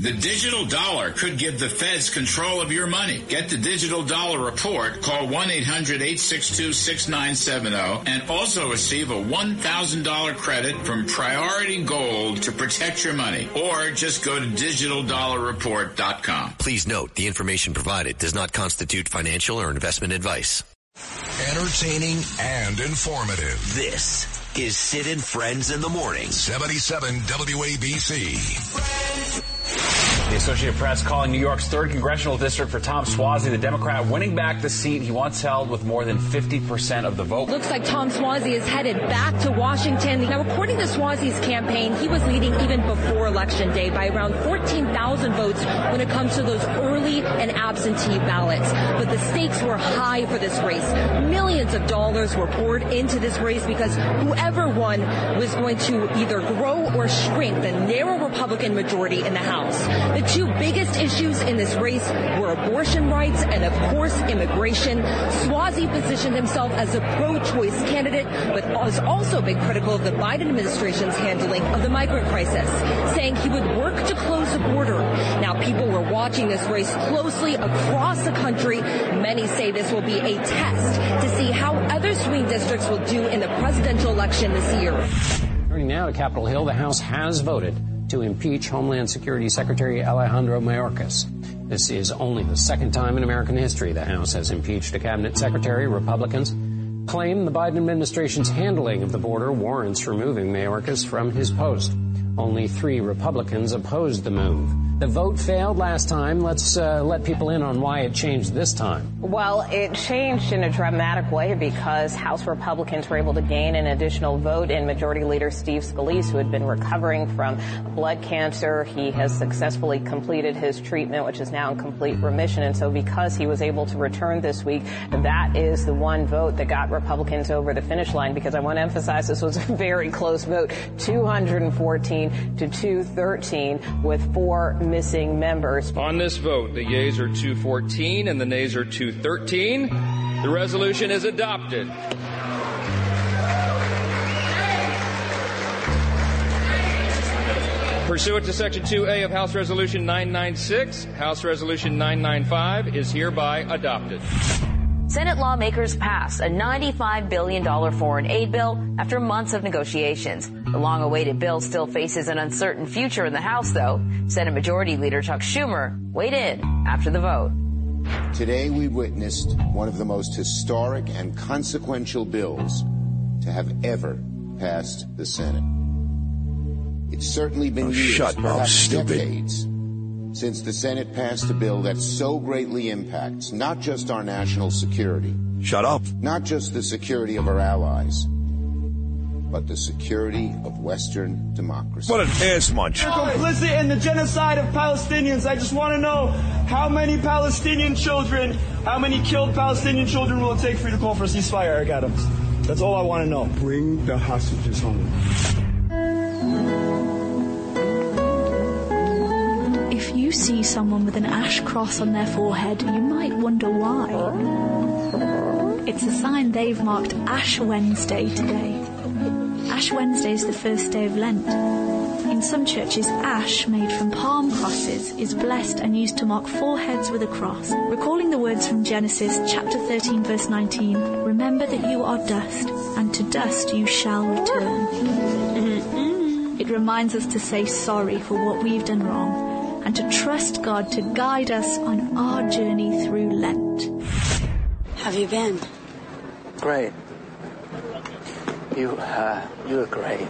The digital dollar could give the feds control of your money. Get the digital dollar report. Call 1-800-862-6970 and also receive a $1,000 credit from Priority Gold to protect your money. Or just go to digitaldollarreport.com. Please note the information provided does not constitute financial or investment advice. Entertaining and informative. This is Sid and Friends in the Morning. 77 WABC. The Associated Press calling New York's third congressional district for Tom Suozzi, the Democrat, winning back the seat he once held with more than 50% of the vote. Looks like Tom Suozzi is headed back to Washington. Now, according to Suozzi's campaign, he was leading even before Election Day by around 14,000 votes when it comes to those early and absentee ballots. But the stakes were high for this race. Millions of dollars were poured into this race because whoever won was going to either grow or shrink the narrow Republican majority in the House. The two biggest issues in this race were abortion rights and, of course, immigration. Suozzi positioned himself as a pro-choice candidate, but was also been critical of the Biden administration's handling of the migrant crisis, saying he would work to close the border. Now, people were watching this race closely across the country. Many say this will be a test to see how other swing districts will do in the presidential election this year. Turning now to Capitol Hill, the House has voted to impeach Homeland Security Secretary Alejandro Mayorkas. This is only the second time in American history the House has impeached a cabinet secretary. Republicans claim the Biden administration's handling of the border warrants removing Mayorkas from his post. Only three Republicans opposed the move. The vote failed last time. Let's uh, let people in on why it changed this time. Well, it changed in a dramatic way because House Republicans were able to gain an additional vote in Majority Leader Steve Scalise, who had been recovering from blood cancer. He has successfully completed his treatment, which is now in complete remission. And so because he was able to return this week, that is the one vote that got Republicans over the finish line because I want to emphasize this was a very close vote, 214 to 213 with four missing members. On this vote, the yeas are 214 and the nays are 213. The resolution is adopted. Pursuant to Section 2A of House Resolution 996, House Resolution 995 is hereby adopted. Senate lawmakers passed a $95 billion foreign aid bill after months of negotiations. The long awaited bill still faces an uncertain future in the House, though. Senate Majority Leader Chuck Schumer weighed in after the vote. Today we witnessed one of the most historic and consequential bills to have ever passed the Senate. It's certainly been Oh, years, shut up, perhaps stupid. decades, since the Senate passed a bill that so greatly impacts not just our national security. Shut up. Not just the security of our allies, but the security of Western democracy. What an ass munch. You're complicit in the genocide of Palestinians. I just want to know how many Palestinian children, how many killed Palestinian children will it take for you to call for a ceasefire, Eric Adams? That's all I want to know. Bring the hostages home. You see someone with an ash cross on their forehead, you might wonder why. It's a sign they've marked Ash Wednesday today. Ash Wednesday is the first day of Lent. In some churches, ash made from palm crosses is blessed and used to mark foreheads with a cross. Recalling the words from Genesis chapter 13 verse 19, remember that you are dust, and to dust you shall return. It reminds us to say sorry for what we've done wrong and to trust God to guide us on our journey through Lent. Have you been? Great. You, uh, you look great.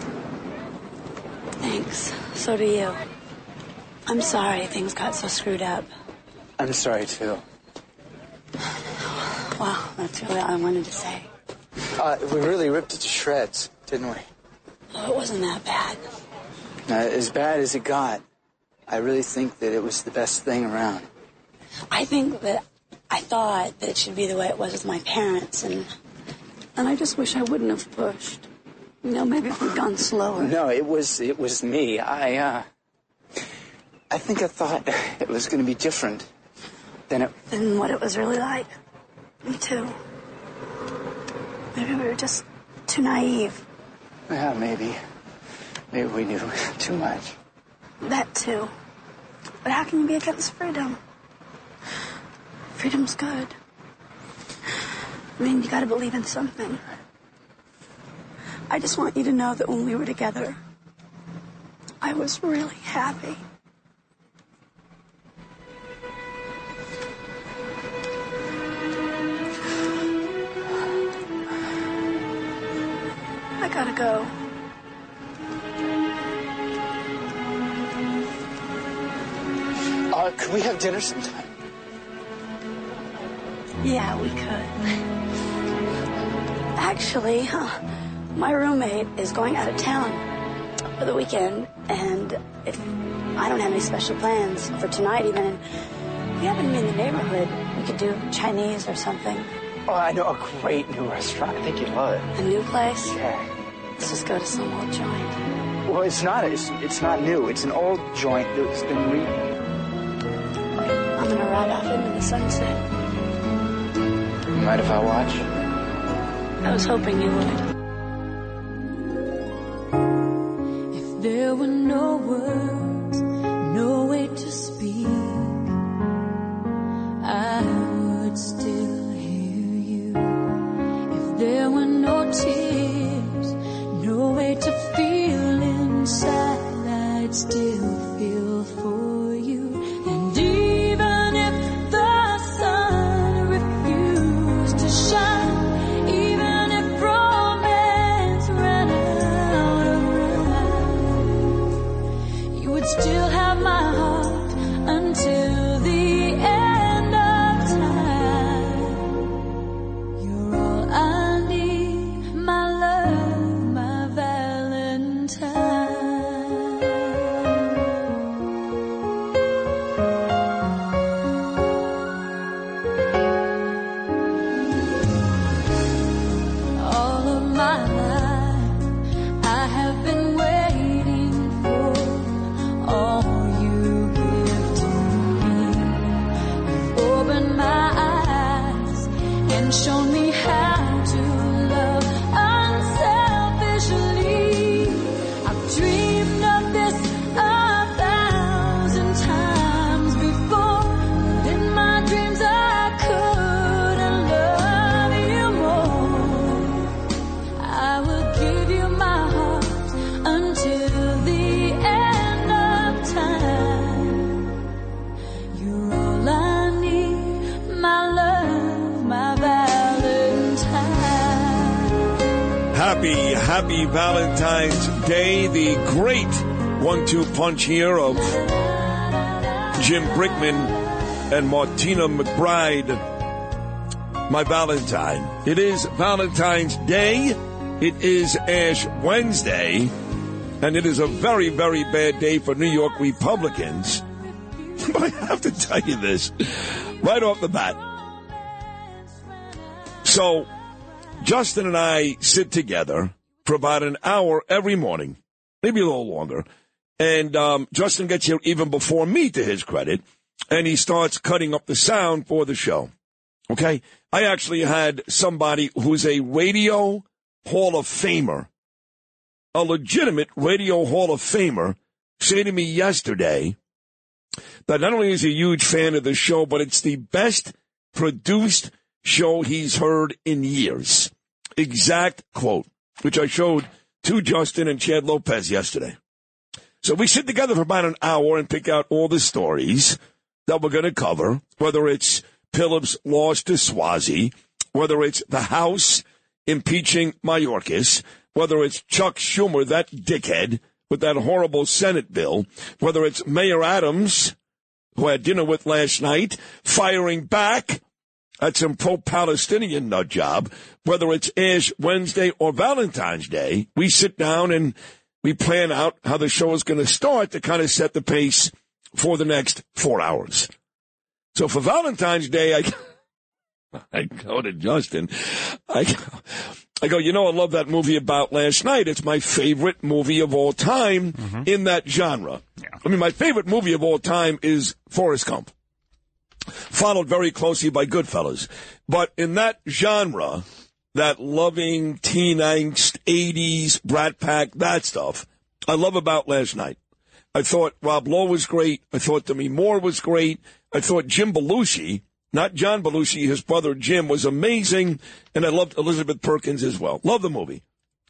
Thanks. So do you. I'm sorry things got so screwed up. I'm sorry too. Wow, that's really all I wanted to say. Uh, we really ripped it to shreds, didn't we? Oh, it wasn't that bad. Uh, as bad as it got, I really think that it was the best thing around. I think that I thought that it should be the way it was with my parents, and and I just wish I wouldn't have pushed. You know, maybe if we'd gone slower. No, it was it was me. I uh, I think I thought it was going to be different than it. Than what it was really like. Me too. Maybe we were just too naive. Yeah, maybe. Maybe we knew too much. That too. But how can you be against freedom? Freedom's good. I mean, you gotta believe in something. I just want you to know that when we were together, I was really happy. I gotta go. Dinner sometime? Yeah, we could. Actually, huh, my roommate is going out of town for the weekend, and if I don't have any special plans for tonight, even, and we happen to be in the neighborhood, we could do Chinese or something. Oh, I know a great new restaurant. I think you'd love it. A new place? Yeah. Let's just go to some old joint. Well, it's not. It's, it's not new. It's an old joint that's been re. Gonna off into the sunset. Mind if I watch? I was hoping you would. One-two here of Jim Brickman and Martina McBride. My Valentine. It is Valentine's Day. It is Ash Wednesday. And it is a very, very bad day for New York Republicans. But I have to tell you this right off the bat. So, Justin and I sit together for about an hour every morning, maybe a little longer. And um, Justin gets here even before me, to his credit, and he starts cutting up the sound for the show. Okay? I actually had somebody who's a radio Hall of Famer, a legitimate radio Hall of Famer, say to me yesterday that not only is he a huge fan of the show, but it's the best produced show he's heard in years. Exact quote, which I showed to Justin and Chad Lopez yesterday. So we sit together for about an hour and pick out all the stories that we're going to cover, whether it's Pilip's loss to Suozzi, whether it's the House impeaching Mayorkas, whether it's Chuck Schumer, that dickhead, with that horrible Senate bill, whether it's Mayor Adams, who I had dinner with last night, firing back at some pro-Palestinian nut job, whether it's Ash Wednesday or Valentine's Day, we sit down and we plan out how the show is going to start to kind of set the pace for the next four hours. So for Valentine's Day, I, I go to Justin. I, I go, you know, I love that movie about last night. It's my favorite movie of all time mm-hmm. in that genre. I mean, my favorite movie of all time is Forrest Gump, followed very closely by Goodfellas. But in that genre, that loving teen angst, 80s, Brat Pack, that stuff, I love about last night. I thought Rob Lowe was great. I thought Demi Moore was great. I thought Jim Belushi, not John Belushi, his brother Jim, was amazing. And I loved Elizabeth Perkins as well. Love the movie.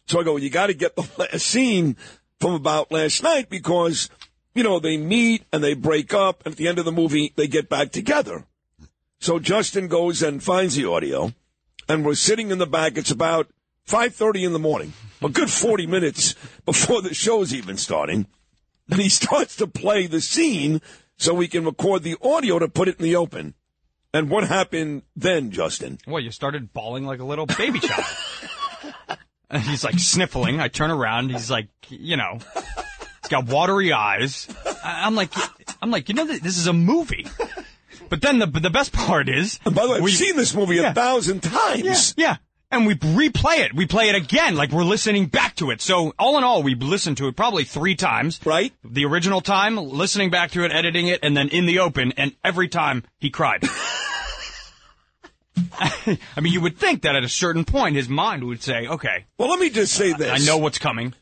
So I go, you got to get the last scene from about last night because, you know, they meet and they break up. And at the end of the movie, they get back together. So Justin goes and finds the audio and we're sitting in the back. It's about 5.30 in the morning, a good 40 minutes before the show's even starting. And he starts to play the scene so we can record the audio to put it in the open. And what happened then, Justin? Well, you started bawling like a little baby child. and he's like sniffling. I turn around. He's like, you know, he's got watery eyes. I'm like, I'm like, you know, this is a movie. But then the the best part is, And by the way, I've seen this movie Yeah. a thousand times. Yeah. And we replay it. We play it again, like we're listening back to it. So all in all, we listened to it probably three times. Right. The original time, listening back to it, editing it, and then in the open, and every time he cried. I mean, you would think that at a certain point, his mind would say, okay, Well, let me just say this. I know what's coming.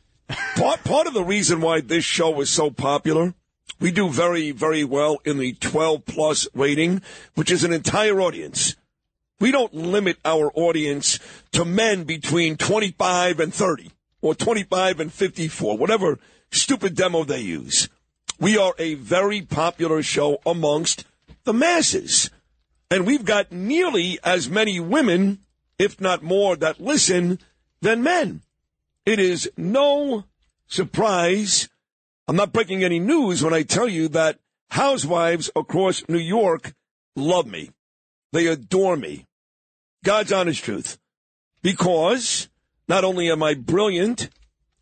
part, part of the reason why this show is so popular, we do very, very well in the 12 plus rating, which is an entire audience. We don't limit our audience to men between 25 and 30 or 25 and 54, whatever stupid demo they use. We are a very popular show amongst the masses. And we've got nearly as many women, if not more, that listen than men. It is no surprise. I'm not breaking any news when I tell you that housewives across New York love me. They adore me. God's honest truth. Because not only am I brilliant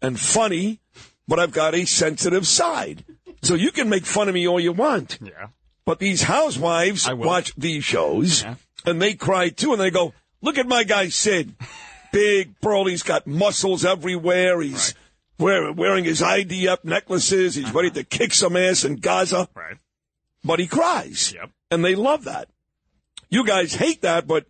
and funny, but I've got a sensitive side. So you can make fun of me all you want. Yeah. But these housewives watch these shows and they cry too and they go, look at my guy Sid. Big, burly, he's got muscles everywhere. He's wear, wearing his ID up necklaces. He's uh-huh. ready to kick some ass in Gaza. Right. But he cries. And they love that. You guys hate that, but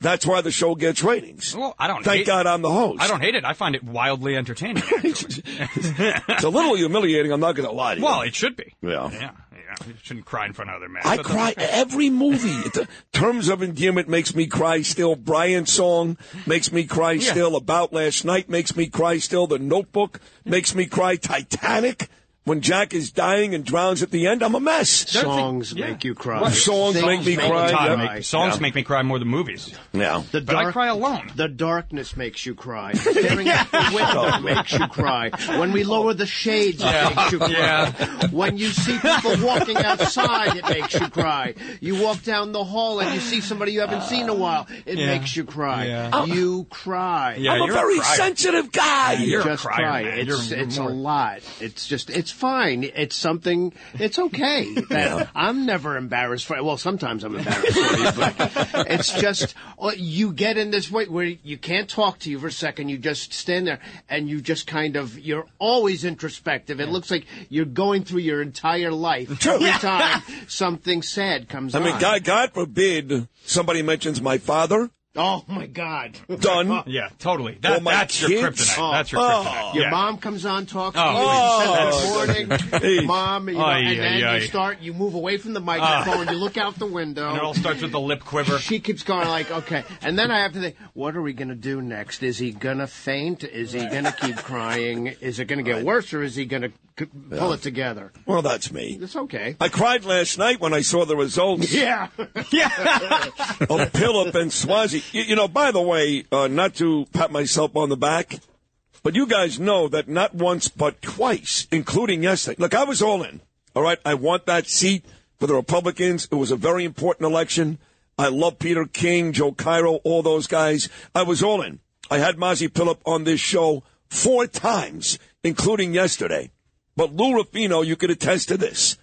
that's why the show gets ratings. Well, I don't Thank hate- God I'm the host. I don't hate it. I find it wildly entertaining. It's a little humiliating. I'm not going to lie to you. well, it should be. Yeah. Yeah. Yeah. You shouldn't cry in front of other men. I cry every movie. The Terms of Endearment makes me cry still. Brian's song makes me cry Yeah. still. About Last Night makes me cry still. The Notebook makes me cry. Titanic. When Jack is dying and drowns at the end, I'm a mess. Songs make you cry. What songs make me all cry? Yeah. make- Songs Yeah. make me cry more than movies. Yeah. The But I cry alone. The darkness makes you cry. Staring at the window makes you cry. When we lower the shades, Yeah. it makes you cry. Yeah. When you see people walking outside, it makes you cry. You walk down the hall and you see somebody you haven't seen in a while, it Yeah. makes you cry. Yeah. You cry. Yeah, I'm a very crier. sensitive guy. You You're a just crier, cry. man. It's You're- it's you're a lot. It's just it's fine. It's something. It's okay. That I'm never embarrassed for. Well, sometimes I'm embarrassed for you, but it's just uh, you get in this way where you can't talk to you for a second. You just stand there and you just kind of you're always introspective. It looks like you're going through your entire life every time something sad comes up. I mean, on. God, God forbid somebody mentions my father. Oh my God! Done. Oh. Yeah, totally. That, oh, my that's your kids? kryptonite. Oh. That's your Oh. kryptonite. Your yeah. mom comes on, talks Oh. to you, and you Oh. said Hey. morning, mom, you know, Ay, and then ay, ay. you start, you move away from the ah. microphone, you look out the window. And it all starts with the lip quiver. She keeps going like, okay, and then I have to think, what are we going to do next? Is he going to faint? Is he going to keep crying? Is it going to get worse, or is he going to c- pull it together? Well, that's me. It's okay. I cried last night when I saw the results Yeah. yeah. of Pilip and Suozzi. You, you know, by the way, uh, not to pat myself on the back, but you guys know that not once but twice, including yesterday. Look, I was all in. All right, I want that seat for the Republicans. It was a very important election. I love Peter King, Joe Cairo, all those guys. I was all in. I had Mazi Pilip on this show four times, including yesterday. But Lou Rufino, you could attest to this.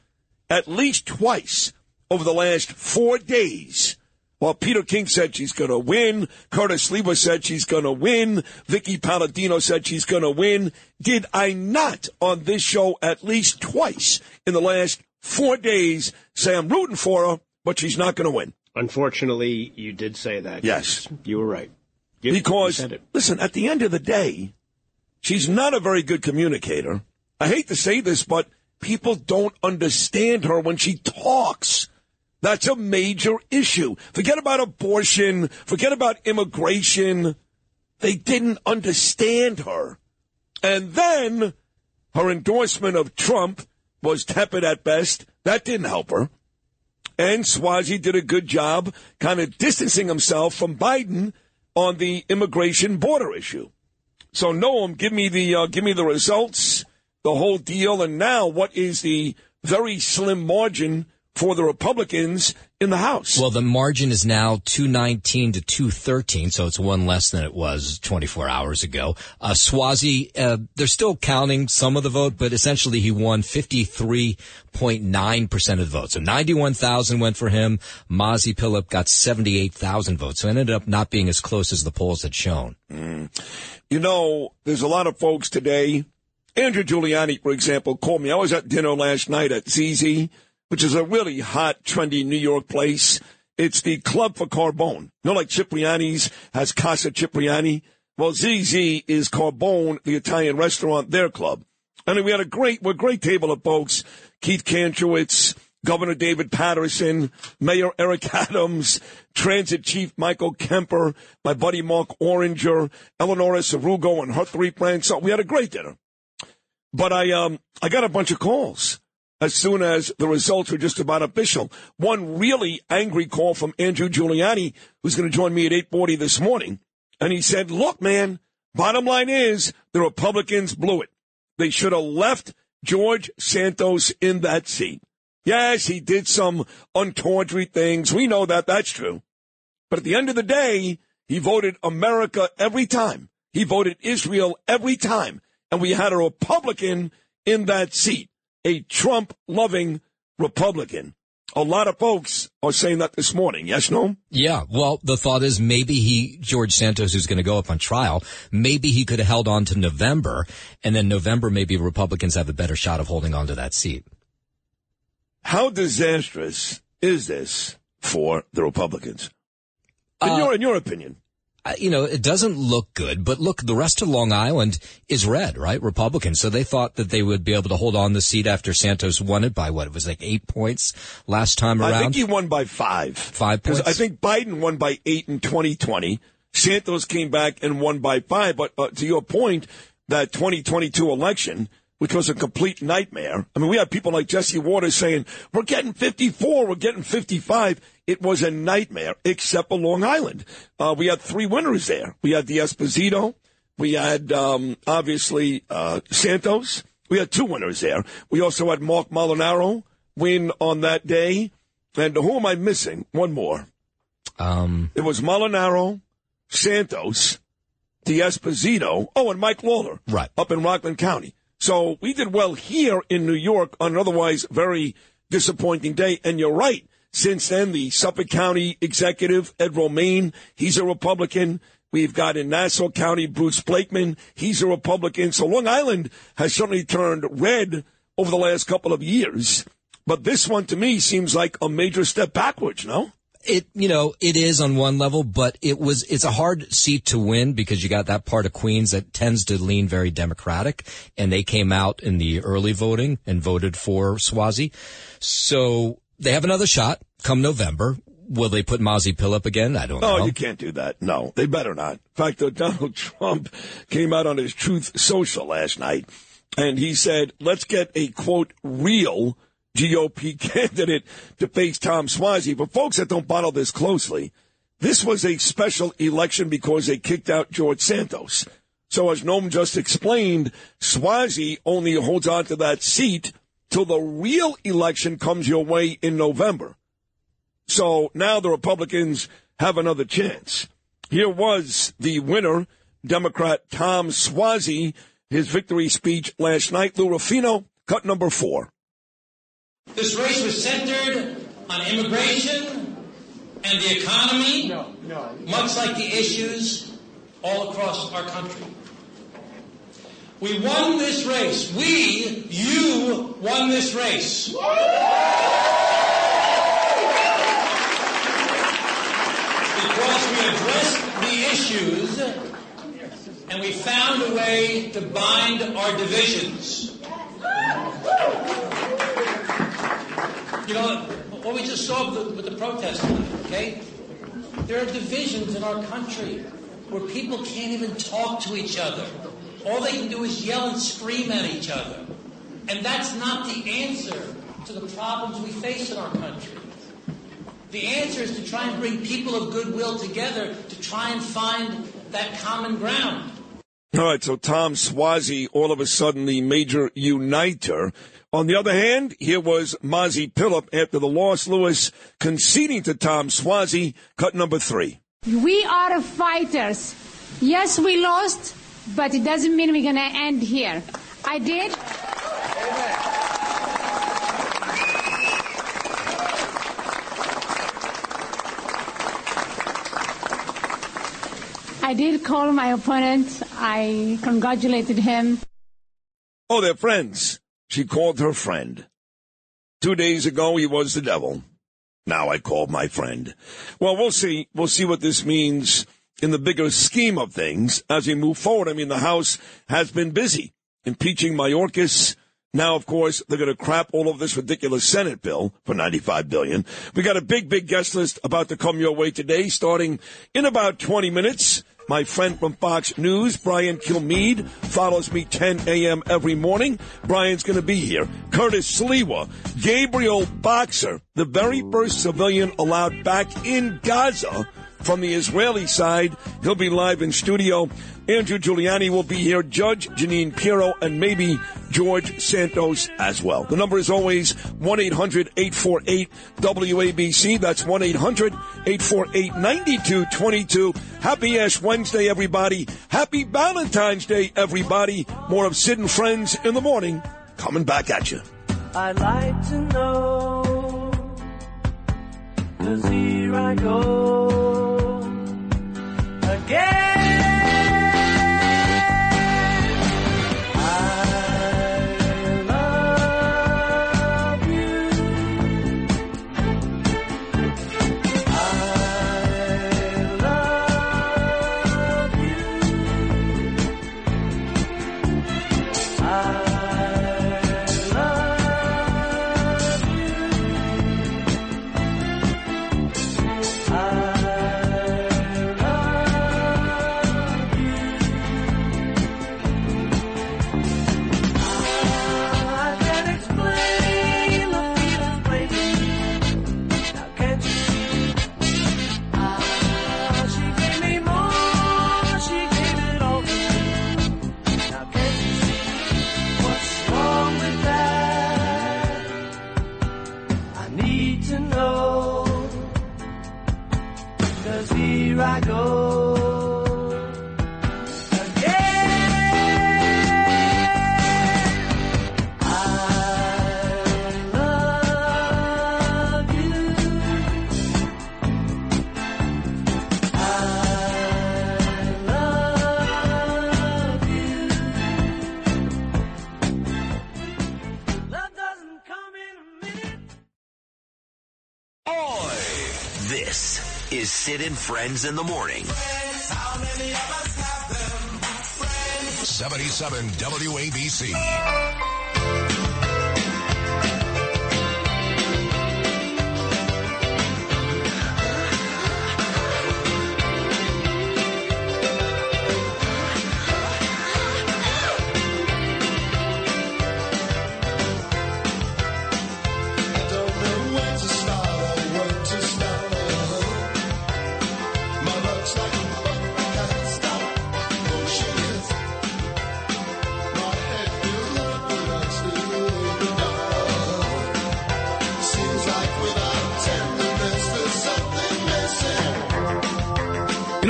At least twice over the last four days, while Peter King said she's going to win, Curtis Lever said she's going to win, Vickie Paladino said she's going to win. Did I not on this show at least twice in the last four days say I'm rooting for her, but she's not going to win? Unfortunately, you did say that. Yes. You were right. You- you Because, it. listen, at the end of the day, she's not a very good communicator. I hate to say this, but people don't understand her when she talks. That's a major issue. Forget about abortion. Forget about immigration. They didn't understand her. And then her endorsement of Trump was tepid at best. That didn't help her. And Suozzi did a good job kind of distancing himself from Biden on the immigration border issue. So Noam, give me the uh, give me the results, the whole deal, and now what is the very slim margin for the Republicans in the House? Well, the margin is now 219 to 213, so it's one less than it was 24 hours ago. Uh, Suozzi, uh, they're still counting some of the vote, but essentially he won 53.9% of the vote. So 91,000 went for him. Mazi Pilip got 78,000 votes. So it ended up not being as close as the polls had shown. Mm. You know, there's a lot of folks today. Andrew Giuliani, for example, called me. I was at dinner last night at ZZ which is a really hot, trendy New York place. It's the Club for Carbone. You know, like Cipriani's has Casa Cipriani? Well, ZZ is Carbone, the Italian restaurant, their club. And we had a great, we're great table of folks. Keith Kantrowitz, Governor David Paterson, Mayor Eric Adams, Transit Chief Michael Kemper, my buddy Mark Oranger, Eleonora Srugo and her three friends. So we had a great dinner. But I, um, I got a bunch of calls as soon as the results were just about official. One really angry call from Andrew Giuliani, who's going to join me at 840 this morning. And he said, look, man, bottom line is the Republicans blew it. They should have left George Santos in that seat. Yes, he did some untowardly things. We know that. That's true. But at the end of the day, he voted America every time. He voted Israel every time. And we had a Republican in that seat a Trump loving Republican. A lot of folks are saying that this morning. Yes, no? Yeah. Well, the thought is maybe he, George Santos, who's going to go up on trial, maybe he could have held on to November, and then November, maybe Republicans have a better shot of holding on to that seat. How disastrous is this for the Republicans? In, Uh, your, in your opinion? You know, it doesn't look good, but look, the rest of Long Island is red, right? Republican. So they thought that they would be able to hold on the seat after Santos won it by what? It was like eight points last time around. I think he won by five. Five points. I think Biden won by eight in 2020. Santos came back and won by five. But uh, to your point, that 2022 election, which was a complete nightmare. I mean, we had people like Jesse Watters saying, we're getting 54, we're getting 55. It was a nightmare, except for Long Island. Uh, we had three winners there. We had D'Esposito. We had, um, obviously, uh, Santos. We had two winners there. We also had Marc Molinaro win on that day. And who am I missing? One more. Um, it was Molinaro, Santos, D'Esposito. Oh, and Mike Lawler. Right. Up in Rockland County. So we did well here in New York on an otherwise very disappointing day. And you're right. Since then, the Suffolk County executive, Ed Romaine, he's a Republican. We've got in Nassau County, Bruce Blakeman, he's a Republican. So Long Island has certainly turned red over the last couple of years. But this one to me seems like a major step backwards, no? It, you know, it is on one level, but it was, it's a hard seat to win because you got that part of Queens that tends to lean very Democratic and they came out in the early voting and voted for Suozzi. So they have another shot come November. Will they put Mazi Pill up again? I don't know. Oh, know. you can't do that. No, they better not. In fact, Donald Trump came out on his Truth Social last night, and he said, "Let's get a quote real GOP candidate to face Tom Suozzi." For folks that don't follow this closely, this was a special election because they kicked out George Santos. So, as Noam just explained, Suozzi only holds on to that seat till the real election comes your way in November. So now the Republicans have another chance. Here was the winner, Democrat Tom Suozzi, his victory speech last night. Lou Rufino, cut number four. This race was centered on immigration and the economy, much like the issues all across our country. We won this race. We, you, won this race. Because we addressed the issues and we found a way to bind our divisions. You know, what we just saw with the, with the protest, okay? There are divisions in our country where people can't even talk to each other. All they can do is yell and scream at each other. And that's not the answer to the problems we face in our country. The answer is to try and bring people of goodwill together to try and find that common ground. All right, so Tom Suozzi, all of a sudden the major uniter. On the other hand, here was Mazi Pilip after the loss, Lewis conceding to Tom Suozzi, cut number three. We are fighters. Yes, we lost, but it doesn't mean we're going to end here. I did. I did call my opponent. I congratulated him. Oh, they're friends. She called her friend. Two days ago, he was the devil. Now I called my friend. Well, we'll see. We'll see what this means in the bigger scheme of things as we move forward. I mean, the House has been busy impeaching Mayorkas. Now, of course, they're going to crap all over this ridiculous Senate bill for 95 billion. We got a big, big guest list about to come your way today, starting in about 20 minutes. My friend from Fox News, Brian Kilmeade, follows me 10 a.m. every morning. Brian's going to be here. Curtis Sliwa, Gabriel Boxer, the very first civilian allowed back in Gaza from the Israeli side. He'll be live in studio. Andrew Giuliani will be here, Judge Jeanine Pirro, and maybe George Santos as well. The number is always 1-800-848-WABC. That's 1-800-848-9222. Happy Ash Wednesday, everybody. Happy Valentine's Day, everybody. More of Sid and Friends in the morning coming back at you. I'd like to know, cause here I go again. Sid and Friends in the morning. 77 WABC.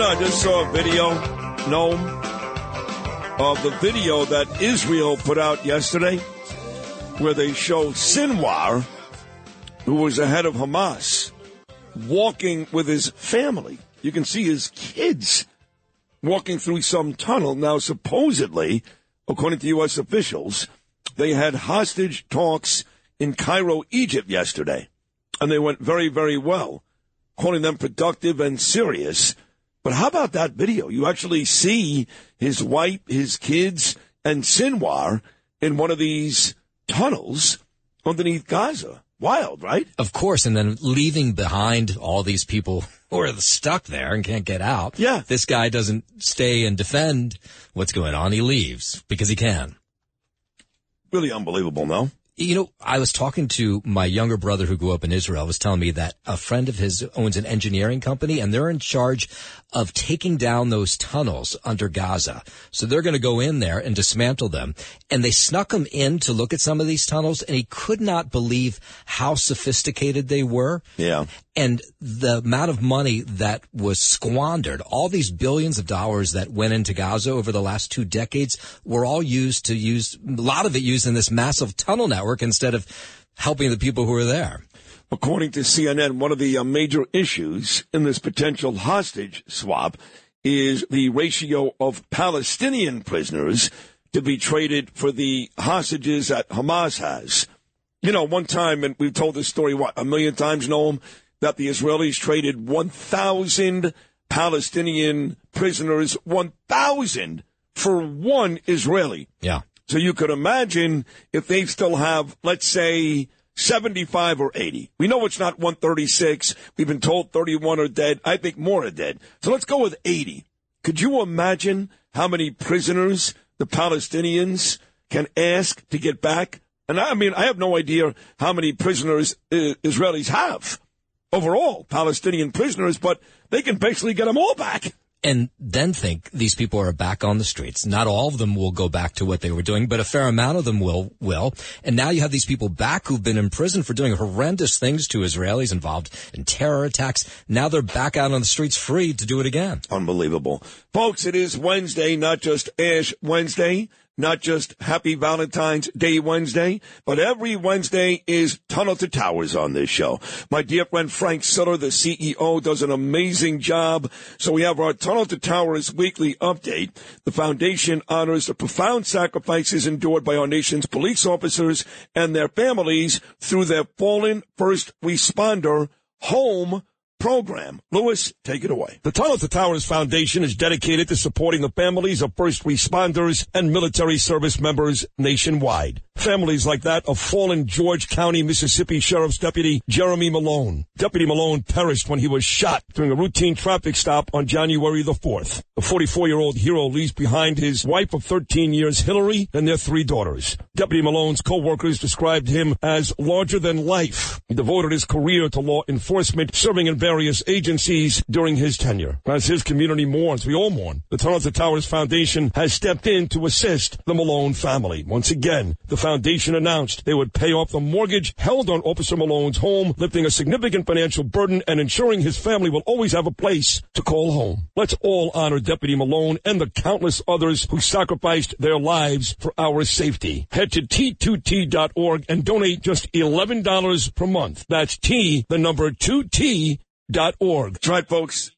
Know, I just saw a video, Noam, of the video that Israel put out yesterday where they show Sinwar, who was the head of Hamas, walking with his family. You can see his kids walking through some tunnel. Now, supposedly, according to U.S. officials, they had hostage talks in Cairo, Egypt yesterday, and they went very, very well, calling them productive and serious. But how about that video? You actually see his wife, his kids, and Sinwar in one of these tunnels underneath Gaza. Wild, right? Of course, and then leaving behind all these people who are stuck there and can't get out. Yeah. This guy doesn't stay and defend what's going on. He leaves because he can. Really unbelievable, no? You know, I was talking to my younger brother who grew up in Israel, was telling me that a friend of his owns an engineering company and they're in charge of taking down those tunnels under Gaza. So they're going to go in there and dismantle them. And they snuck him in to look at some of these tunnels and he could not believe how sophisticated they were. Yeah. And the amount of money that was squandered, all these billions of dollars that went into Gaza over the last two decades were all used to use, a lot of it used in this massive tunnel network instead of helping the people who were there. According to CNN, one of the uh, major issues in this potential hostage swap is the ratio of Palestinian prisoners to be traded for the hostages that Hamas has. You know, one time, and we've told this story, what, a million times, Noam, that the Israelis traded 1,000 Palestinian prisoners, 1,000 for one Israeli. Yeah. So you could imagine if they still have, let's say, 75 or 80. We know it's not 136. We've been told 31 are dead. I think more are dead. So let's go with 80. Could you imagine how many prisoners the Palestinians can ask to get back? And I mean, I have no idea how many prisoners uh, Israelis have overall, Palestinian prisoners, but they can basically get them all back. and then think these people are back on the streets. Not all of them will go back to what they were doing, but a fair amount of them will, will. And now you have these people back who've been in prison for doing horrendous things to Israelis involved in terror attacks. Now they're back out on the streets free to do it again. Unbelievable. Folks, it is Wednesday, not just Ash Wednesday, not just Happy Valentine's Day Wednesday, but every Wednesday is Tunnel to Towers on this show. My dear friend Frank Sutter, the CEO, does an amazing job. So we have our Tunnel to Towers weekly update. The foundation honors the profound sacrifices endured by our nation's police officers and their families through their fallen first responder home program. Lewis, take it away. The Tunnel to Towers Foundation is dedicated to supporting the families of first responders and military service members nationwide. Families like that of fallen George County, Mississippi Sheriff's Deputy Jeremy Malone. Deputy Malone perished when he was shot during a routine traffic stop on January the 4th. The 44-year-old hero leaves behind his wife of 13 years, Hillary, and their three daughters. Deputy Malone's co-workers described him as larger than life. He devoted his career to law enforcement, serving in various agencies during his tenure. As his community mourns, we all mourn. The Tunnel to Towers Foundation has stepped in to assist the Malone family. Once again, the foundation announced they would pay off the mortgage held on Officer Malone's home, lifting a significant financial burden and ensuring his family will always have a place to call home. Let's all honor Deputy Malone and the countless others who sacrificed their lives for our safety. Head to T2T.org and donate just $11 per month. That's T, the number 2T dot org. That's right, folks.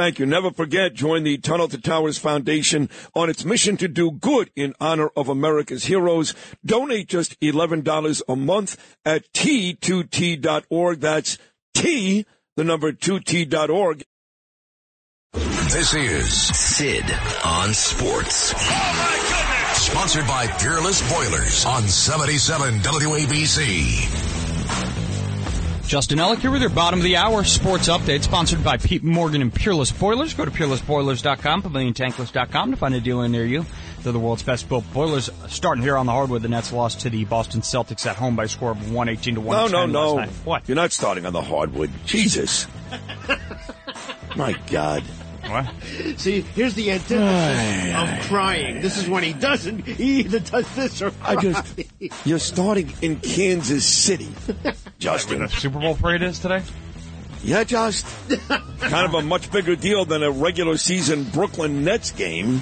Thank you. Never forget, join the Tunnel to Towers Foundation on its mission to do good in honor of America's heroes. Donate just $11 a month at T2T.org. That's T, the number 2T.org. This is Sid on Sports. Oh, Sponsored by Peerless Boilers on 77 WABC. Justin Ellick here with your bottom of the hour sports update, sponsored by Pete Morgan and Peerless Boilers. Go to peerlessboilers.com, paviliontankless.com to find a dealer near you. They're the world's best built boilers. Starting here on the hardwood, the Nets lost to the Boston Celtics at home by a score of 118 to one. No, 110 no, no. last night. What? You're not starting on the hardwood. Jesus. My God. What? See, here's the antithesis of crying. This is when he doesn't. He either does this or I just, you're starting in Kansas City, Justin. Where the Super Bowl parade is today? Yeah, just kind of a much bigger deal than a regular season Brooklyn Nets game.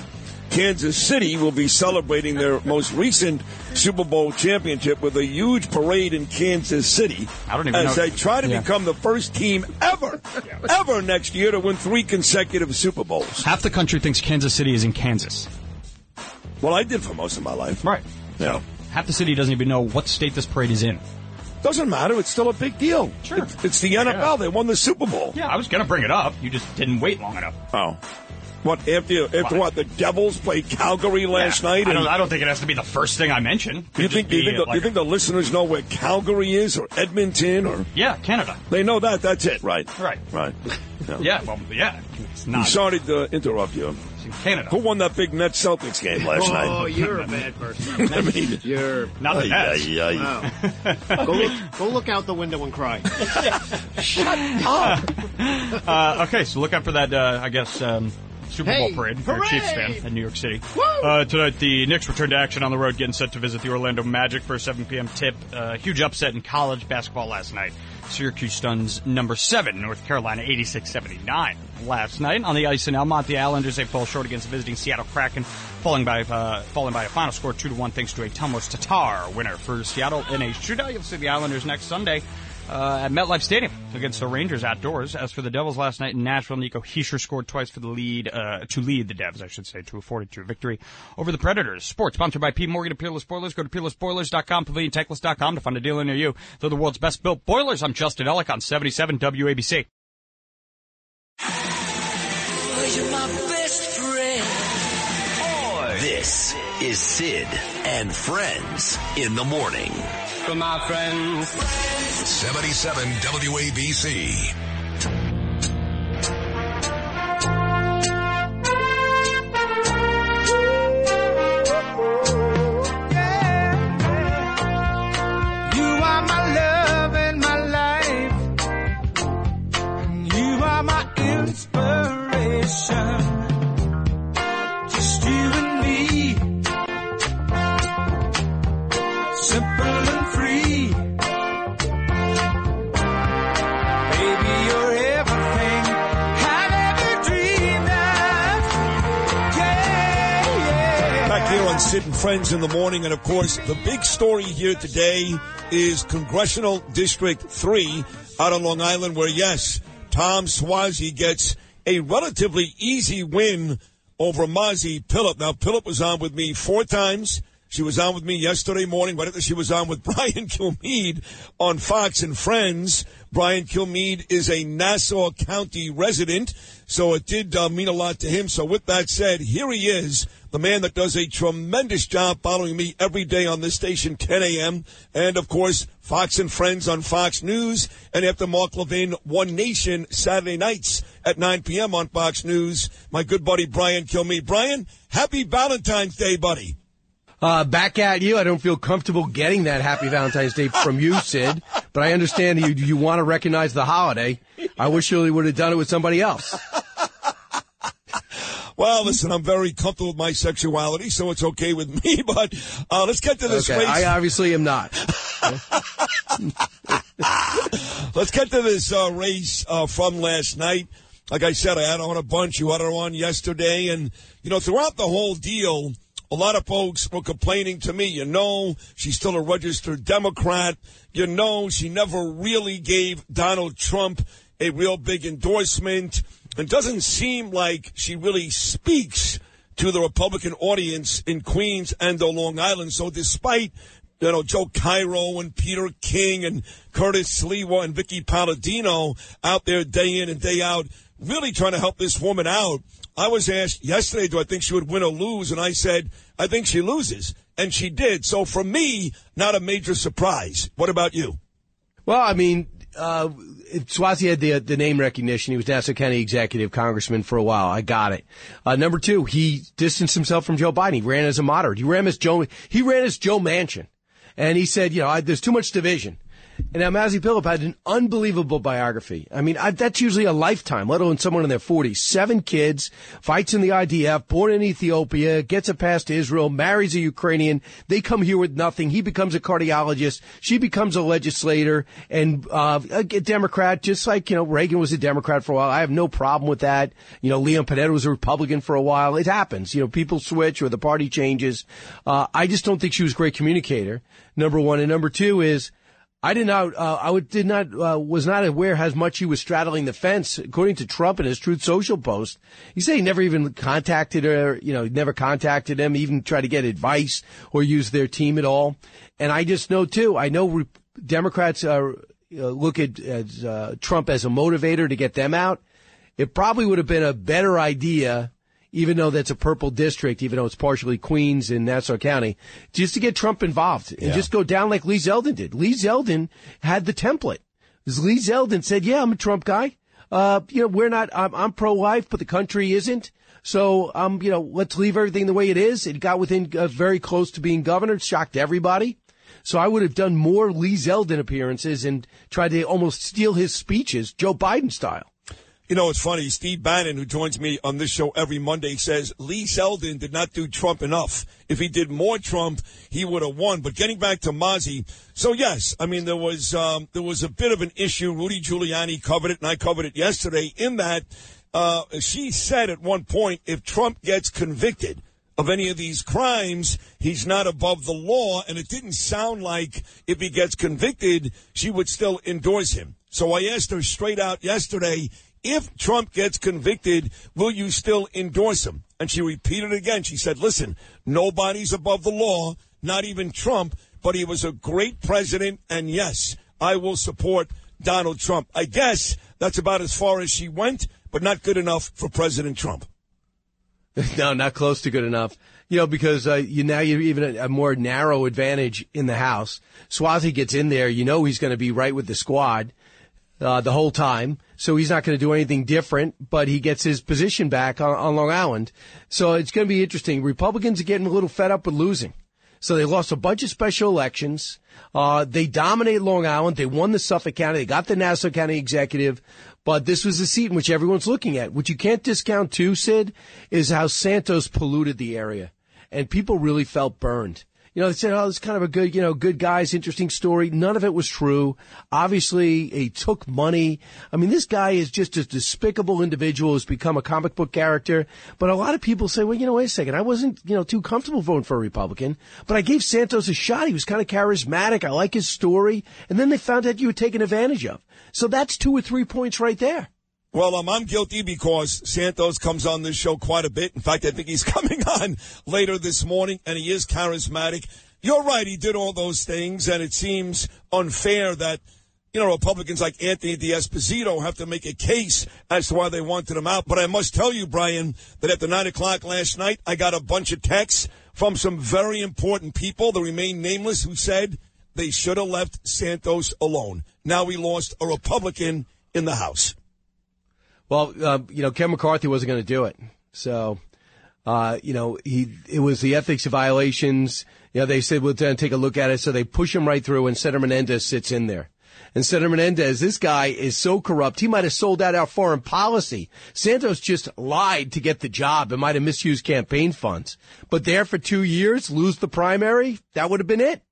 Kansas City will be celebrating their most recent Super Bowl championship with a huge parade in Kansas City I don't even as know- they try to Yeah. become the first team ever, ever next year to win three consecutive Super Bowls. Half the country thinks Kansas City is in Kansas. Well, I did for most of my life. Right. Yeah. Half the city doesn't even know what state this parade is in. Doesn't matter. It's still a big deal. Sure. It's, it's the NFL. They won the Super Bowl. Yeah, I was going to bring it up. You just didn't wait long enough. Oh. What after after what the Devils played Calgary last Yeah, night? I don't, I don't think it has to be the first thing I mention. Do you think do you think, the, like, you think the listeners know where Calgary is or Edmonton or Yeah, Canada. they know that that's it right Right. right Yeah, well, yeah. It's I'm not. sorry to interrupt you. Canada. Who won that big Net Celtics game last night? Oh, you're a bad person. I mean, You're Not the Ay, Nets. ay, ay. Wow. go look. Go look out the window and cry. Shut up. Uh, okay, so look out for that, uh, I guess, um, Super Bowl parade you're a! Chiefs fan in New York City. Uh, tonight, the Knicks return to action on the road, getting set to visit the Orlando Magic for a 7 p.m. tip. Uh, huge upset in college basketball last night. Syracuse stuns number 7, North Carolina 86-79. Last night on the ice in Elmont, the Islanders, they fall short against the visiting Seattle Kraken, falling by, uh, falling by a final score 2-1 thanks to a Tomas Tatar winner for Seattle in a shootout. You'll see the Islanders next Sunday uh, at MetLife Stadium against the Rangers outdoors. As for the Devils last night in Nashville, Nico Hischier scored twice for the lead, uh, to lead the Devs, I should say, to a 42 victory over the Predators. Sports sponsored by P. Morgan and Peerless Boilers. Go to peerlessboilers.com, paviliontechless.com to find a dealer near you. They're the world's best built boilers. I'm Justin Ellick on 77 WABC. This is Sid and Friends in the morning. For my friends. 77 WABC. You And Friends in the morning, and of course, the big story here today is Congressional District 3 out on Long Island, where, yes, Tom Suozzi gets a relatively easy win over Mazi Pilip. Now, Pilip was on with me four times. She was on with me yesterday morning, right she was on with Brian Kilmeade on Fox and Friends. Brian Kilmeade is a Nassau County resident, so it did uh, mean a lot to him. So with that said, here he is, the man that does a tremendous job following me every day on this station, 10 a.m. And of course, Fox and Friends on Fox News. And after Mark Levin, One Nation, Saturday nights at 9 p.m. on Fox News. My good buddy, Brian Kilmeade. Brian, happy Valentine's Day, buddy. Uh, back at you. I don't feel comfortable getting that Happy Valentine's Day from you, Sid. But I understand you you want to recognize the holiday. I wish you would have done it with somebody else. Well, listen, I'm very comfortable with my sexuality, so it's okay with me. But uh, let's get to this Okay, race. I obviously am not. Let's get to this uh, race uh, from last night. Like I said, I had on a bunch. You had her on yesterday. And, you know, throughout the whole deal, a lot of folks were complaining to me, you know, she's still a registered Democrat. You know, she never really gave Donald Trump a real big endorsement. It doesn't seem like she really speaks to the Republican audience in Queens and or Long Island. So despite you know, Joe Cairo and Peter King and Curtis Sliwa and Vickie Paladino out there day in and day out, really trying to help this woman out. I was asked yesterday, do I think she would win or lose? And I said, I think she loses. And she did. So for me, not a major surprise. What about you? Well, I mean, uh, Suozzi had the the name recognition. He was Nassau County Executive Congressman for a while. I got it. Uh, number two, he distanced himself from Joe Biden. He ran as a moderate. He ran as Joe. He ran as Joe Manchin, and he said, you know, I, there's too much division. And now Mazi Pilip had an unbelievable biography. I mean, I, that's usually a lifetime, let alone someone in their 40s. Seven kids, fights in the IDF, born in Ethiopia, gets a pass to Israel, marries a Ukrainian. They come here with nothing. He becomes a cardiologist. She becomes a legislator and uh, a Democrat, just like, you know, Reagan was a Democrat for a while. I have no problem with that. You know, Leon Panetta was a Republican for a while. It happens. You know, people switch or the party changes. Uh, I just don't think she was a great communicator, number one. And number two is, I did not. Uh, I did not. Uh, was not aware how much he was straddling the fence. According to Trump in his Truth Social post, he said he never even contacted her. You know, never contacted him, even tried to get advice or use their team at all. And I just know too. I know re- Democrats uh, look at as, Trump as a motivator to get them out. It probably would have been a better idea even though that's a purple district, even though it's partially Queens and Nassau County, just to get Trump involved and Yeah. just go down like Lee Zeldin did. Lee Zeldin had the template. Lee Zeldin said, "Yeah, I'm a Trump guy. Uh, you know, we're not. I'm, I'm pro-life, but the country isn't. So, um, you know, let's leave everything the way it is. It got within uh, very close to being governor. It shocked everybody. So I would have done more Lee Zeldin appearances and tried to almost steal his speeches, Joe Biden style. You know, it's funny. Steve Bannon, who joins me on this show every Monday, says Lee Zeldin did not do Trump enough. If he did more Trump, he would have won. But getting back to Mazi, so yes, I mean there was um, there was a bit of an issue. Rudy Giuliani covered it, and I covered it yesterday. In that, uh, she said at one point, if Trump gets convicted of any of these crimes, he's not above the law. And it didn't sound like if he gets convicted, she would still endorse him. So I asked her straight out yesterday, if Trump gets convicted, will you still endorse him? And she repeated again. She said, listen, nobody's above the law, not even Trump, but he was a great president. And yes, I will support Donald Trump. I guess that's about as far as she went, but not good enough for President Trump. no, not close to good enough. You know, because uh, you now you're even a, a more narrow advantage in the House. Suozzi gets in there, you know he's going to be right with the squad uh, the whole time, so he's not going to do anything different. But he gets his position back on, on Long Island, so it's going to be interesting. Republicans are getting a little fed up with losing. So they lost a bunch of special elections. Uh, they dominated Long Island. They won the Suffolk County. They got the Nassau County executive. But this was the seat in which everyone's looking at. What you can't discount too, Sid, is how Santos polluted the area. And people really felt burned. You know, they said, oh, it's kind of a good, you know, good guy's interesting story. None of it was true. Obviously, he took money. I mean, this guy is just a despicable individual who's become a comic book character. But a lot of people say, well, you know, wait a second. I wasn't, you know, too comfortable voting for a Republican, but I gave Santos a shot. He was kind of charismatic. I like his story. And then they found out you were taken advantage of. So that's two or three points right there. Well, um, I'm guilty because Santos comes on this show quite a bit. In fact, I think he's coming on later this morning, and he is charismatic. You're right, he did all those things, and it seems unfair that, you know, Republicans like Anthony D'Esposito have to make a case as to why they wanted him out. But I must tell you, Brian, that after 9 o'clock last night, I got a bunch of texts from some very important people that remain nameless who said they should have left Santos alone. Now we lost a Republican in the House. Well, uh, you know, Ken McCarthy wasn't going to do it. So, uh, you know, he, it was the ethics violations. You know, they said, we'll take a look at it. So they push him right through and Senator Menendez sits in there. And Senator Menendez, this guy is so corrupt. He might have sold out our foreign policy. Santos just lied to get the job and might have misused campaign funds. But there for two years, lose the primary, that would have been it.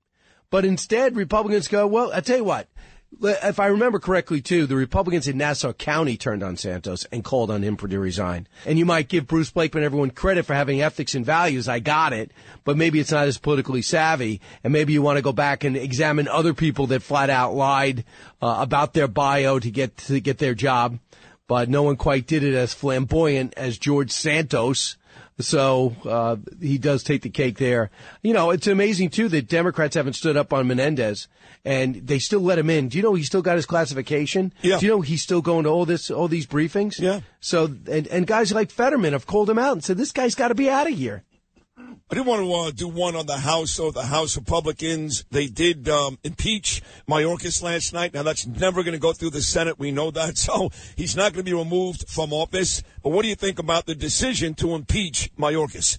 But instead, Republicans go, well, I tell you what, if I remember correctly, too, the Republicans in Nassau County turned on Santos and called on him for to resign. And you might give Bruce Blakeman everyone credit for having ethics and values. I got it, but maybe it's not as politically savvy, and maybe you want to go back and examine other people that flat out lied uh, about their bio to get to get their job. But no one quite did it as flamboyant as George Santos. So uh, he does take the cake there. You know, it's amazing too that Democrats haven't stood up on Menendez, and they still let him in. Do you know he still got his classification? Yeah. Do you know he's still going to all this, all these briefings? Yeah. So and and guys like Fetterman have called him out and said this guy's got to be out of here. I did want to uh, do one on the House. So the House Republicans, they did um, impeach Mayorkas last night. Now that's never going to go through the Senate. We know that. So he's not going to be removed from office. But what do you think about the decision to impeach Mayorkas?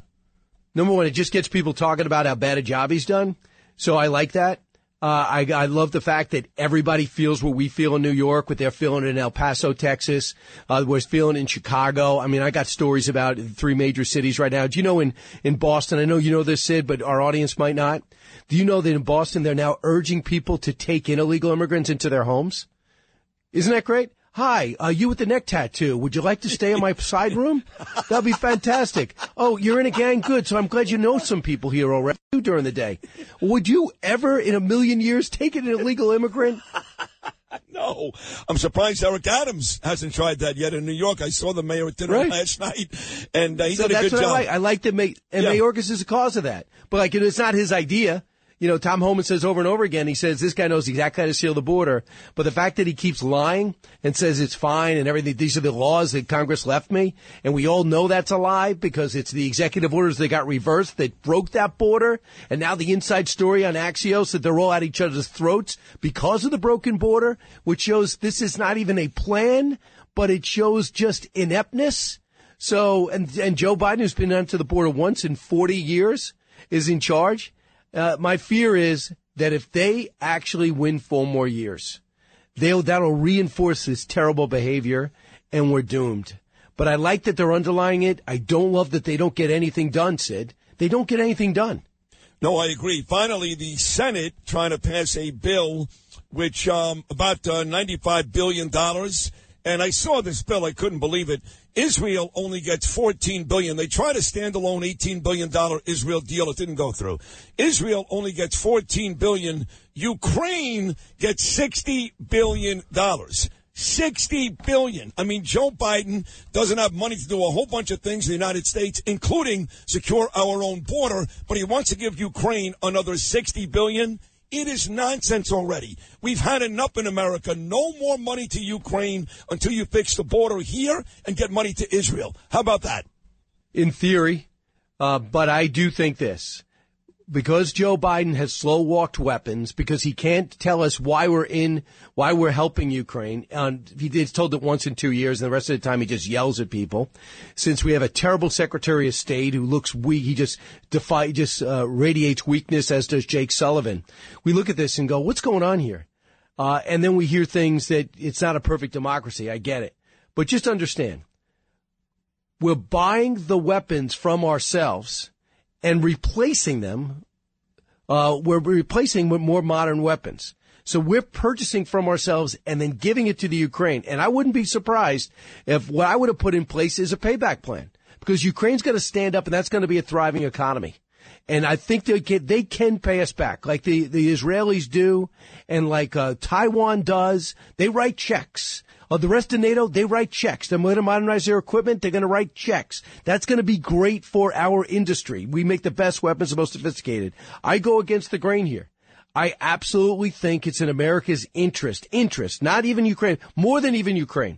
Number one, it just gets people talking about how bad a job he's done. So I like that. Uh, I, I love the fact that everybody feels what we feel in New York, what they're feeling in El Paso, Texas, uh, we're feeling in Chicago. I mean, I got stories about three major cities right now. Do you know in, in Boston, I know you know this, Sid, but our audience might not. Do you know that in Boston, they're now urging people to take in illegal immigrants into their homes? Isn't that great? Hi, uh, you with the neck tattoo. Would you like to stay in my side room? That'd be fantastic. Oh, you're in a gang? Good. So I'm glad you know some people here already during the day. Would you ever in a million years take an illegal immigrant? No, I'm surprised Eric Adams hasn't tried that yet in New York. I saw the mayor at dinner Right. last night, and uh, he so did a good job. I like. I like that. May- and Yeah. Mayorkas is the cause of that. But like, it's not his idea. You know, Tom Homan says over and over again, he says this guy knows exactly how to seal the border. But the fact that he keeps lying and says it's fine and everything, these are the laws that Congress left me. And we all know that's a lie because it's the executive orders that got reversed that broke that border. And now the inside story on Axios that they're all at each other's throats because of the broken border, which shows this is not even a plan, but it shows just ineptness. So, and, and Joe Biden, who's been onto the border once in 40 years, is in charge. Uh, my fear is that if they actually win four more years, they'll, that'll reinforce this terrible behavior and we're doomed. But I like that they're underlying it. I don't love that they don't get anything done, Sid. They don't get anything done. No, I agree. Finally, the Senate trying to pass a bill which um, about uh, ninety-five billion dollars. And I saw this bill. I couldn't believe it. Israel only gets 14 billion. They tried a standalone 18 billion dollar Israel deal. It didn't go through. Israel only gets 14 billion. Ukraine gets 60 billion dollars. 60 billion. I mean, Joe Biden doesn't have money to do a whole bunch of things in the United States, including secure our own border, but he wants to give Ukraine another 60 billion. It is nonsense already. We've had enough in America. No more money to Ukraine until you fix the border here and get money to Israel. How about that? in theory. Uh, but I do think this. Because Joe Biden has slow walked weapons, because he can't tell us why we're in, why we're helping Ukraine. Um, he did told it once in two years, and the rest of the time he just yells at people. Since we have a terrible Secretary of State who looks weak, he just defy, just uh, radiates weakness, as does Jake Sullivan. We look at this and go, "What's going on here?" Uh, and then we hear things that it's not a perfect democracy. I get it, but just understand we're buying the weapons from ourselves and replacing them. Uh, we're replacing with more modern weapons. So we're purchasing from ourselves and then giving it to the Ukraine. And I wouldn't be surprised if what I would have put in place is a payback plan because Ukraine's going to stand up and that's going to be a thriving economy. And I think they can, they can pay us back like the, the Israelis do and like, uh, Taiwan does. They write checks. Uh, the rest of NATO, they write checks. They're going to modernize their equipment. They're going to write checks. That's going to be great for our industry. We make the best weapons, the most sophisticated. I go against the grain here. I absolutely think it's in America's interest, interest, not even Ukraine, more than even Ukraine,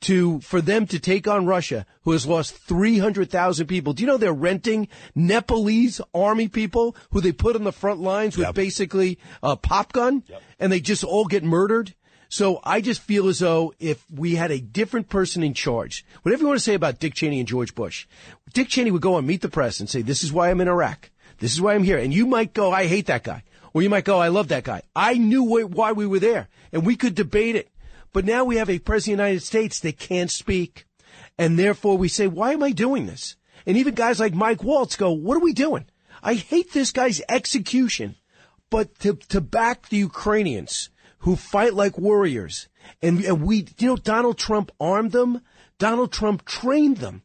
to, for them to take on Russia, who has lost 300,000 people. Do you know they're renting Nepalese army people who they put on the front lines with basically a pop gun and they just all get murdered? So I just feel as though if we had a different person in charge, whatever you want to say about Dick Cheney and George Bush, Dick Cheney would go and meet the press and say, this is why I'm in Iraq. This is why I'm here. And you might go, I hate that guy. Or you might go, I love that guy. I knew why we were there and we could debate it. But now we have a president of the United States that can't speak. And therefore we say, why am I doing this? And even guys like Mike Waltz go, what are we doing? I hate this guy's execution. But to, to back the Ukrainians who fight like warriors, and, and we, you know, Donald Trump armed them. Donald Trump trained them.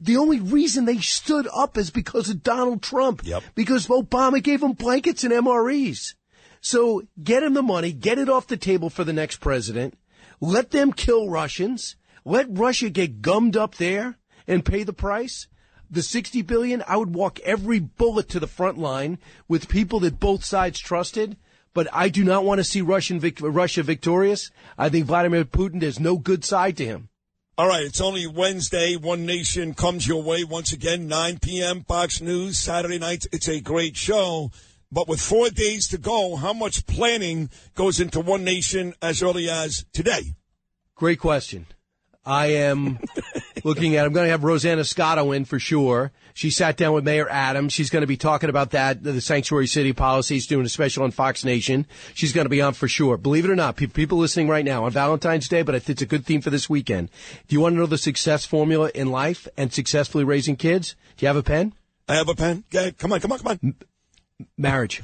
The only reason they stood up is because of Donald Trump. Yep. Because Obama gave them blankets and MREs. So get him the money, get it off the table for the next president. Let them kill Russians. Let Russia get gummed up there and pay the price. The 60 billion, I would walk every bullet to the front line with people that both sides trusted. But I do not want to see Russian vic- Russia victorious. I think Vladimir Putin, there's no good side to him. All right, it's only Wednesday. One Nation comes your way once again, 9 p.m. Fox News, Saturday nights. It's a great show. But with four days to go, how much planning goes into One Nation as early as today? Great question. I am looking at, I'm going to have Rosanna Scotto in for sure. She sat down with Mayor Adams. She's going to be talking about that, the sanctuary city policies, doing a special on Fox Nation. She's going to be on for sure. Believe it or not, people listening right now on Valentine's Day, but it's a good theme for this weekend. Do you want to know the success formula in life and successfully raising kids? Do you have a pen? I have a pen. Yeah, come on, come on, come on. Marriage.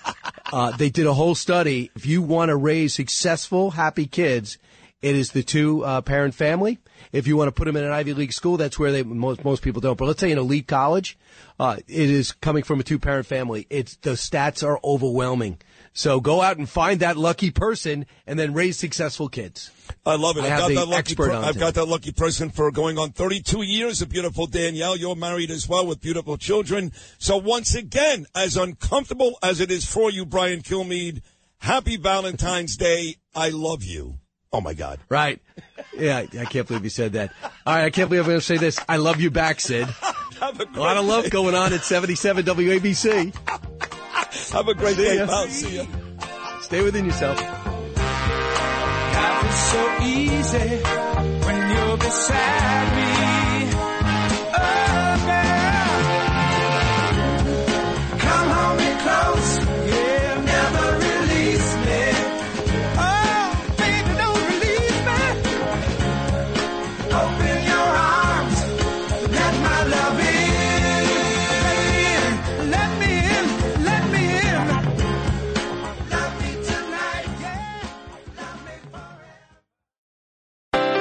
uh, they did a whole study. If you want to raise successful, happy kids, it is the two uh, parent family. If you want to put them in an Ivy League school, that's where they most most people don't. But let's say an elite college, uh, it is coming from a two parent family. It's the stats are overwhelming. So go out and find that lucky person and then raise successful kids. I love it. I I've have got that lucky expert per- I've got that lucky person for going on 32 years. A beautiful Danielle. You're married as well with beautiful children. So once again, as uncomfortable as it is for you, Brian Kilmeade, happy Valentine's Day. I love you. Oh my God. Right. Yeah, I can't believe you said that. All right, I can't believe I'm going to say this. I love you back, Sid. Have a, A lot of love going on at 77 WABC. Have a great See day, ya. pal. See ya. Stay within yourself. Life is so easy when you're beside me.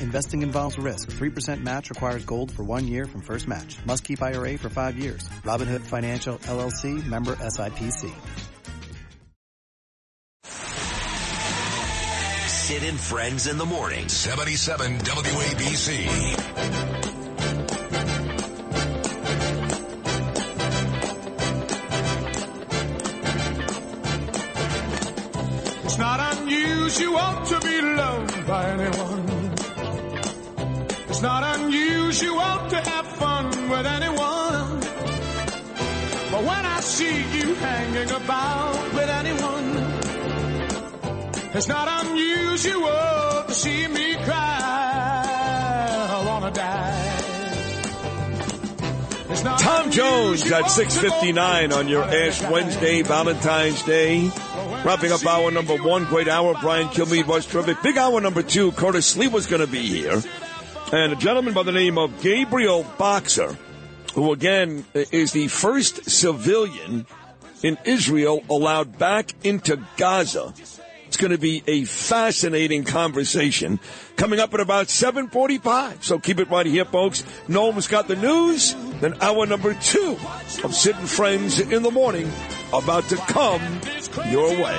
Investing involves risk. 3% match requires gold for one year from first match. Must keep IRA for five years. Robinhood Financial LLC member SIPC. Sid and Friends in the Morning. 77 WABC. It's not unusual to be loved by anyone. Not unusual to have fun with anyone. But when I see you hanging about with anyone, it's not unusual to see me cry. I wanna die. Tom Jones at 659 on your Ash Wednesday, Valentine's Day. Wrapping up hour number one, great hour. Brian Kilmeade was terrific. Big hour number two, Curtis Lee was going to be here. And a gentleman by the name of Gabriel Boxer, who again is the first civilian in Israel allowed back into Gaza. It's going to be a fascinating conversation coming up at about 745. So keep it right here, folks. Noam's got the news. Then hour number two of Sid and Friends in the Morning about to come your way.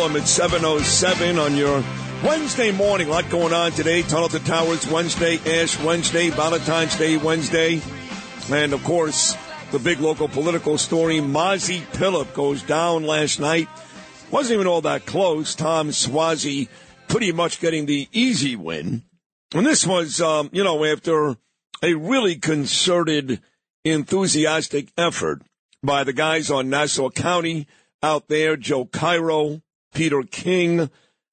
Angel at 707 on your Wednesday morning. A lot going on today. Tunnel to Towers Wednesday, Ash Wednesday, Valentine's Day Wednesday. And of course, the big local political story. Mazi Pilip goes down last night. Wasn't even all that close. Tom Suozzi pretty much getting the easy win. And this was, um, you know, after a really concerted, enthusiastic effort by the guys on Nassau County out there, Joe Cairo, Peter King.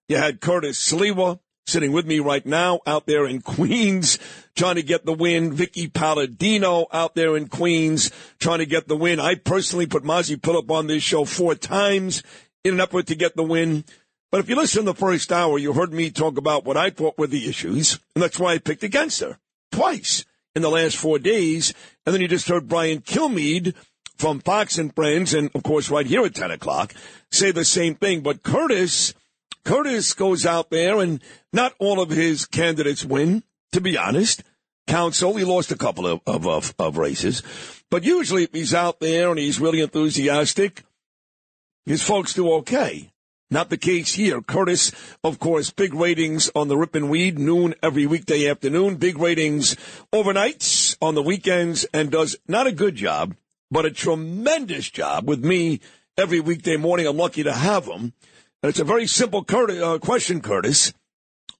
You had Curtis Sliwa sitting with me right now out there in Queens trying to get the win. Vickie Paladino out there in Queens trying to get the win. I personally put Mazi Pilip on this show four times in an effort to get the win. But if you listen the first hour, you heard me talk about what I thought were the issues, and that's why I picked against her twice in the last four days. And then you just heard Brian Kilmeade from Fox and Friends, and of course right here at 10 o'clock, say the same thing. But Curtis, Curtis goes out there and not all of his candidates win, to be honest. Council, he lost a couple of, of, of, of races. But usually if he's out there and he's really enthusiastic, his folks do okay. Not the case here. Curtis, of course, big ratings on the Rip and Read, noon every weekday afternoon. Big ratings overnights on the weekends and does not a good job, but a tremendous job with me every weekday morning. I'm lucky to have him. And it's a very simple Curtis, uh, question, Curtis.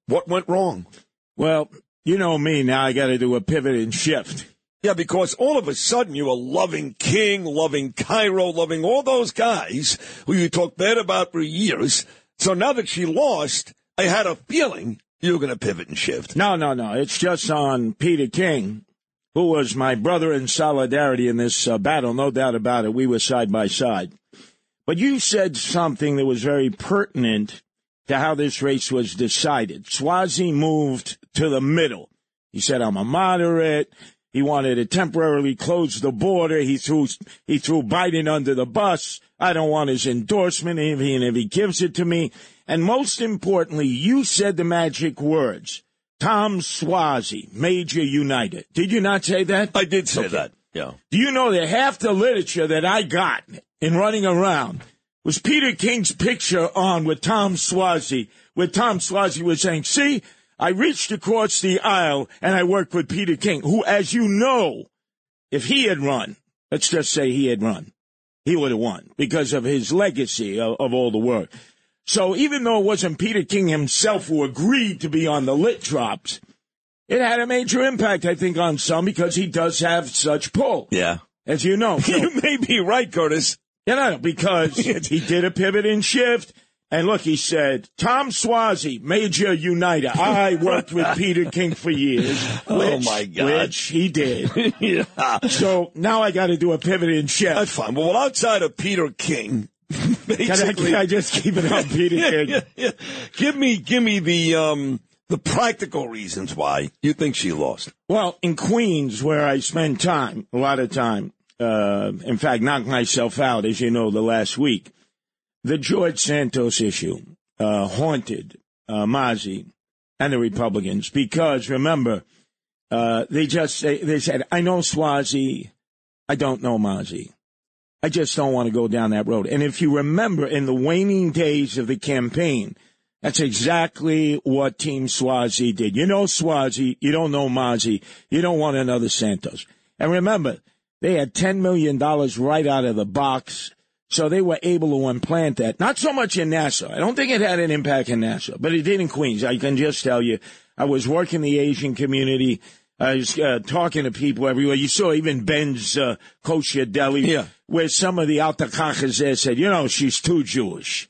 What went wrong? Well, you know me. Now I got to do a pivot and shift. Yeah, because all of a sudden you were loving King, loving Cairo, loving all those guys who you talked bad about for years. So now that she lost, I had a feeling you were going to pivot and shift. No, no, no. It's just on Peter King, who was my brother in solidarity in this uh, battle. No doubt about it. We were side by side. But you said something that was very pertinent to how this race was decided. Suozzi moved to the middle. He said, I'm a moderate. He wanted to temporarily close the border. He threw he threw Biden under the bus. I don't want his endorsement, even if he gives it to me. And most importantly, you said the magic words. Tom Suozzi, Major United. Did you not say that? I did say that. Yeah. Do you know that half the literature that I got in running around was Peter King's picture on with Tom Suozzi, where Tom Suozzi was saying, see, I reached across the aisle and I worked with Peter King, who, as you know, if he had run, let's just say he had run, he would have won because of his legacy of, of all the work. So even though it wasn't Peter King himself who agreed to be on the lit drops, it had a major impact, I think, on some because he does have such pull. Yeah. As you know. So- You may be right, Curtis. you know, because he did a pivot and shift. And look, he said, Tom Suozzi, Major Uniter. I worked with Peter King for years. Oh, my God. Which he did. yeah. So now I got to do a pivot and shift. That's fine. Well, outside of Peter King, Can I, can I just keep it on Peter yeah, yeah, yeah. Give me, give me the um the practical reasons why you think she lost. Well, in Queens, where I spend time, a lot of time, uh, in fact, knocked myself out, as you know, the last week, the George Santos issue uh, haunted uh, Mazi and the Republicans because, remember, uh, they just say, they said, I know Suozzi, I don't know Mazi. I just don't want to go down that road. And if you remember, in the waning days of the campaign, that's exactly what Team Suozzi did. You know Suozzi, you don't know Mazi, you don't want another Santos. And remember, they had $10 million right out of the box, so they were able to implant that. Not so much in Nassau. I don't think it had an impact in Nassau, but it did in Queens. I can just tell you, I was working the Asian community. I was uh, talking to people everywhere. You saw even Ben's uh, kosher deli, Yeah. where some of the Altakachas there said, you know, she's too Jewish.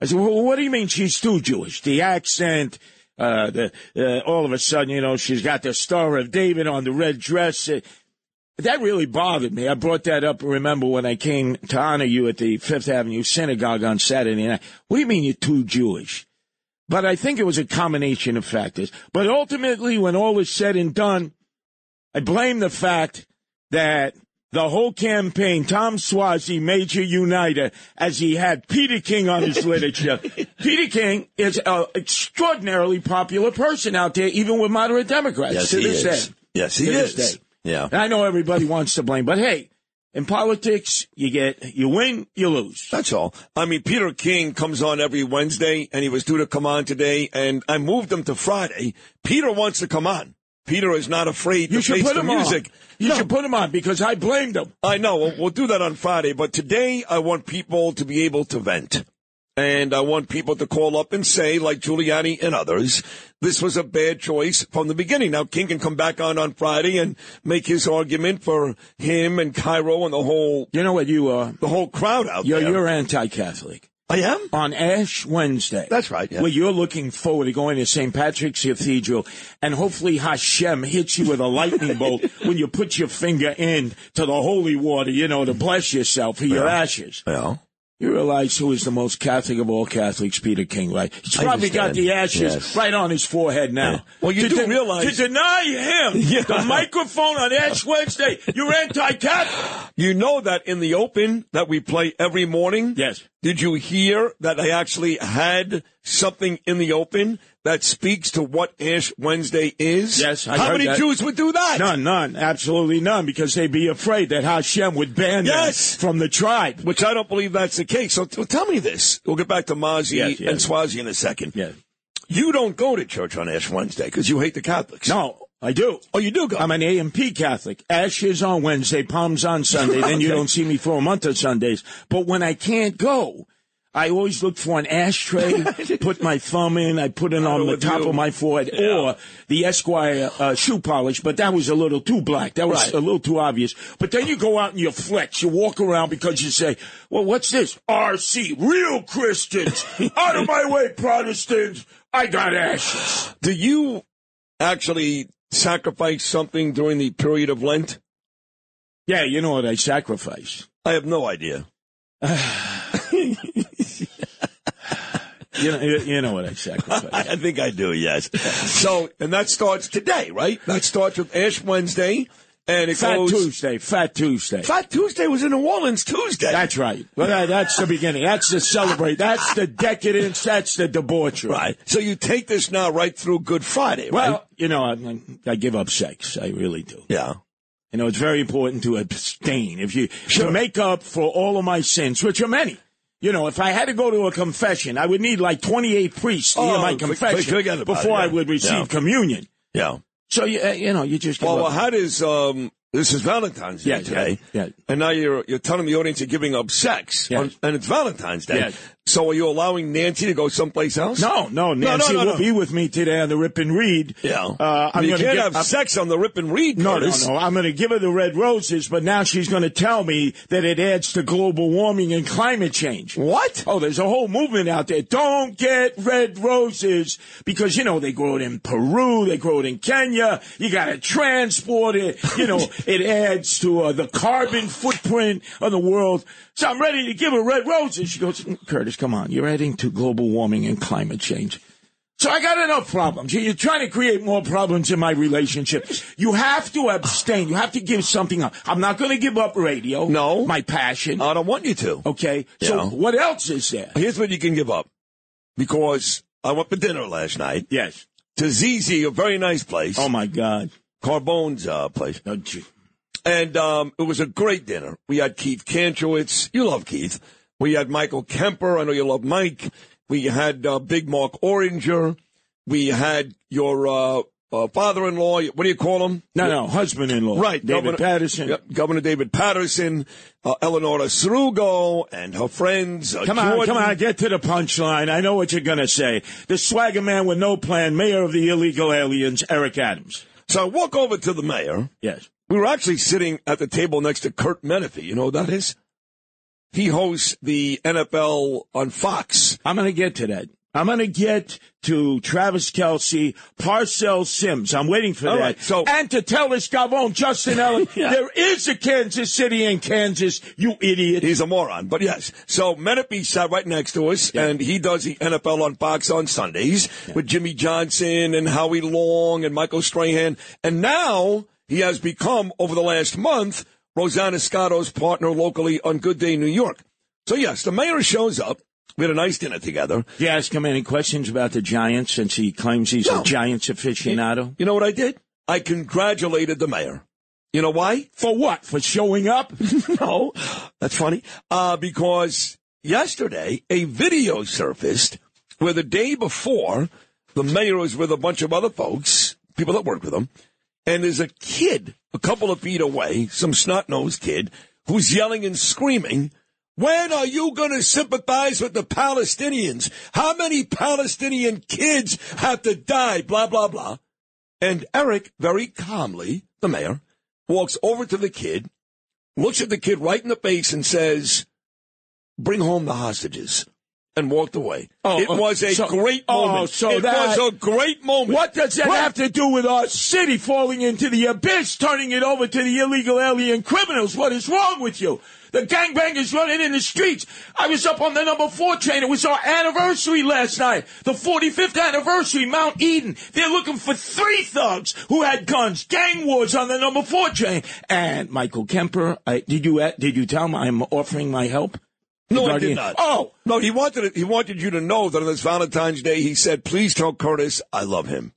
I said, well, what do you mean she's too Jewish? The accent, uh, the, uh, all of a sudden, you know, she's got the Star of David on the red dress. Uh, that really bothered me. I brought that up, remember, when I came to honor you at the Fifth Avenue Synagogue on Saturday night. What do you mean you're too Jewish? But I think it was a combination of factors. But ultimately, when all was said and done, I blame the fact that the whole campaign, Tom Suozzi, Major Uniter, as he had Peter King on his literature. Peter King is an extraordinarily popular person out there, even with moderate Democrats Yes, to he this is. day. Yes, he is. Yeah. And I know everybody wants to blame, but hey, in politics, you get, you win, you lose. That's all. I mean, Peter King comes on every Wednesday, and he was due to come on today, and I moved him to Friday. Peter wants to come on. Peter is not afraid You to should face put the him music. on. You should put him on because I blamed him. I know. We'll, we'll do that on Friday, but today I want people to be able to vent. And I want people to call up and say, like Giuliani and others, this was a bad choice from the beginning. Now, King can come back on on Friday and make his argument for him and Cairo and the whole, You know what you are? the whole crowd out You're, there. you're anti-Catholic. I am? On Ash Wednesday. That's right, yeah. Where you're looking forward to going to St. Patrick's Cathedral and hopefully Hashem hits you with a lightning bolt when you put your finger in to the holy water, you know, to bless yourself for your ashes. Yeah. You realize who is the most Catholic of all Catholics, Peter King, right? He's probably got the ashes Yes. right on his forehead now. Yeah. Well, you to do de- realize- to deny him Yeah. the microphone on Ash Wednesday, you're anti-Catholic. You know that in the open that we play every morning? Yes. Did you hear that I actually had something in the open that speaks to what Ash Wednesday is? Yes, I How many that. Jews would do that? None, none, absolutely none, because they'd be afraid that Hashem would ban Yes. them from the tribe. Which I don't believe that's the case. So t- tell me this. We'll get back to Mazi Yes, yes. and Suozzi in a second. Yes. You don't go to church on Ash Wednesday because you hate the Catholics. No, I do. Oh, you do go? I'm an AMP Catholic. Ashes on Wednesday, palms on Sunday. Then you don't see me for a month on Sundays. But when I can't go, I always look for an ashtray, put my thumb in, I put it on the top you. of my forehead, Yeah. or the Esquire uh, shoe polish, but that was a little too black. That was Right. a little too obvious. But then you go out and you flex. You walk around because you say, well, what's this? RC, real Christians. out of my way, Protestants. I got ashes. Do you actually sacrifice something during the period of Lent? Yeah, you know what I sacrifice. I have no idea. You know, you know what I sacrifice. I think I do, yes. So, and that starts today, right? That starts with Ash Wednesday, and it goes Fat goes. Tuesday, Fat Tuesday. Fat Tuesday was in New Orleans Tuesday. That's right. Well, that- that's the beginning. That's the celebrate. That's the decadence. That's the debauchery. right. So you take this now right through Good Friday, Well, right? you know, I, I give up sex. I really do. Yeah. You know, it's very important to abstain. If you Sure. to make up for all of my sins, which are many. You know, if I had to go to a confession, I would need like 28 priests to hear Oh, my for- confession about it, before I yeah. would receive Yeah. communion. Yeah. So you, uh, you know, you just Well, well, how does um, this is Valentine's Day Yeah, today, yeah, yeah. and now you're you're telling the audience you're giving up sex, on- and it's Valentine's Day. So are you allowing Nancy to go someplace else? No, no, Nancy no, no, will no. be with me today on the Rip and Read. Yeah. Uh, I'm you can't get- have I'm- sex on the Rip and Read. No, no, no. I'm going to give her the red roses, but now she's going to tell me that it adds to global warming and climate change. What? Oh, there's a whole movement out there. Don't get red roses because, you know, they grow it in Peru, they grow it in Kenya. You got to transport it. You know, it adds to uh, the carbon footprint of the world. So I'm ready to give her red roses. She goes, Curtis, come on. You're adding to global warming and climate change. So I got enough problems. You're trying to create more problems in my relationship. You have to abstain. You have to give something up. I'm not going to give up radio. No. My passion. I don't want you to. Okay. So what else is there? Here's what you can give up, because I went for dinner last night Yes. to ZZ, a very nice place, Oh my God. Carbone's uh, place. Oh. And um, it was a great dinner. We had Keith Kantrowitz. You love Keith. We had Michael Kemper. I know you love Mike. We had uh, Big Mark Oranger. We had your uh, uh, father-in-law. What do you call him? No, no, husband-in-law. Right, David Governor- Paterson. Yep, Governor David Paterson, uh, Eleonora Srugo, and her friends. Uh, Come on, come on, get to the punchline. I know what you're going to say. The swagger man with no plan, mayor of the illegal aliens, Eric Adams. So I walk over to the mayor. Yes. We were actually sitting at the table next to Kurt Menefee. You know who that is? He hosts the NFL on Fox. I'm going to get to that. I'm going to get to Travis Kelce, Parcell Sims. I'm waiting for All that. right, so- and to tell us, Gavon, Justin Ellen, Yeah. there is a Kansas City in Kansas, you idiot. He's a moron, but yes. So Menefee sat right next to us, and he does the NFL on Fox on Sundays with Jimmy Johnson and Howie Long and Michael Strahan. And now he has become, over the last month, Rosanna Scotto's partner locally on Good Day New York. So yes, the mayor shows up. We had a nice dinner together. You ask him any questions about the Giants since he claims he's No. a Giants aficionado? You know what I did? I congratulated the mayor. You know why? For what? For showing up? no, that's funny. Uh, because yesterday a video surfaced where the day before the mayor was with a bunch of other folks, people that work with him, and there's a kid a couple of feet away, some snot-nosed kid, who's yelling and screaming, when are you going to sympathize with the Palestinians? How many Palestinian kids have to die? Blah, blah, blah. And Eric, very calmly, the mayor, walks over to the kid, looks at the kid right in the face and says, bring home the hostages. And walked away. Oh, it uh, was a so- great oh, moment. so it that- was a great moment. What does that Right. have to do with our city falling into the abyss, turning it over to the illegal alien criminals? What is wrong with you? The gangbangers running in the streets. I was up on the number four train. It was our anniversary last night. The 45th anniversary, Mount Eden. They're looking for three thugs who had guns. Gang wars on the number four train. And Michael Kemper, I, did you did you tell him I'm offering my help? No, I did not. Oh, no, he wanted it. He wanted you to know that on this Valentine's Day, he said, "Please tell Curtis I love him."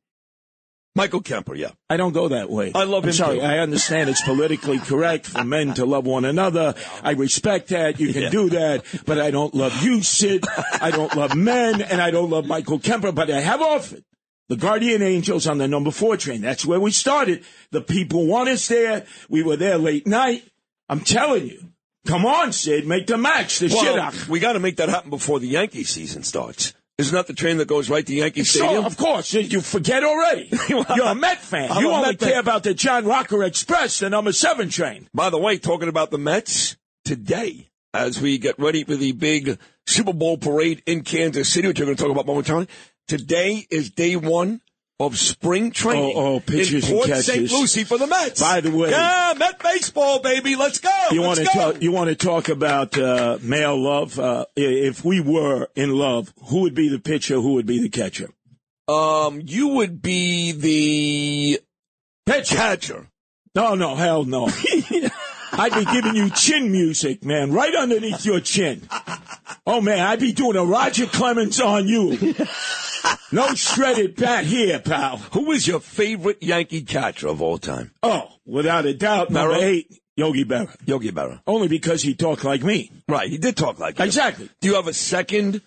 Michael Kemper, yeah. I don't go that way. I love I'm him sorry. too. I understand it's politically correct for men to love one another. I respect that. You can Yeah. do that. But I don't love you, Sid. I don't love men, and I don't love Michael Kemper. But I have offered the Guardian Angels on the number four train. That's where we started. The people want us there. We were there late night. I'm telling you. Come on, Sid. Make the match. The Well, we got to make that happen before the Yankee season starts. Isn't that the train that goes right to Yankee Stadium? Of course, you forget already. You're a Met fan. I'm you only care about the John Rocker Express, the number seven train. By the way, talking about the Mets today, as we get ready for the big Super Bowl parade in Kansas City, which we're going to talk about momentarily. Today is day one of spring training Oh, oh, pitchers in and Port. St. Lucie for the Mets. By the way- yeah, Met baseball, baby. Let's go. You want to talk? You want to talk about uh, male love? Uh, if we were in love, who would be the pitcher? Who would be the catcher? Um, you would be the Pitcher. catcher. No, no, hell no. I'd be giving you chin music, man, right underneath your chin. Oh man, I'd be doing a Roger Clemens on you. No shredded bat here, pal. Who is your favorite Yankee catcher of all time? Oh, without a doubt, number Berra? eight, Yogi Berra. Yogi Berra. Only because he talked like me. Right, he did talk like you. Exactly. Do you have a second?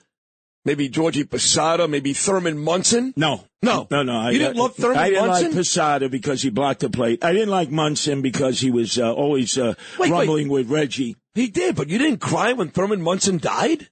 Maybe Georgie Posada, maybe Thurman Munson? No. No. No, no. I, You didn't love Thurman Munson? I didn't Munson? like Posada because he blocked the plate. I didn't like Munson because he was uh, always uh, Wait, wait. rumbling with Reggie. He did, but you didn't cry when Thurman Munson died?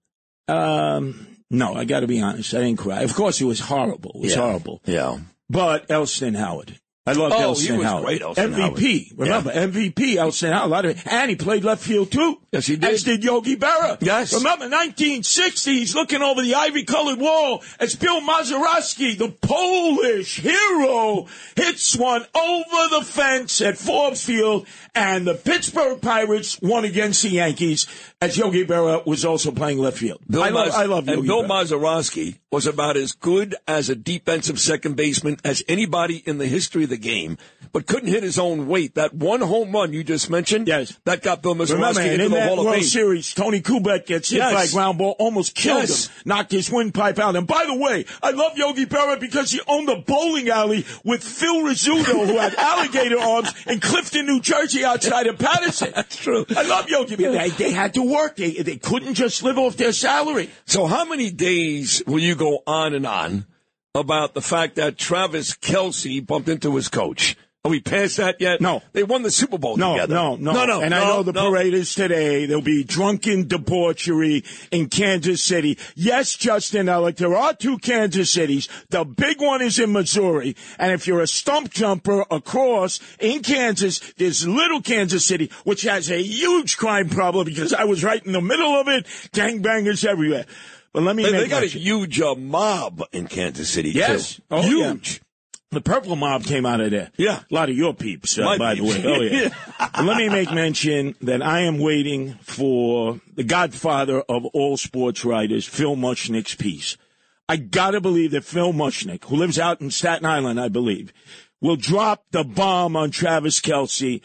Um, no, I got to be honest. I didn't cry. Of course, it was horrible. It was Yeah. horrible. Yeah. But Elston Howard. I loved Oh, he Howard. great, MVP. Howard. Remember, MVP, Elston Howard. A lot of- And he played left field too. Yes, he did. As did Yogi Berra. Yes. Remember, 1960, he's looking over the ivy colored wall as Bill Mazeroski, the Polish hero, hits one over the fence at Forbes Field, and the Pittsburgh Pirates won against the Yankees as Yogi Berra was also playing left field. I love, Maz- I love And Bill Berra. Mazeroski was about as good as a defensive second baseman as anybody in the history of the game, but couldn't hit his own weight. That one home run you just mentioned, Yes. that got Bill Mazeroski into in the Hall of World Fame. Series, Tony Kubek gets hit Yes. by a ground ball, almost killed Yes. him, knocked his windpipe out. And by the way, I love Yogi Berra because he owned a bowling alley with Phil Rizzuto, who had alligator arms in Clifton, New Jersey, outside of Paterson. That's true. I love Yogi Berra. They, they had to work. They, they couldn't just live off their salary. So how many days will you go on and on about the fact that Travis Kelce bumped into his coach? Are we past that yet? No. They won the Super Bowl No, together. no, no, no, no. And I know the no. parade is today. There'll be drunken debauchery in Kansas City. Yes, Justin Ellick, there are two Kansas cities. The big one is in Missouri. And if you're a stump jumper across in Kansas, there's little Kansas City, which has a huge crime problem because I was right in the middle of it. Gangbangers everywhere. But let me They, they got a huge uh, mob in Kansas City. Yes. too. Oh, yeah. huge. The purple mob came out of there. Yeah. A lot of your peeps, uh, by peeps. the way. Oh, yeah. But let me make mention that I am waiting for the godfather of all sports writers, Phil Mushnick's piece. I gotta believe that Phil Mushnick, who lives out in Staten Island, I believe, will drop the bomb on Travis Kelce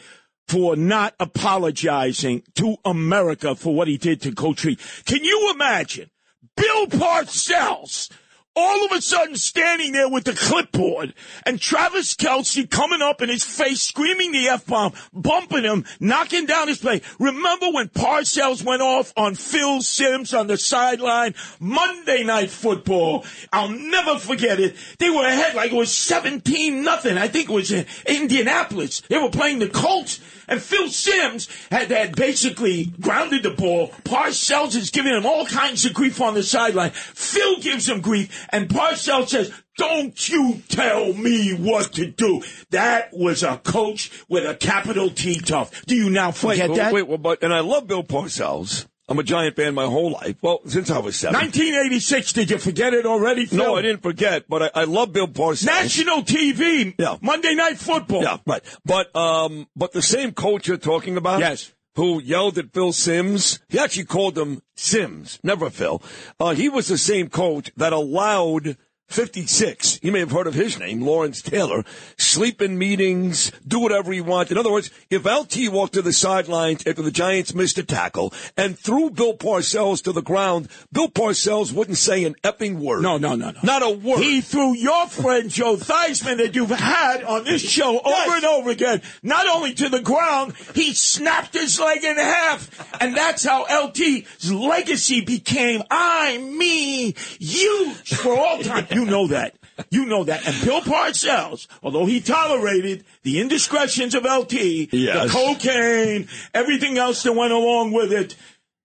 for not apologizing to America for what he did to Coach Reid. Can you imagine Bill Parcells all of a sudden standing there with the clipboard and Travis Kelce coming up in his face, screaming the F bomb, bumping him, knocking down his play. Remember when Parcells went off on Phil Simms on the sideline? Monday night football. I'll never forget it. They were ahead like it was 17 nothing. I think it was in Indianapolis. They were playing the Colts. And Phil Simms had, had basically grounded the ball. Parcells is giving him all kinds of grief on the sideline. Phil gives him grief, and Parcells says, don't you tell me what to do. That was a coach with a capital T tough. Do you now forget wait, that? Wait, well, but and I love Bill Parcells. I'm a giant fan my whole life. Well, since I was seven. 1986, did you forget it already, Phil? No, I didn't forget, but I, I love Bill Parcells. National TV, Yeah. Monday Night Football. Yeah, right. But um, but the same coach you're talking about, Yes. who yelled at Phil Simms, he actually called him Simms, never Phil. Uh, he was the same coach that allowed 56. You may have heard of his name, Lawrence Taylor. Sleep in meetings, do whatever he wants. In other words, if LT walked to the sidelines after the Giants missed a tackle and threw Bill Parcells to the ground, Bill Parcells wouldn't say an epping word. No, no, no, no. Not a word. He threw your friend Joe Theismann that you've had on this show over and over again, not only to the ground, he snapped his leg in half. And that's how LT's legacy became I, me, huge for all time. You know that. You know that. And Bill Parcells, although he tolerated the indiscretions of LT, the cocaine, everything else that went along with it,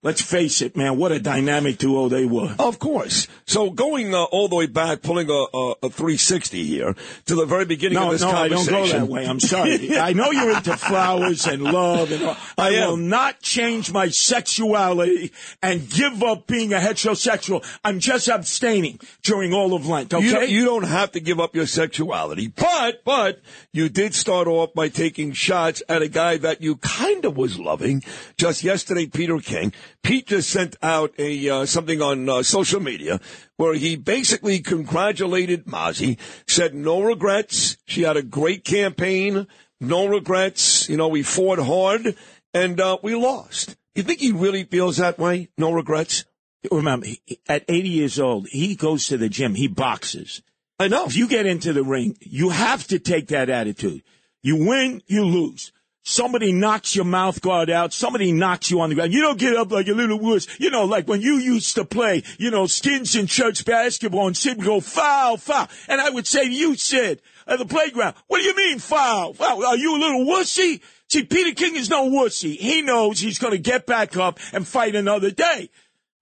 let's face it, man, what a dynamic duo they were. Of course. So going uh, all the way back, pulling a, a, a 360 here to the very beginning No, of this no, I don't go that way. I'm sorry. I know you're into flowers and love, and all. I, I will not change my sexuality and give up being a heterosexual. I'm just abstaining during all of Lent. Okay, You, don't, you don't have to give up your sexuality, but but you did start off by taking shots at a guy that you kind of was loving. Just yesterday, Peter King. Pete just sent out a uh, something on uh, social media where he basically congratulated Mazi, said no regrets. She had a great campaign, no regrets. You know, we fought hard and uh, we lost. You think he really feels that way? No regrets. Remember, he- at 80 years old, he goes to the gym. He boxes. I know. If you get into the ring, you have to take that attitude. You win, you lose. Somebody knocks your mouth guard out. Somebody knocks you on the ground. You don't get up like a little wuss. You know, like when you used to play, you know, skins in church basketball and Sid would go foul, foul. And I would say to you, Sid, at the playground, what do you mean foul? Foul? Are you a little wussy? See, Peter King is no wussy. He knows he's going to get back up and fight another day.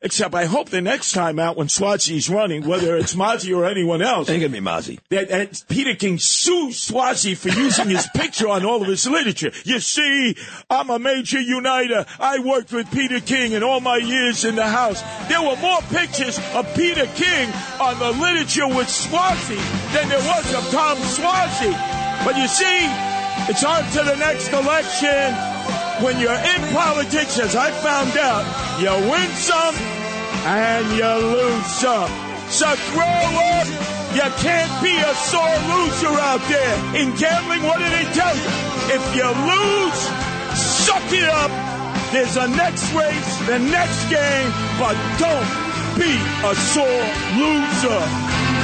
Except I hope the next time out when Suozzi's running, whether it's Mazi or anyone else, Ain't gonna be Mazi. that, that Peter King sues Suozzi for using his picture on all of his literature. You see, I'm a major uniter. I worked with Peter King in all my years in the House. There were more pictures of Peter King on the literature with Suozzi than there was of Tom Suozzi. But you see, it's on to the next election. When you're in politics, as I found out, you win some and you lose some. So grow up. You can't be a sore loser out there. In gambling, what do they tell you? If you lose, suck it up. There's a next race, the next game, but don't be a sore loser.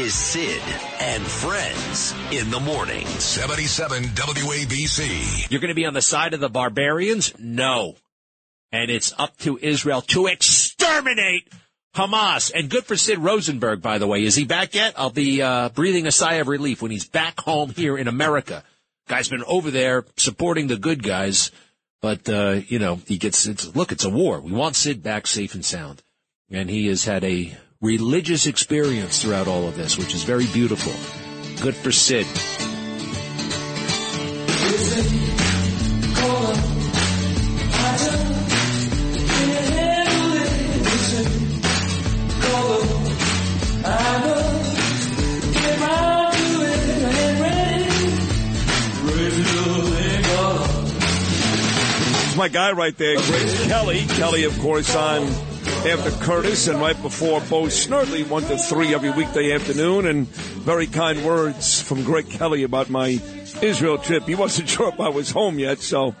Is Sid and Friends in the morning. 77 WABC. You're going to be on the side of the barbarians? No. And it's up to Israel to exterminate Hamas. And good for Sid Rosenberg, by the way. Is he back yet? I'll be uh, breathing a sigh of relief when he's back home here in America. Guy's been over there supporting the good guys, but uh, you know he gets. It's, look, it's a war. We want Sid back safe and sound, and he has had a religious experience throughout all of this, which is very beautiful. Good for Sid. my guy right there, Greg Kelly. Kelly, of course, on after Curtis and right before Bo Snerdley, one to three every weekday afternoon. And very kind words from Greg Kelly about my Israel trip. He wasn't sure if I was home yet, so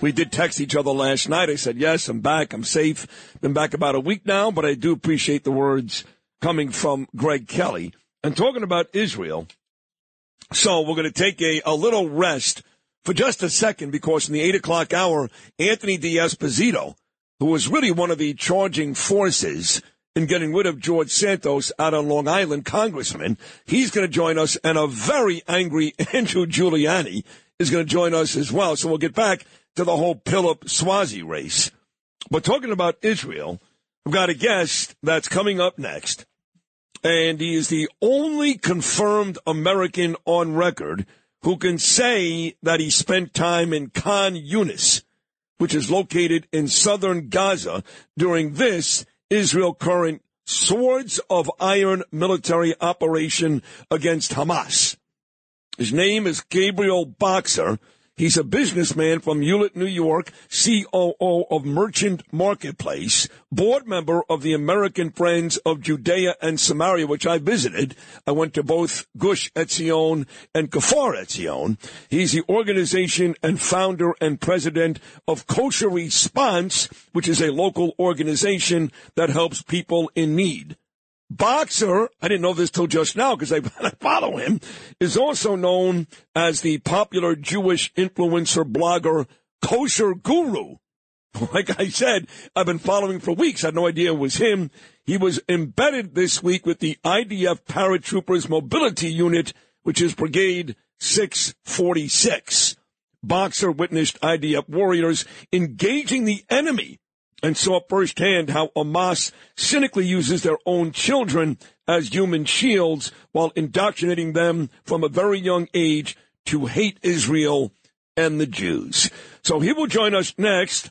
we did text each other last night. I said, yes, I'm back. I'm safe. Been back about a week now, but I do appreciate the words coming from Greg Kelly. And talking about Israel, so we're going to take a, a little rest for just a second because in the eight o'clock hour, Anthony D'Esposito, who was really one of the charging forces in getting rid of George Santos out on Long Island, congressman, he's going to join us, and a very angry Andrew Giuliani is going to join us as well. So we'll get back to the whole Pilip Suozzi race. But talking about Israel, I've got a guest that's coming up next and he is the only confirmed American on record who can say that he spent time in Khan Yunis, which is located in southern Gaza, during this Israel current Swords of Iron military operation against Hamas. His name is Gabriel Boxer. He's a businessman from Hewlett, New York, COO of Merchant Marketplace, board member of the American Friends of Judea and Samaria, which I visited. I went to both Gush Etzion and Kfar Etzion. He's the organization and founder and president of Kosher Response, which is a local organization that helps people in need. Boxer, I didn't know this till just now because I, I follow him, is also known as the popular Jewish influencer blogger Kosher Guru. Like I said, I've been following for weeks. I had no idea it was him. He was embedded this week with the IDF Paratroopers Mobility Unit, which is Brigade 646. Boxer witnessed IDF warriors engaging the enemy and saw firsthand how Hamas cynically uses their own children as human shields while indoctrinating them from a very young age to hate Israel and the Jews. So he will join us next.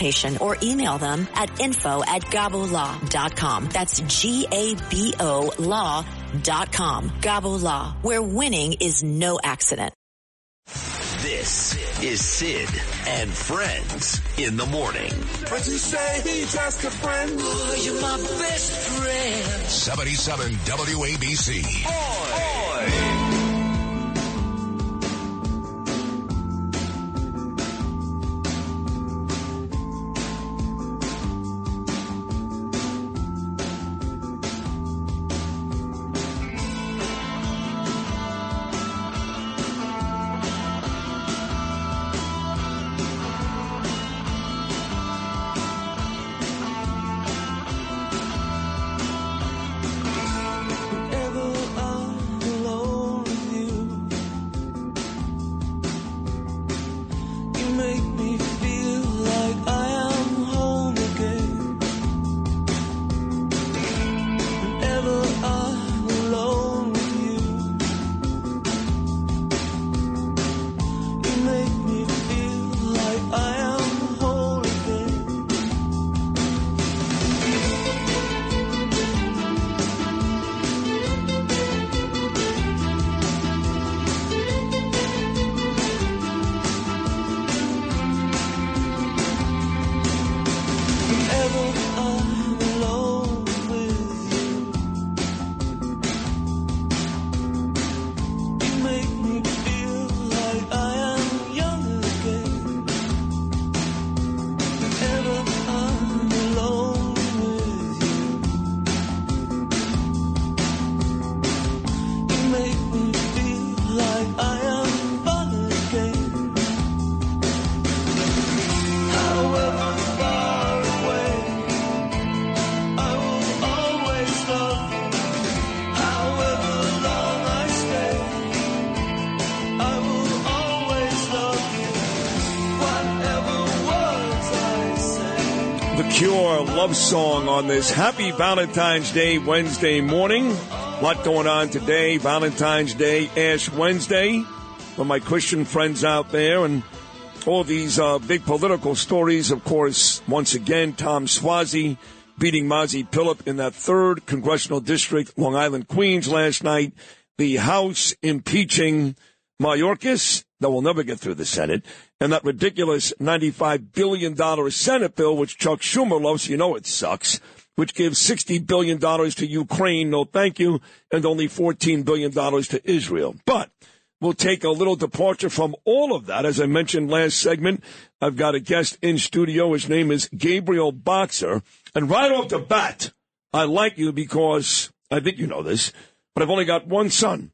or email them at info at gabolaw.com. That's G-A-B-O law.com. Gabo Law, where winning is no accident. This is Sid and Friends in the morning. But you say he's just a friend. Ooh, you're my best friend. 77 WABC. Whenever I'm love song on this happy Valentine's Day Wednesday morning. A lot going on today. Valentine's Day, Ash Wednesday. For my Christian friends out there and all these uh, big political stories, of course, once again, Tom Suozzi beating Mazi Pilip in that third congressional district, Long Island, Queens last night. The House impeaching Mayorkas that will never get through the Senate, and that ridiculous $95 billion Senate bill, which Chuck Schumer loves, you know it sucks, which gives $60 billion to Ukraine, no thank you, and only $14 billion to Israel. But we'll take a little departure from all of that. As I mentioned last segment, I've got a guest in studio. His name is Gabriel Boxer. And right off the bat, I like you because I think you know this, but I've only got one son,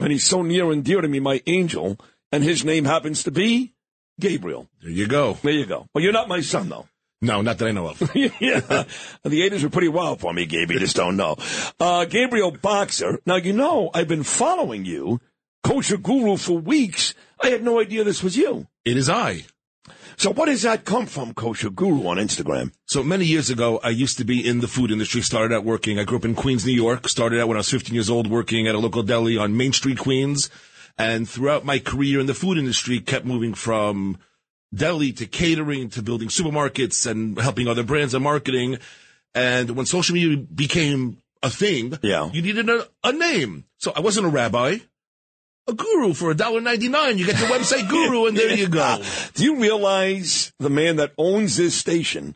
and he's so near and dear to me, my angel, and his name happens to be Gabriel. There you go. There you go. Well, you're not my son, though. No, not that I know of. yeah. The 80s were pretty wild for me, Gabe. You just don't know. Uh, Gabriel Boxer. Now, you know, I've been following you, kosher guru, for weeks. I had no idea this was you. It is I. So what does that come from, kosher guru on Instagram? So many years ago, I used to be in the food industry, started out working. I grew up in Queens, New York, started out when I was 15 years old working at a local deli on Main Street, Queens. And throughout my career in the food industry, kept moving from deli to catering to building supermarkets and helping other brands and marketing. And when social media became a thing, yeah. you needed a, a name. So I wasn't a rabbi, a guru for $1.99. You get the website guru and there you go. Do you realize the man that owns this station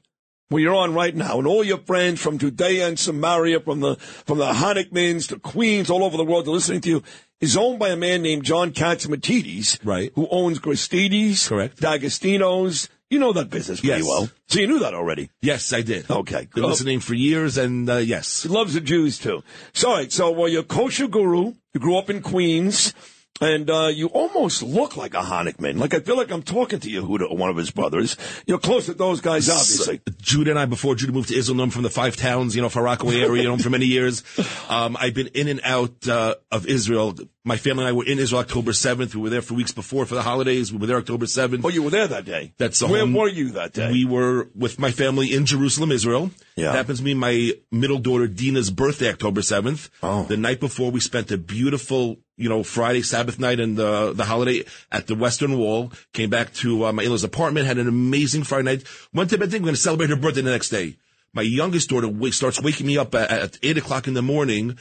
where you're on right now and all your friends from Judea and Samaria, from the, from the Honickmans to Queens, all over the world are listening to you, is owned by a man named John Catsimatidis. Right. Who owns Gristedes. Correct. D'Agostino's. You know that business pretty Yes. well. So you knew that already. Yes, I did. Okay. Been listening for years and, uh, yes. He loves the Jews too. So, all right, so well, you're a kosher guru. You grew up in Queens, and uh, you almost look like a Hanukkah Like I feel like I'm talking to Yehuda or one of his brothers. You're close to those guys, obviously. Judah and I, before Judah moved to Israel, known from the five towns, you know, Far Rockaway area, known for many years. Um, I've been in and out uh, of Israel. My family and I were in Israel October 7th. We were there for weeks before for the holidays. We were there October 7th. Oh, you were there that day. That's Where home- were you that day? We were with my family in Jerusalem, Israel. Yeah. It happens to be my middle daughter Dina's birthday, October 7th. Oh. The night before, we spent a beautiful, you know, Friday, Sabbath night and the, the holiday at the Western Wall. Came back to uh, my in-laws apartment, had an amazing Friday night. Went to bed thinking we're going to celebrate her birthday the next day. My youngest daughter wa- starts waking me up at, at 8 o'clock in the morning.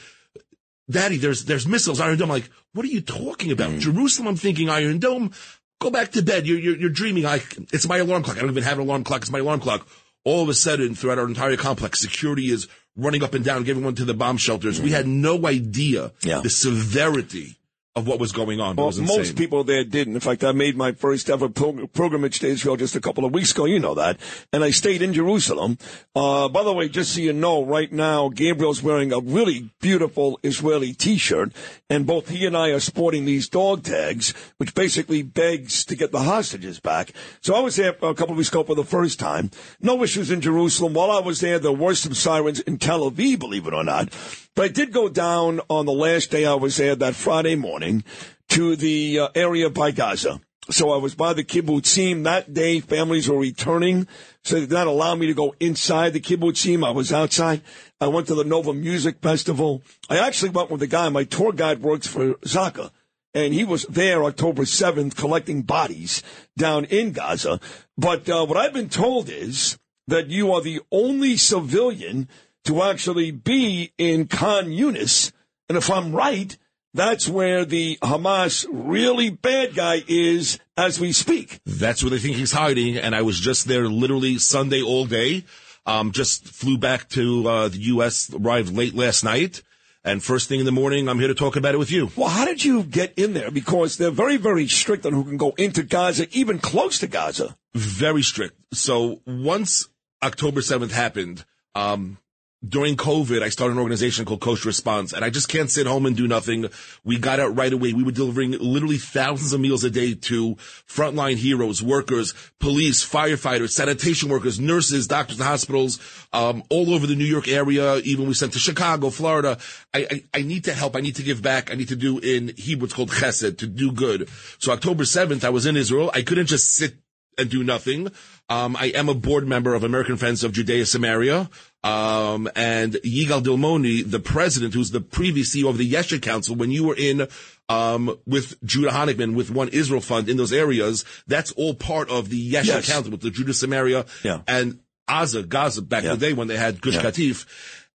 Daddy, there's, there's missiles, Iron Dome. I'm like, what are you talking about? Jerusalem, I'm thinking Iron Dome. Go back to bed. You're, you're, you're dreaming. I, it's my alarm clock. I don't even have an alarm clock. It's my alarm clock. All of a sudden, throughout our entire complex, security is running up and down, giving one to the bomb shelters. We had no idea Yeah. the severity of what was going on. Well, most people there didn't. In fact, I made my first ever pil- pilgrimage to Israel just a couple of weeks ago. You know that. And I stayed in Jerusalem. Uh, by the way, just so you know, right now, Gabriel's wearing a really beautiful Israeli t-shirt. And both he and I are sporting these dog tags, which basically begs to get the hostages back. So I was there a couple of weeks ago for the first time. No issues in Jerusalem. While I was there, there were some sirens in Tel Aviv, believe it or not. But I did go down on the last day I was there, that Friday morning, to the uh, area by Gaza. So I was by the kibbutzim that day. Families were returning, so they did not allow me to go inside the kibbutzim. I was outside. I went to the Nova Music Festival. I actually went with a guy. My tour guide works for Zaka, and he was there October seventh collecting bodies down in Gaza. But uh, what I've been told is that you are the only civilian to actually be in Khan Yunis. And if I'm right, that's where the Hamas really bad guy is as we speak. That's where they think he's hiding. And I was just there literally Sunday all day. Um, just flew back to uh, the U.S., arrived late last night. And first thing in the morning, I'm here to talk about it with you. Well, how did you get in there? Because they're very, very strict on who can go into Gaza, even close to Gaza. Very strict. So once October 7th happened, um, during COVID, I started an organization called Kosher Response, and I just can't sit home and do nothing. We got out right away. We were delivering literally thousands of meals a day to frontline heroes, workers, police, firefighters, sanitation workers, nurses, doctors in hospitals, um, all over the New York area. Even we sent to Chicago, Florida. I, I, I need to help. I need to give back. I need to do in Hebrew, it's called chesed, to do good. So October 7th, I was in Israel. I couldn't just sit and do nothing. Um, I am a board member of American Friends of Judea Samaria. Um, and Yigal Dilmoni, the president, who's the previous CEO of the Yesha Council, when you were in, um, with Judah Honigman, with One Israel Fund in those areas, that's all part of the Yesha Yes. Council with the Judah Samaria Yeah. and Gaza, Gaza back in the day when they had Gush Yeah. Katif.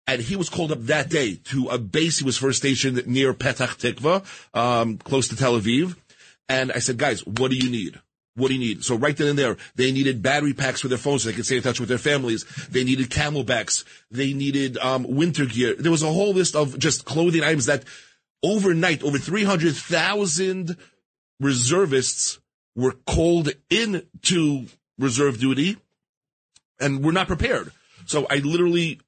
And he was called up that day to a base. He was first stationed near Petach Tikva, um, close to Tel Aviv. And I said, guys, what do you need? What do you need? So right then and there, they needed battery packs for their phones so they could stay in touch with their families. They needed camelbacks. They needed, um, winter gear. There was a whole list of just clothing items that overnight, over 300,000 reservists were called in to reserve duty and were not prepared. So I literally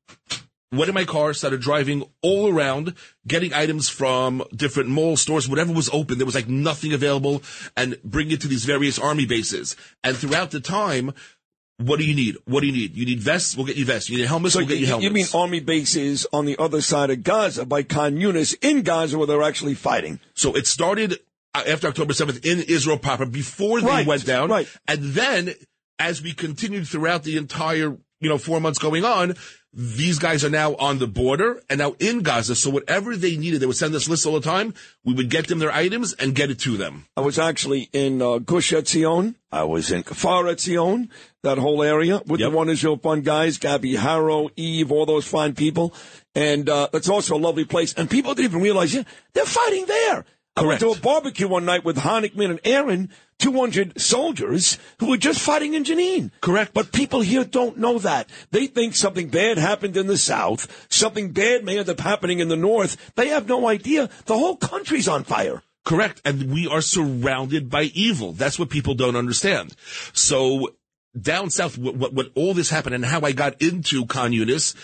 went in my car, started driving all around, getting items from different mall stores, whatever was open. There was like nothing available and bring it to these various army bases. And throughout the time, what do you need? What do you need? You need vests? We'll get you vests. You need helmets? So we'll get you you, helmets. you mean army bases on the other side of Gaza by Khan Yunis in Gaza where they're actually fighting? So it started uh, after October 7th in Israel proper before they Right, went down. right. And then as we continued throughout the entire, you know, four months going on, these guys are now on the border and now in Gaza. So whatever they needed, they would send us lists all the time. We would get them their items and get it to them. I was actually in uh, Gush Etzion. I was in Kfar Etzion, that whole area with the One Israel Fund guys, Gabby Harrow, Eve, all those fine people. And uh, it's also a lovely place. And people didn't even realize, yeah, they're fighting there. I went to a barbecue one night with Hanikman and Aaron, 200 soldiers who were just fighting in Jenin. Correct. But people here don't know that. They think something bad happened in the South. Something bad may end up happening in the North. They have no idea. The whole country's on fire. Correct. And we are surrounded by evil. That's what people don't understand. So down south, what, what, what all this happened and how I got into Yunis,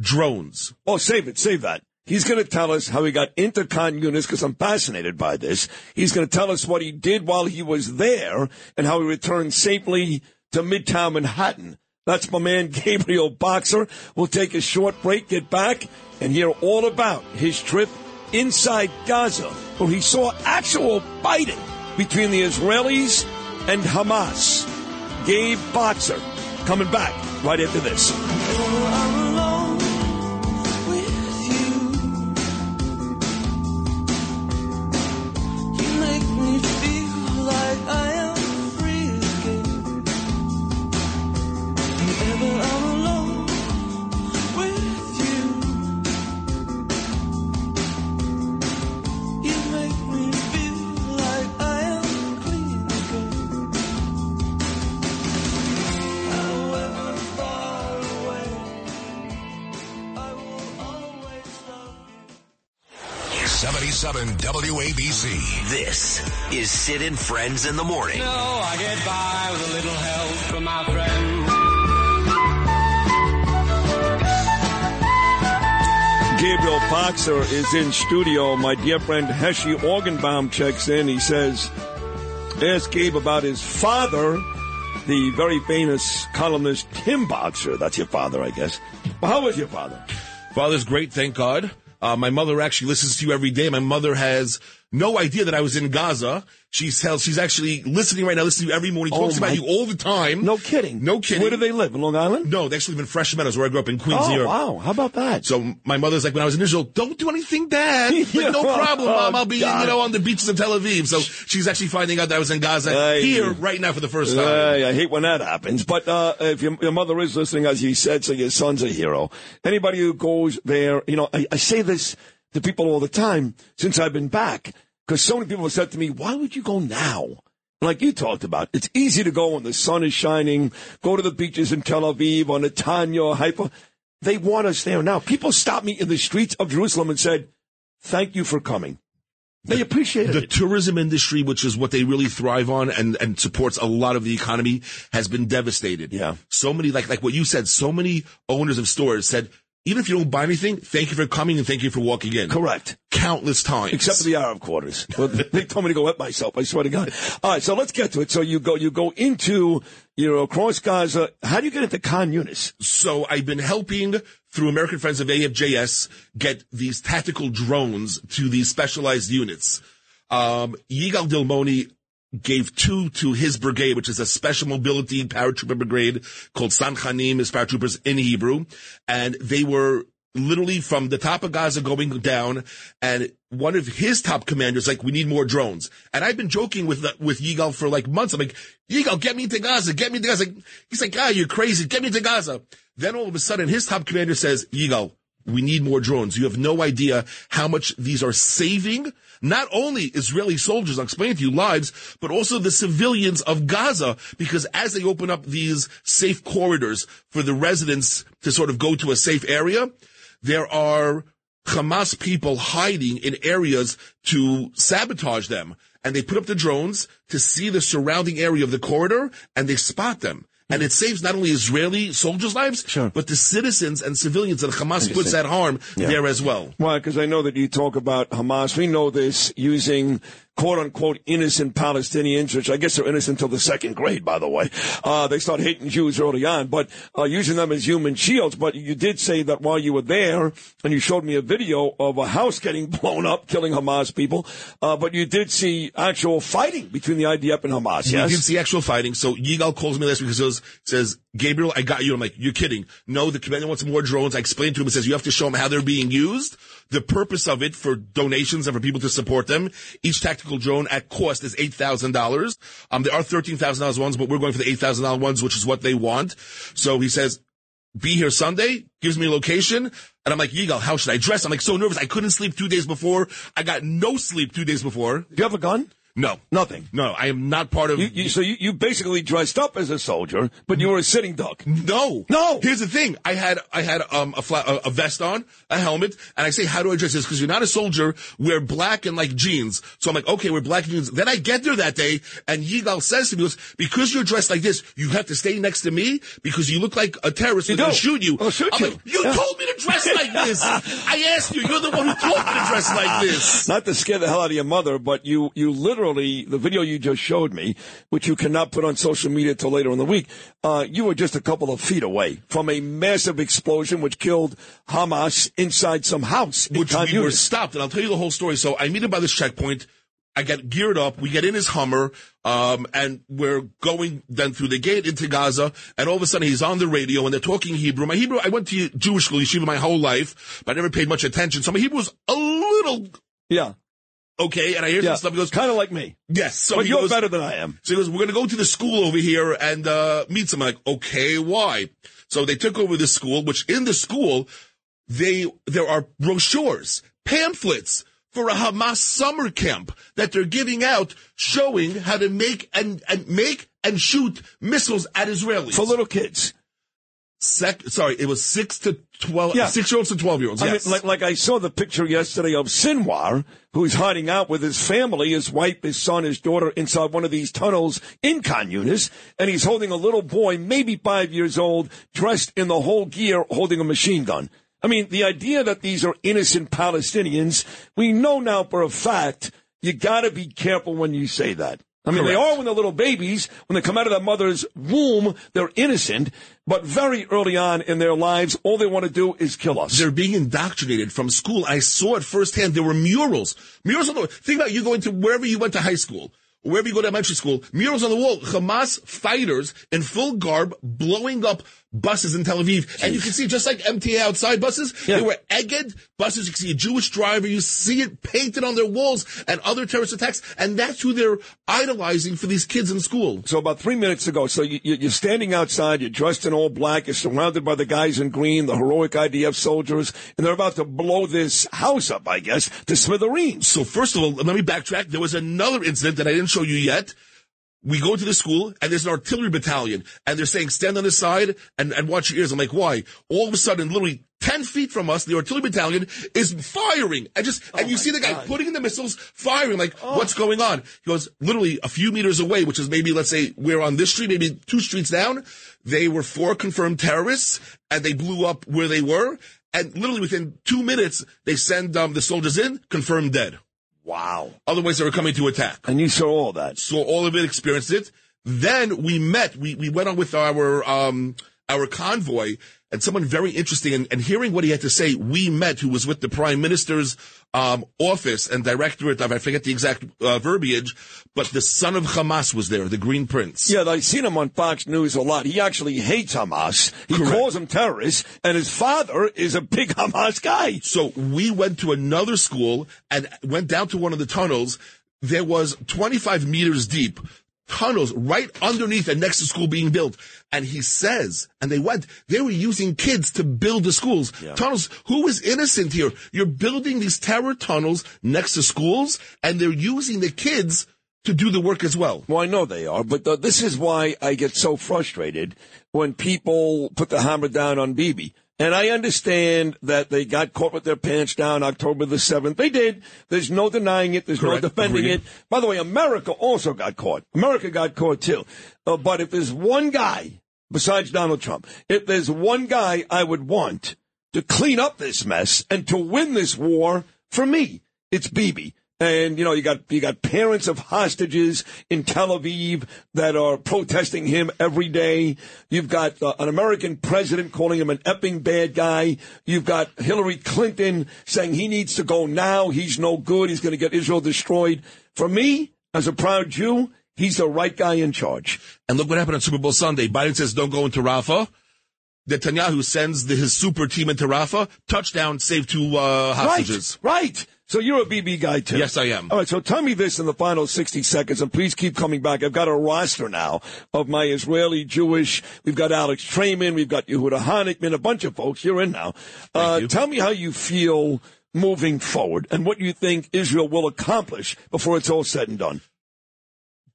drones. Oh, save it, save that. He's going to tell us how he got into Khan Yunis because I'm fascinated by this. He's going to tell us what he did while he was there and how he returned safely to Midtown Manhattan. That's my man Gabriel Boxer. We'll take a short break, get back, and hear all about his trip inside Gaza, where he saw actual fighting between the Israelis and Hamas. Gabe Boxer coming back right after this. Whenever I'm 77 WABC. This is Sid and Friends in the Morning. No, I get by with a little help from my friends. Gabriel Boxer is in studio. My dear friend Heshi Organbaum checks in. He says, ask Gabe about his father, the very famous columnist Tim Boxer. That's your father, I guess. Well, how was your father? Father's great, thank God. Uh, my mother actually listens to you every day. My mother has no idea that I was in Gaza. She's tells she's actually listening right now, listening to you every morning, Oh, talks about you all the time. No kidding. No kidding. Where do they live? In Long Island? No, they actually live in Fresh Meadows, where I grew up in Queens, Oh, New York. wow. How about that? So my mother's like, when I was in Israel, don't do anything bad. Like, no problem, mom. I'll be, God. you know, on the beaches of Tel Aviv. So she's actually finding out that I was in Gaza here right now for the first time. Hey, I hate when that happens. But uh, if your, your mother is listening, as you said, so your son's a hero. Anybody who goes there, you know, I, I say this to people all the time since I've been back, because so many people have said to me, why would you go now? Like you talked about, it's easy to go when the sun is shining, go to the beaches in Tel Aviv, on Netanya, or Haifa. They want us there now. People stop me in the streets of Jerusalem and said, thank you for coming. They appreciated the it. tourism industry, which is what they really thrive on and, and supports a lot of the economy, has been devastated. Yeah. So many, like, like what you said, so many owners of stores said, even if you don't buy anything, thank you for coming and thank you for walking in. Correct. Countless times. Except for the Arab quarters. They told me to go wet myself. I swear to God. All right, so let's get to it. So you go, you go into, you know, across Gaza. How do you get into Khan Yunis? So I've been helping through American Friends of AFJS get these tactical drones to these specialized units. Um, Yigal Dilmoni gave two to his brigade, which is a special mobility paratrooper brigade called Tzanchanim, is paratroopers in Hebrew. And they were literally from the top of Gaza going down, and one of his top commanders like, "We need more drones." And I've been joking with with Yigal for like months. I'm like, "Yigal, get me to Gaza, get me to Gaza." He's like, "Ah, you're crazy, get me to Gaza." Then all of a sudden, his top commander says, "Yigal, we need more drones. You have no idea how much these are saving." Not only Israeli soldiers, I'll explain to you, lives, but also the civilians of Gaza, because as they open up these safe corridors for the residents to sort of go to a safe area, there are Hamas people hiding in areas to sabotage them. And they put up the drones to see the surrounding area of the corridor and they spot them. And it saves not only Israeli soldiers' lives, but the citizens and civilians that Hamas puts at harm Yeah. there as well. Why? Because I know that you talk about Hamas. We know this using quote unquote innocent Palestinians, which I guess are innocent until the second grade, by the way. Uh, they start hating Jews early on, but uh, using them as human shields. But you did say that while you were there, and you showed me a video of a house getting blown up, killing Hamas people, uh, but you did see actual fighting between the IDF and Hamas, yes? did see actual fighting. So Yigal calls me last week and says, says, Gabriel, I got you. I'm like, you're kidding. No, the commander wants more drones. I explained to him and says, you have to show him how they're being used. The purpose of it for donations and for people to support them. Each tactical drone at cost is $8,000. Um, there are $13,000 ones, but we're going for the $8,000 ones, which is what they want. So he says, be here Sunday, gives me a location, and I'm like, Yigal, how should I dress? I'm like so nervous. I couldn't sleep two days before. I got no sleep two days before. Do you have a gun? No. Nothing. No, I am not part of. You, you, so you, you basically dressed up as a soldier, but you were a sitting duck. No, no. Here's the thing: I had I had um a, fla- a, a vest on, a helmet, and I say, "How do I dress this?" Because you're not a soldier. Wear black and like jeans. So I'm like, "Okay, we're black and jeans." Then I get there that day, and Yigal says to me, goes, "Because you're dressed like this, you have to stay next to me because you look like a terrorist. You We're gonna shoot you." I'll shoot I'm you. like, "You Yeah. told me to dress like this. I asked you. You're the one who told me to dress like this." Not to scare the hell out of your mother, but you, you literally, the video you just showed me, which you cannot put on social media till later in the week, uh, you were just a couple of feet away from a massive explosion which killed Hamas inside some house. in which we were stopped. And I'll tell you the whole story. So I meet him by this checkpoint. I get geared up. We get in his Hummer, um, and we're going then through the gate into Gaza. And all of a sudden, he's on the radio, and they're talking Hebrew. My Hebrew, I went to Jewish school, yeshiva, my whole life, but I never paid much attention. So my Hebrew was a little Yeah. Okay. And I hear Yeah. some stuff. He goes, kind of like me. Yes. So but you're goes- better than I am. so he goes, we're going to go to the school over here and uh, meet some. I'm like, okay, why? So they took over the school, which in the school, they there are brochures, pamphlets for a Hamas summer camp that they're giving out, showing how to make and and make and shoot missiles at Israelis For little kids. Sec, sorry, it was six to twelve, Yeah. six year olds to twelve year olds. I Yes. mean, like, like I saw the picture yesterday of Sinwar, who's hiding out with his family, his wife, his son, his daughter, inside one of these tunnels in Khan Yunis, and he's holding a little boy, maybe five years old, dressed in the whole gear, holding a machine gun. I mean, the idea that these are innocent Palestinians, we know now for a fact, you gotta be careful when you say that. I mean, they are when they're little babies. When they come out of their mother's womb, they're innocent. But very early on in their lives, all they want to do is kill us. They're being indoctrinated from school. I saw it firsthand. There were murals. Murals on the wall. Think about you going to wherever you went to high school. Wherever you go to elementary school, murals on the wall, Hamas fighters in full garb blowing up buses in Tel Aviv. And you can see just like MTA outside buses, they were Egged buses. You can see a Jewish driver. You see it painted on their walls and other terrorist attacks. And that's who they're idolizing for these kids in school. So about three minutes ago, so you, you- you're standing outside, you're dressed in all black, you're surrounded by the guys in green, the heroic IDF soldiers, and they're about to blow this house up, I guess, to smithereens. So first of all, let me backtrack. There was another incident that I didn't show you yet. We go to the school and there's an artillery battalion and they're saying stand on the side and, and watch your ears. I'm like, why? All of a sudden, literally 10 feet from us, the artillery battalion is firing. And just, and you see the guy putting in the missiles, firing. Like, what's going on? He goes, literally a few meters away, which is maybe, let's say, we're on this street, maybe two streets down. They were four confirmed terrorists and they blew up where they were. And literally within two minutes, they send um, the soldiers in, confirmed dead. Wow. Otherwise, they were coming to attack. And you saw all that. Saw all of it, experienced it. Then we met. We we went on with our um our convoy, and someone very interesting, and, and hearing what he had to say, we met, who was with the prime minister's um, office and directorate of, I forget the exact uh, verbiage, but the son of Hamas was there, the Green Prince. Yeah, I've seen him on Fox News a lot. He actually hates Hamas. He Correct. calls them terrorists, and his father is a big Hamas guy. So we went to another school and went down to one of the tunnels. There was 25 meters deep tunnels right underneath and next to school being built. And he says, and they went, they were using kids to build the schools. Tunnels. Who is innocent here? You're building these terror tunnels next to schools and they're using the kids to do the work as well. Well, I know they are, but uh, this is why I get so frustrated when people put the hammer down on Bibi. And I understand that they got caught with their pants down October the 7th. They did. There's no denying it. There's Correct. no defending Agreed. it. By the way, America also got caught. America got caught too. Uh, but if there's one guy, besides Donald Trump, if there's one guy I would want to clean up this mess and to win this war, for me, it's Bibi. And you know, you got you got parents of hostages in Tel Aviv that are protesting him every day. You've got uh, an American president calling him an effing bad guy. You've got Hillary Clinton saying he needs to go now. He's no good. He's going to get Israel destroyed. For me, as a proud Jew, he's the right guy in charge. And look what happened on Super Bowl Sunday. Biden says don't go into Rafah. Netanyahu sends the, his super team into Rafah. Touchdown, save two uh, hostages. Right, right. So you're a Bibi guy too. Yes, I am. All right, so tell me this in the final 60 seconds, and please keep coming back. I've got a roster now of my Israeli Jewish. We've got Alex Trayman, we've got Yehuda Hanekman, a bunch of folks. You're in now. Uh, tell me how you feel moving forward and what you think Israel will accomplish before it's all said and done.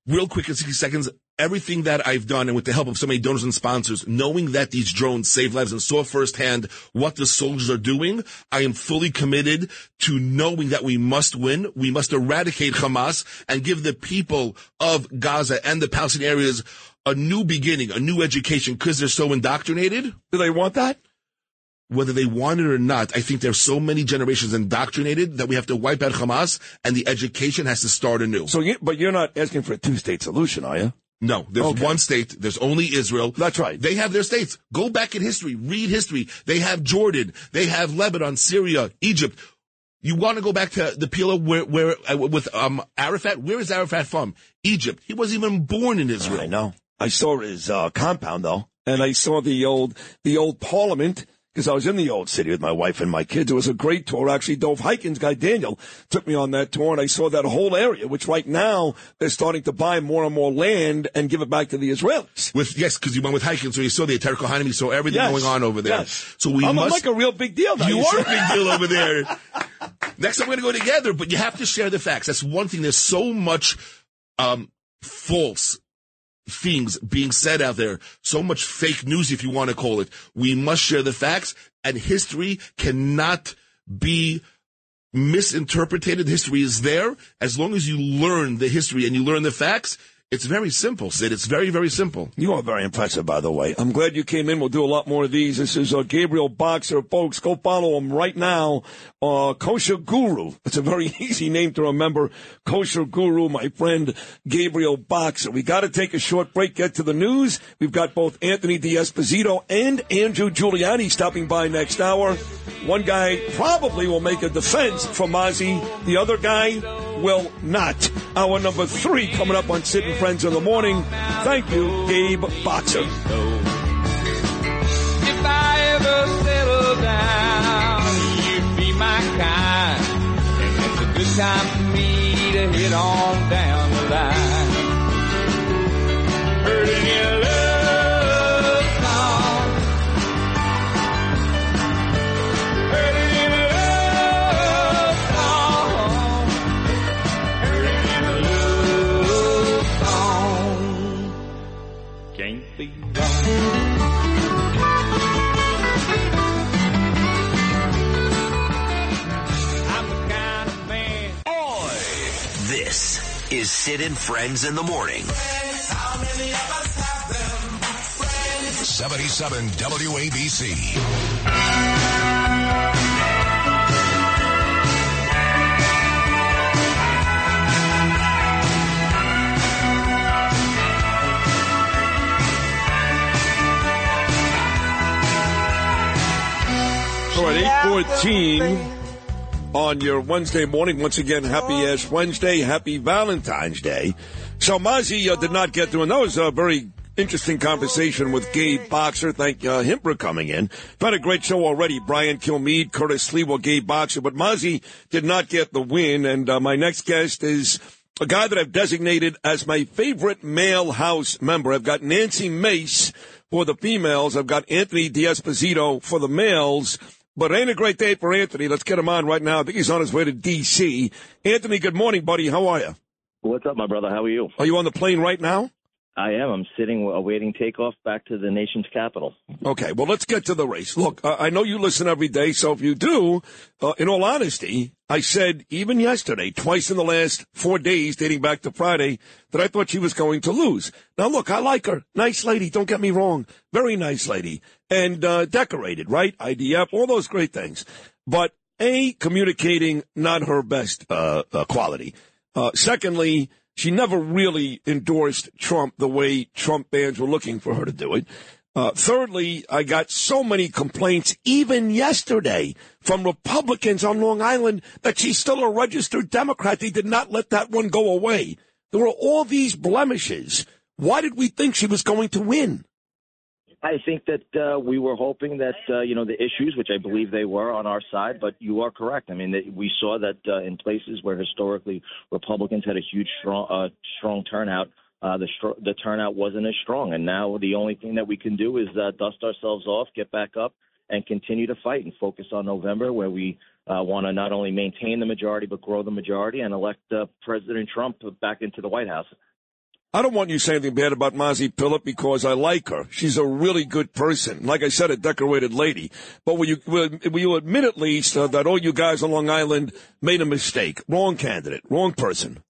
Real quick in 60 seconds, everything that I've done and with the help of so many donors and sponsors, knowing that these drones save lives and saw firsthand what the soldiers are doing, I am fully committed to knowing that we must win. We must eradicate Hamas and give the people of Gaza and the Palestinian areas a new beginning, a new education because they're so indoctrinated. Do they want that? Whether they want it or not, I think there's so many generations indoctrinated that we have to wipe out Hamas and the education has to start anew. So, you, but you're not asking for a two-state solution, are you? No, there's Okay. one state. There's only Israel. That's right. They have their states. Go back in history. Read history. They have Jordan. They have Lebanon, Syria, Egypt. You want to go back to the PLO where, where uh, with um, Arafat? Where is Arafat from? Egypt. He wasn't even born in Israel. I know. I saw his uh, compound though, and I saw the old the old Parliament because I was in the old city with my wife and my kids. It was a great tour. Actually, Dov Hikind guy Daniel took me on that tour, and I saw that whole area. Which right now they're starting to buy more and more land and give it back to the Israelis. With yes, because you went with Hikind, so you saw the Ateret Cohanim, you saw everything Yes. going on over there. Yes. So we I'm, must. like a real big deal. Now. You see? are a big deal over there. Next time we're going to go together, but you have to share the facts. That's one thing. There's so much um, false things being said out there, so much fake news, if you want to call it. We must share the facts, and history cannot be misinterpreted. History is there. As long as you learn the history and you learn the facts, it's very simple, Sid. It's very, very simple. You are very impressive, by the way. I'm glad you came in. We'll do a lot more of these. This is uh, Gabriel Boxer, folks. Go follow him right now. Uh, Kosher Guru. It's a very easy name to remember. Kosher Guru, my friend Gabriel Boxer. We got to take a short break. Get to the news. We've got both Anthony D'Esposito and Andrew Giuliani stopping by next hour. One guy probably will make a defense for Mazi. The other guy will not. Hour number three coming up on Sid and Friends in the morning. Thank you, Gabe Boxer. If I ever settle down, my kind. And it's a good time for me to hit on down the line. Heard any love is Sid and Friends in the Morning. 77 WABC. All right, 814 on your Wednesday morning. Once again, happy Ash Wednesday. Happy Valentine's Day. So Mazi uh, did not get to, and that was a very interesting conversation with Gabe Boxer. Thank uh, him for coming in. We've had a great show already. Brian Kilmeade, Curtis Sliwa, Gabe Boxer, but Mazi did not get the win. And uh, my next guest is a guy that I've designated as my favorite male house member. I've got Nancy Mace for the females. I've got Anthony D'Esposito for the males. But it ain't a great day for Anthony. Let's get him on right now. I think he's on his way to D.C. Anthony, good morning, buddy. How are you? What's up, my brother? How are you? Are you on the plane right now? I am. I'm sitting awaiting takeoff back to the nation's capital. Okay, well, let's get to the race. Look, uh, I know you listen every day, so if you do, uh, in all honesty, I said even yesterday, twice in the last four days, dating back to Friday, that I thought she was going to lose. Now, look, I like her. Nice lady, don't get me wrong. Very nice lady. And uh, decorated, right? IDF, all those great things. But A, communicating, not her best uh, uh, quality. Uh, secondly, she never really endorsed Trump the way Trump fans were looking for her to do it. Uh, thirdly, I got so many complaints, even yesterday, from Republicans on Long Island that she's still a registered Democrat. They did not let that one go away. There were all these blemishes. Why did we think she was going to win? I think that uh, we were hoping that uh, you know the issues, which I believe they were on our side, but you are correct. I mean, that we saw that uh, in places where historically Republicans had a huge strong uh, strong turnout, uh, the str- the turnout wasn't as strong, and now the only thing that we can do is uh, dust ourselves off, get back up, and continue to fight and focus on November, where we uh, want to not only maintain the majority but grow the majority and elect uh, President Trump back into the White House. I don't want you to say anything bad about Mazi Pilip because I like her. She's a really good person. Like I said, a decorated lady. But will you, will, will you admit at least uh, that all you guys on Long Island made a mistake? Wrong candidate, wrong person.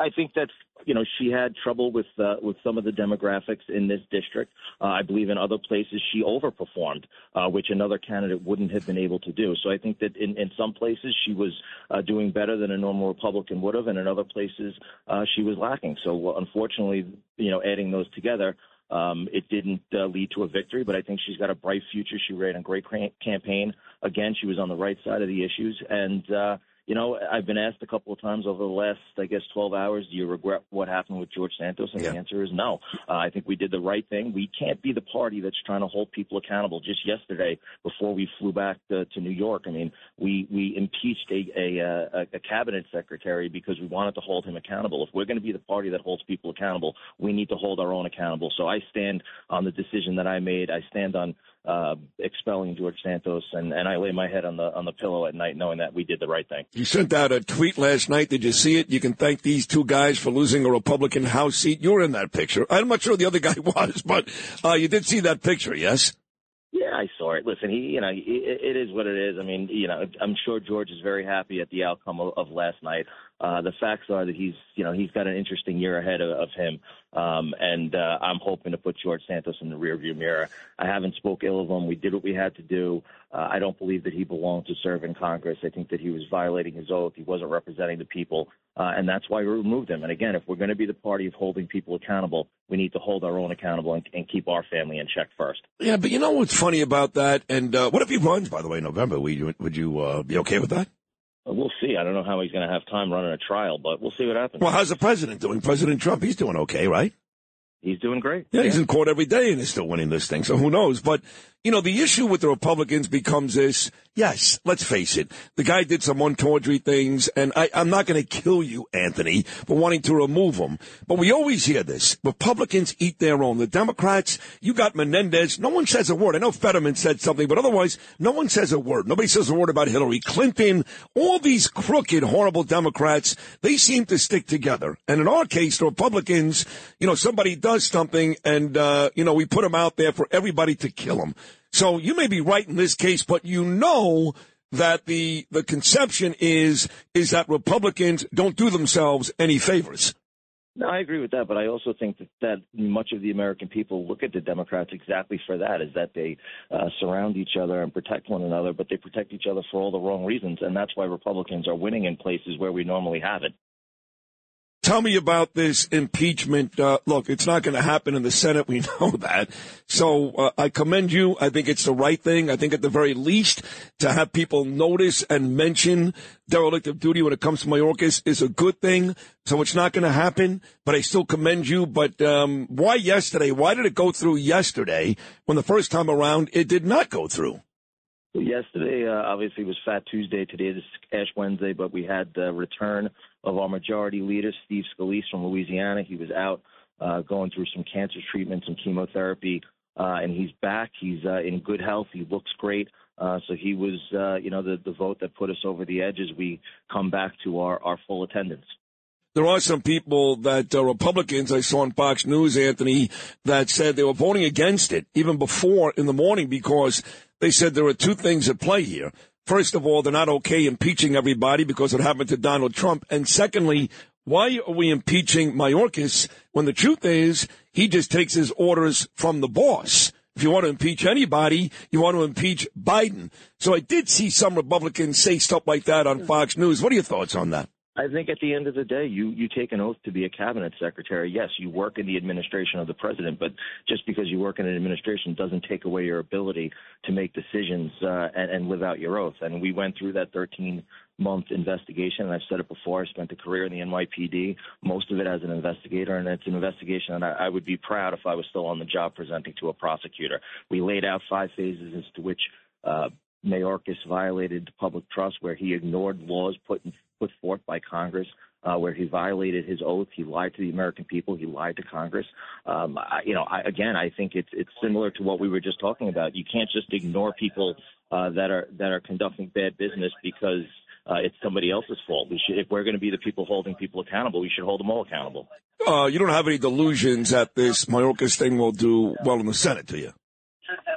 I think that you know she had trouble with uh, with some of the demographics in this district. Uh, I believe in other places she overperformed, uh, which another candidate wouldn't have been able to do. So I think that in, in some places she was uh, doing better than a normal Republican would have, and in other places uh, she was lacking. So uh, unfortunately, you know, adding those together. Um, it didn't uh, lead to a victory, but I think she's got a bright future. She ran a great campaign. Again, she was on the right side of the issues, and uh, you know, I've been asked a couple of times over the last, I guess, 12 hours, do you regret what happened with George Santos? And the answer is no. Uh, I think we did the right thing. We can't be the party that's trying to hold people accountable. Just yesterday, before we flew back to, to New York, I mean, we, we impeached a, a, a, a cabinet secretary because we wanted to hold him accountable. If we're going to be the party that holds people accountable, we need to hold our own accountable. So I stand on the decision that I made. I stand on uh, expelling George Santos, and, and I lay my head on the on the pillow at night knowing that we did the right thing. You sent out a tweet last night. Did you see it? You can thank these two guys for losing a Republican House seat. You were in that picture. I'm not sure the other guy was, but uh, you did see that picture, yes? Yeah, I saw it. Listen, he, you know, it, it is what it is. I mean, you know, I'm sure George is very happy at the outcome of, of last night. Uh, the facts are that he's, you know, he's got an interesting year ahead of, of him, um, and uh, I'm hoping to put George Santos in the rearview mirror. I haven't spoke ill of him. We did what we had to do. Uh, I don't believe that he belonged to serve in Congress. I think that he was violating his oath. He wasn't representing the people, uh, and that's why we removed him. And again, if we're going to be the party of holding people accountable, we need to hold our own accountable and, and keep our family in check first. Yeah, but you know what's funny about that? And uh, what if he runs, by the way, in November? Would you, would you uh, be okay with that? Uh, we'll see. I don't know how he's going to have time running a trial, but we'll see what happens. Well, how's the president doing? President Trump, he's doing okay, right? He's doing great. Yeah, he's in court every day and is still winning this thing. So who knows? But, you know, the issue with the Republicans becomes this. Yes, let's face it. The guy did some untowardry things and I, I'm not going to kill you, Anthony, for wanting to remove him. But we always hear this. Republicans eat their own. The Democrats, you got Menendez. No one says a word. I know Fetterman said something, but otherwise, no one says a word. Nobody says a word about Hillary Clinton. All these crooked, horrible Democrats, they seem to stick together. And in our case, the Republicans, you know, somebody does something and, uh, you know, we put them out there for everybody to kill them. So you may be right in this case, but you know that the the conception is is that Republicans don't do themselves any favors. No, I agree with that, but I also think that, that much of the American people look at the Democrats exactly for that, is that they uh, surround each other and protect one another, but they protect each other for all the wrong reasons, and that's why Republicans are winning in places where we normally haven't. Tell me about this impeachment. Uh, look, it's not going to happen in the Senate. We know that. So uh, I commend you. I think it's the right thing. I think at the very least to have people notice and mention derelict of duty when it comes to Mayorkas is a good thing. So it's not going to happen, but I still commend you. But um, why yesterday? Why did it go through yesterday when the first time around it did not go through? Yesterday, uh, obviously, was Fat Tuesday. Today is Ash Wednesday, but we had the return of our majority leader, Steve Scalise from Louisiana. He was out uh, going through some cancer treatments some chemotherapy, uh, and he's back. He's uh, in good health. He looks great. Uh, so he was, uh, you know, the, the vote that put us over the edge as we come back to our, our full attendance. There are some people that uh, Republicans I saw on Fox News, Anthony, that said they were voting against it even before in the morning because they said there are two things at play here. First of all, they're not okay impeaching everybody because it happened to Donald Trump. And secondly, why are we impeaching Mayorkas when the truth is he just takes his orders from the boss? If you want to impeach anybody, you want to impeach Biden. So I did see some Republicans say stuff like that on Fox News. What are your thoughts on that? I think at the end of the day, you you take an oath to be a cabinet secretary. Yes, you work in the administration of the president, but just because you work in an administration doesn't take away your ability to make decisions uh, and, and live out your oath. And we went through that 13 month investigation, and I've said it before. I spent a career in the NYPD, most of it as an investigator, and it's an investigation that I, I would be proud if I was still on the job presenting to a prosecutor. We laid out five phases as to which. Uh, Mayorkas violated public trust, where he ignored laws put in, put forth by Congress, uh, where he violated his oath, he lied to the American people, he lied to Congress. Um, I, you know, I, again, I think it's it's similar to what we were just talking about. You can't just ignore people uh, that are that are conducting bad business because uh, it's somebody else's fault. We should, if we're going to be the people holding people accountable, we should hold them all accountable. Uh, you don't have any delusions that this Mayorkas thing will do well in the Senate, do you?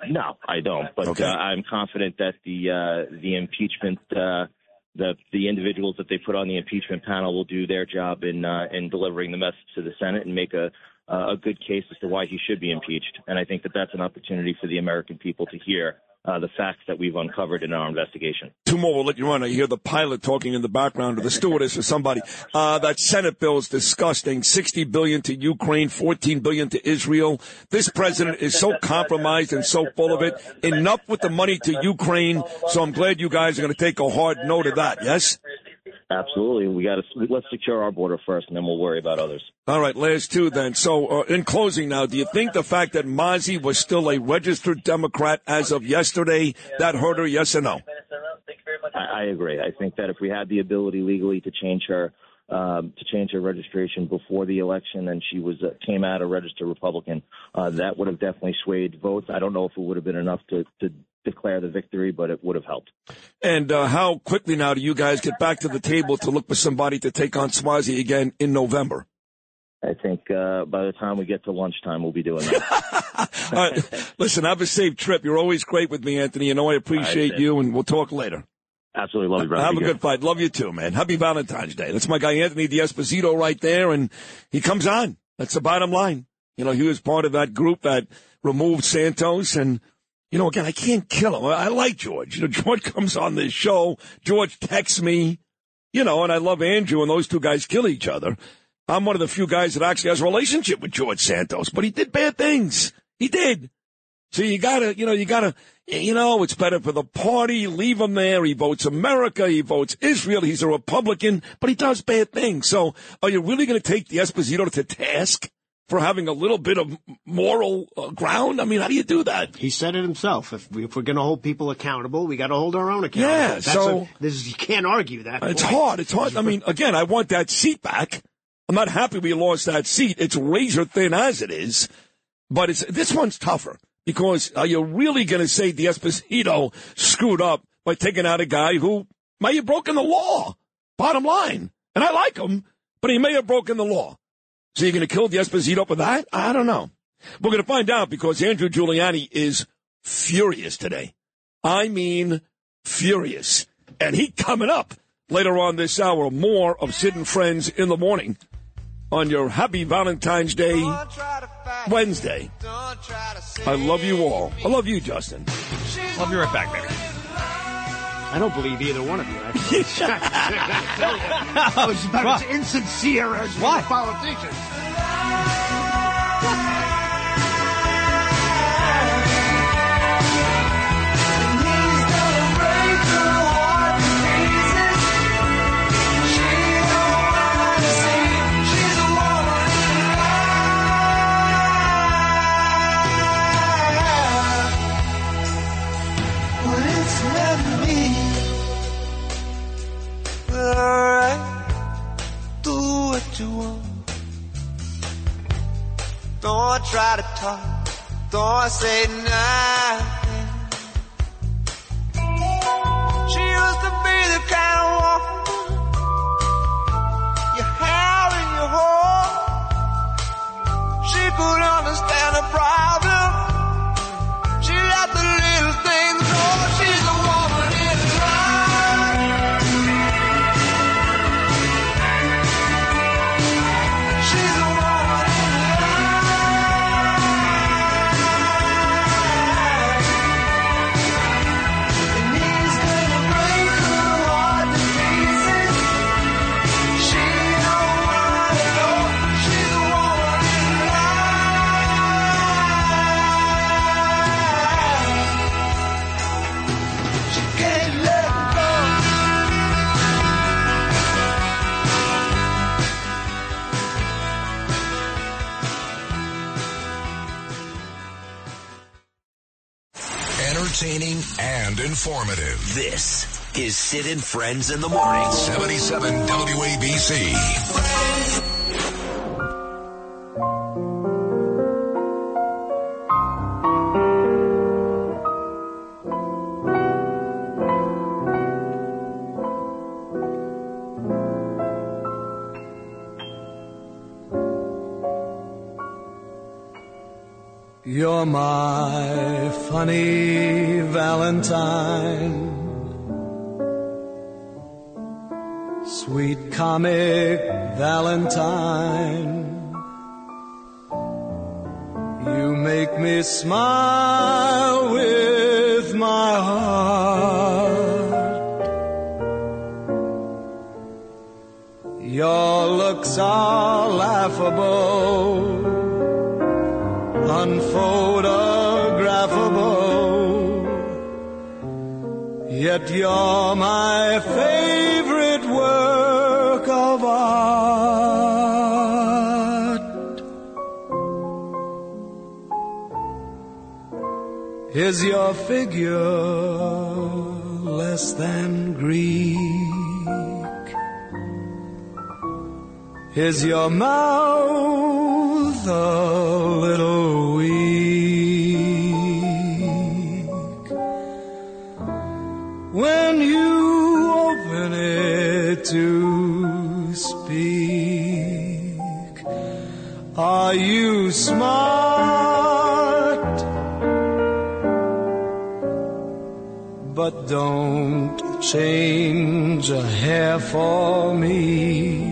No, I don't. But Okay. uh, I'm confident that the uh, the impeachment, uh, the the individuals that they put on the impeachment panel will do their job in uh, in delivering the message to the Senate and make a a good case as to why he should be impeached. And I think that that's an opportunity for the American people to hear uh, the facts that we've uncovered in our investigation. Two more, we'll let you run. I hear the pilot talking in the background, or the stewardess, or somebody. Uh, that Senate bill is disgusting. Sixty billion to Ukraine, fourteen billion to Israel. This president is so compromised and so full of it. Enough with the money to Ukraine. So I'm glad you guys are going to take a hard note of that. Yes. Absolutely, we got to let's secure our border first, and then we'll worry about others. All right, last two then. So, uh, in closing now, do you think the fact that Mazi was still a registered Democrat as of yesterday, that hurt her, yes or no? I, I agree. I think that if we had the ability legally to change her um, to change her registration before the election, and she was uh, came out a registered Republican, uh, that would have definitely swayed votes. I don't know if it would have been enough to, to declare the victory, but it would have helped. And uh, how quickly now do you guys get back to the table to look for somebody to take on Suozzi again in November? I think uh, by the time we get to lunchtime, we'll be doing that. All right. Listen, have a safe trip. You're always great with me, Anthony. You know I appreciate right, you, and we'll talk later. Absolutely love you, brother. Have a good fight. Love you too, man. Happy Valentine's Day. That's my guy Anthony D'Esposito right there, and he comes on. That's the bottom line. You know, he was part of that group that removed Santos, and you know, again, I can't kill him. I like George. You know, George comes on this show. George texts me. You know, and I love Andrew, and those two guys kill each other. I'm one of the few guys that actually has a relationship with George Santos, but he did bad things. He did. So you gotta, you know, you gotta, you know, it's better for the party. Leave him there. He votes America. He votes Israel. He's a Republican, but he does bad things. So are you really going to take D'Esposito to task for having a little bit of moral uh, ground? I mean, how do you do that? He said it himself. If, we, if we're going to hold people accountable, we got to hold our own accountable. Yeah, That's so- a, this, you can't argue that. It's point. hard. It's hard. I mean, again, I want that seat back. I'm not happy we lost that seat. It's razor thin as it is, but it's this one's tougher because are you really going to say D'Esposito screwed up by taking out a guy who may have broken the law? Bottom line, and I like him, but he may have broken the law. So you're going to kill Esposito for that? I don't know. We're going to find out because Andrew Giuliani is furious today. I mean, furious. And he coming up later on this hour. More of Sid and Friends in the morning on your happy Valentine's Day Wednesday. I love you all. I love you, Justin. Love you right back, baby. I don't believe either one of you. Actually. I tell you, it's about as insincere as Why? a Don't try to talk, don't say nothing. She used to be the kind of woman you have in your home. She could understand the problem. She let the Entertaining and informative. This is Sid and Friends in the Morning. 77 WABC. You're my funny Valentine. Sweet comic Valentine. You make me smile with my heart. Your looks are laughable unphotographable. Yet you're my favorite work of art. Is your figure less than Greek? Is your mouth a little to speak, are you smart? But don't change a hair for me.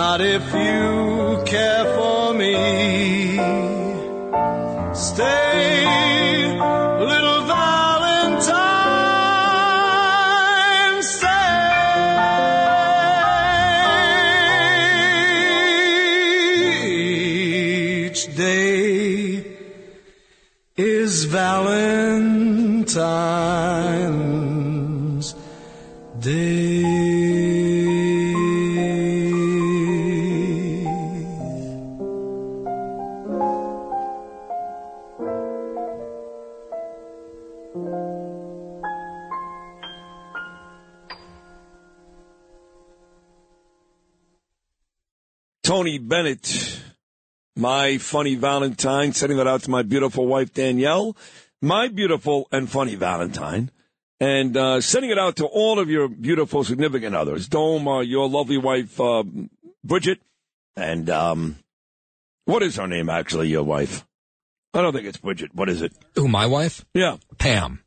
Not if you care for me. Stay, Valentine's Day. Tony Bennett, my funny Valentine, sending that out to my beautiful wife Danielle, my beautiful and funny Valentine, and uh, sending it out to all of your beautiful significant others. Dome, uh, your lovely wife uh, Bridget, and um, what is her name actually? Your wife? I don't think it's Bridget. What is it? Who, my wife? Yeah, Pam.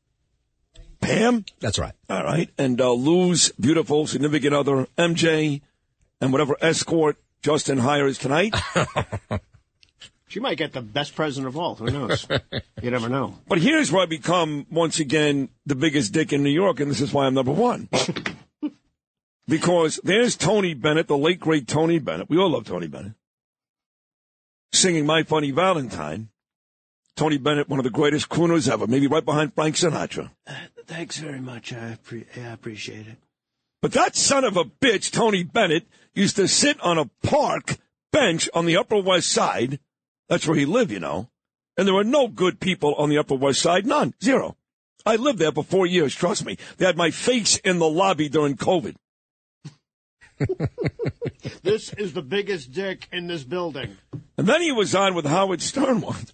Pam. That's right. All right, and uh, Lou's beautiful significant other MJ, and whatever escort Justin hires tonight. She might get the best president of all. Who knows? you never know. But here's where I become, once again, the biggest dick in New York, and this is why I'm number one. because there's Tony Bennett, the late, great Tony Bennett. We all love Tony Bennett. Singing My Funny Valentine. Tony Bennett, one of the greatest crooners ever, maybe right behind Frank Sinatra. Uh, thanks very much. I, appre- I appreciate it. But that son of a bitch, Tony Bennett, used to sit on a park bench on the Upper West Side. That's where he lived, you know. And there were no good people on the Upper West Side. None. Zero. I lived there for four years, trust me. They had my face in the lobby during COVID. This is the biggest dick in this building. And then he was on with Howard Stern once.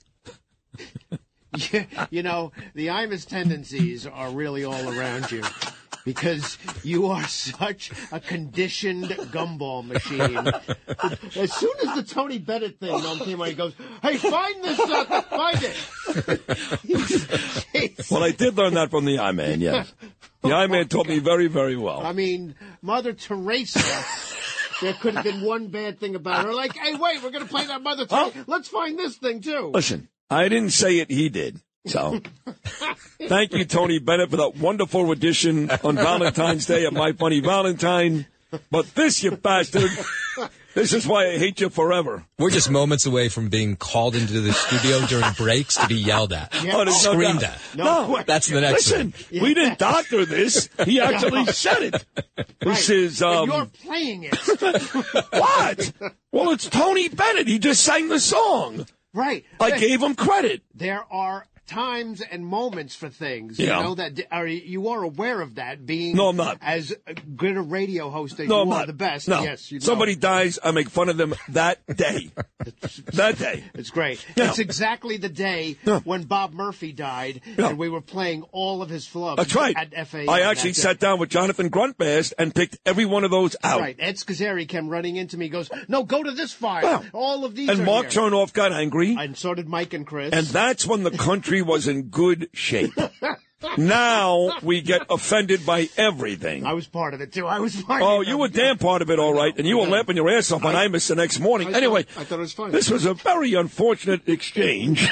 you, you know, the Imus tendencies are really all around you because you are such a conditioned gumball machine. As soon as the Tony Bennett thing on came on, he goes, "Hey, find this, uh, find it." Well, I did learn that from the I Man, yes. The I Man taught me very, very well. I mean, Mother Teresa. There could have been one bad thing about her. Like, hey, wait, we're going to play that Mother Teresa. Let's find this thing too. Listen, I didn't say it, he did. So, thank you, Tony Bennett, for that wonderful rendition on Valentine's Day of My Funny Valentine. But this, you bastard, this is why I hate you forever. We're just moments away from being called into the studio during breaks to be yelled at, Oh, there's no screamed at. No, that's the next Listen, thing. we didn't doctor this. He actually said it. This is um. you're playing it. what? Well, it's Tony Bennett. He just sang the song. Right. I gave him credit. There are times and moments for things. Yeah. You know that are you are aware of that being No, I'm not. as good a radio host as No, you I'm are not. the best. No. Yes, you know. Somebody dies, I make fun of them that day. that day. It's great. Yeah. It's exactly the day when Bob Murphy died, and we were playing all of his flubs. That's right. At FAN. I actually sat down with Jonathan Gruntbast and picked every one of those out. Right. Ed Scozzare came running into me. Goes, no, go to this file. all of these. And Mark here. Chernoff got angry. And so did Mike and Chris. And that's when the country was in good shape. now we get offended by everything. I was part of it too. I was part. Oh, of it. you were damn part of it, all right, and you were laughing your ass off on Imus the next morning. I thought- anyway, I thought it was fun. this was a very unfortunate exchange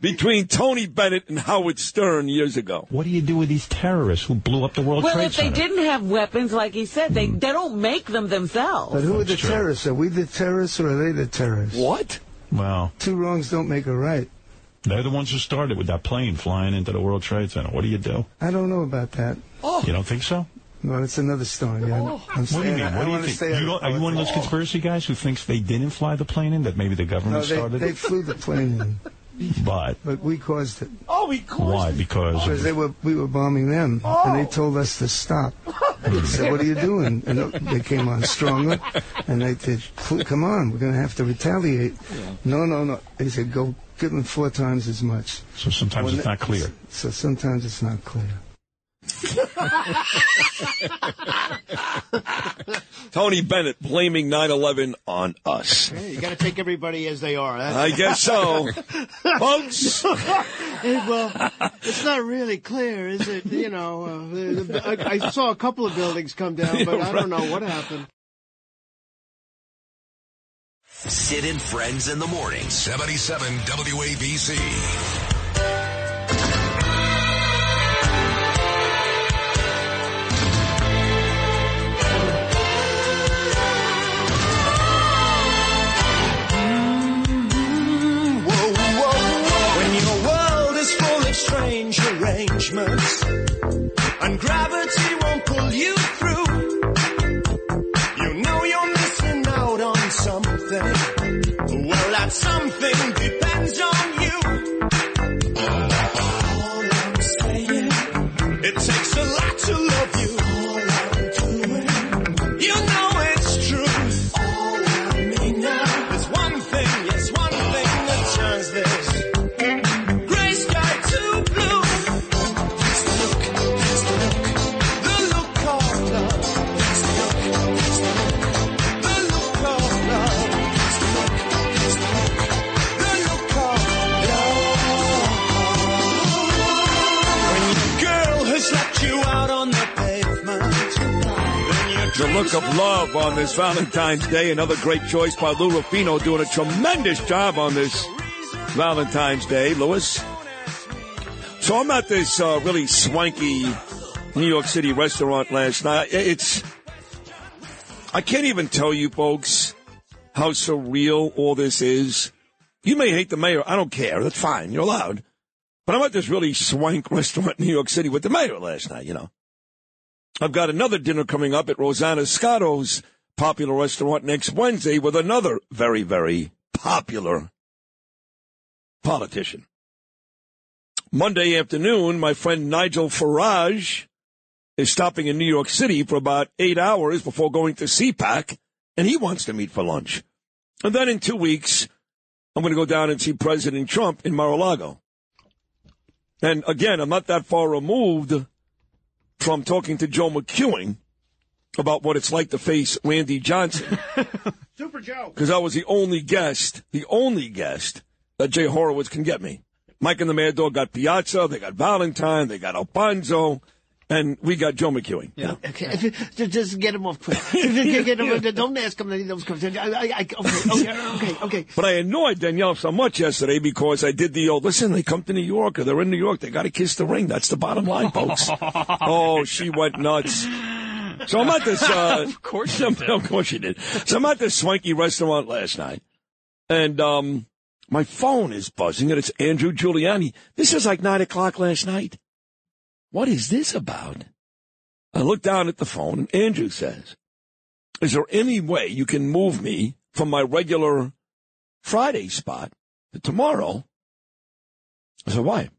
between Tony Bennett and Howard Stern years ago. What do you do with these terrorists who blew up the World Well, Trade if they didn't have weapons, like he said, they, hmm. they don't make them themselves. But who are the terrorists? Are we the terrorists or are they the terrorists? What? Well, Two wrongs don't make a right. they're the ones who started with that plane flying into the World Trade Center. What do you do? I don't know about that. Oh. You don't think so? No, it's another story. I, oh. I'm What do you mean? I What do you think? You are you one of those conspiracy guys who thinks they didn't fly the plane in? That maybe the No, government they, started they it? flew the plane in, But but we caused it. Oh, we caused why? Because Because they were, we were bombing them, and oh. they told us to stop. they said, "What are you doing?" And they came on stronger, and they said, "Come on, we're going to have to retaliate." No, no, no. They said, "Go give them four times as much." so sometimes When it's they- not clear. So sometimes it's not clear. Tony Bennett blaming 9-11 on us. Hey, you got to take everybody as they are. That's- I guess so. Folks. Hey, well, it's not really clear, is it? You know, uh, I, I saw a couple of buildings come down, but I don't know what happened. Sid and Friends in the morning. 77 WABC. Strange arrangements and gravity won't pull you through, you know you're missing out on something. Well, that something look of love on this Valentine's Day. Another great choice by Lou Rufino doing a tremendous job on this Valentine's Day, Lewis. So I'm at this uh, really swanky New York City restaurant last night. It's, I can't even tell you folks how surreal all this is. You may hate the mayor. I don't care. That's fine. You're allowed. But I'm at this really swank restaurant in New York City with the mayor last night, you know. I've got another dinner coming up at Rosanna Scotto's popular restaurant next Wednesday with another very, very popular politician. Monday afternoon, my friend Nigel Farage is stopping in New York City for about eight hours before going to CPAC, and he wants to meet for lunch. And then in two weeks, I'm going to go down and see President Trump in Mar-a-Lago. And again, I'm not that far removed from talking to Joe McEwing about what it's like to face Randy Johnson. Super Joe. Because I was the only guest, the only guest that Jay Horowitz can get me. Mike and the Mad Dog got Piazza, they got Valentine, they got Alfonzo, and we got Joe McEwing. Yeah. Okay. Just- Just get him off quick. Get him- Don't ask him any of those questions. I, I, I, okay, okay, okay, okay. But I annoyed Danielle so much yesterday because I did the old, listen, they come to New York or they're in New York, they got to kiss the ring. That's the bottom line, folks. oh, she went nuts. So I'm at this, uh, Of course she did. Of course she did. So I'm at this swanky restaurant last night and, um, my phone is buzzing and it's Andrew Giuliani. This is like nine o'clock last night. What is this about? I look down at the phone and Andrew says, is there any way you can move me from my regular Friday spot to tomorrow? I said, why?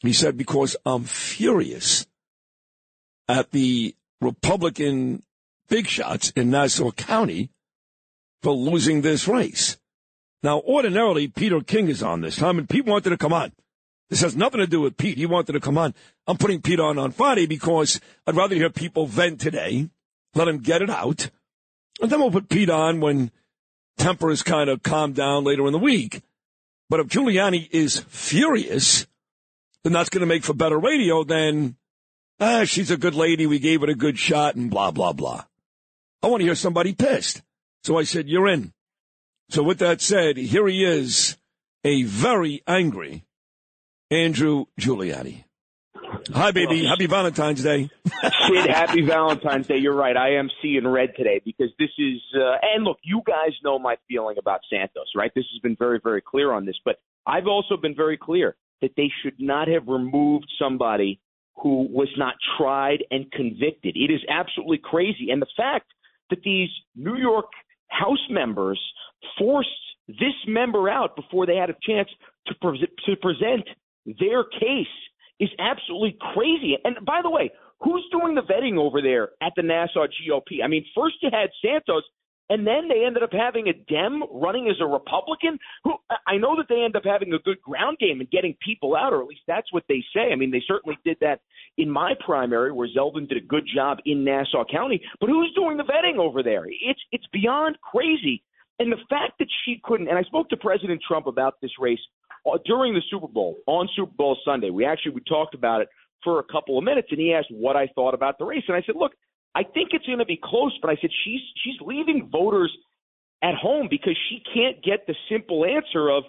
He said, because I'm furious at the Republican big shots in Nassau County for losing this race. Now, ordinarily, Peter King is on this time, and Pete wanted to come on. This has nothing to do with Pete. He wanted to come on. I'm putting Pete on on Friday because I'd rather hear people vent today, let him get it out, and then we'll put Pete on when temper is kind of calmed down later in the week. But if Giuliani is furious, then that's going to make for better radio than, ah, she's a good lady. We gave it a good shot and blah, blah, blah. I want to hear somebody pissed. So I said, you're in. So with that said, here he is, a very angry Andrew Giuliani. Hi, baby. Happy Valentine's Day. Sid, happy Valentine's Day. You're right. I am seeing red today because this is, uh, and look, you guys know my feeling about Santos, right? This has been very, very clear on this, but I've also been very clear that they should not have removed somebody who was not tried and convicted. It is absolutely crazy. And the fact that these New York House members forced this member out before they had a chance to, pre- to present their case is absolutely crazy. And by the way, who's doing the vetting over there at the Nassau GOP? I mean, first you had Santos, and then they ended up having a Dem running as a Republican. Who I know that they end up having a good ground game and getting people out, or at least that's what they say. I mean, they certainly did that in my primary, where Zeldin did a good job in Nassau County. But who's doing the vetting over there? It's it's beyond crazy. And the fact that she couldn't, and I spoke to President Trump about this race Uh, during the Super Bowl on Super Bowl Sunday. We actually we talked about it for a couple of minutes, and he asked what I thought about the race, and I said, look, I think it's going to be close, but I said she's she's leaving voters at home because she can't get the simple answer of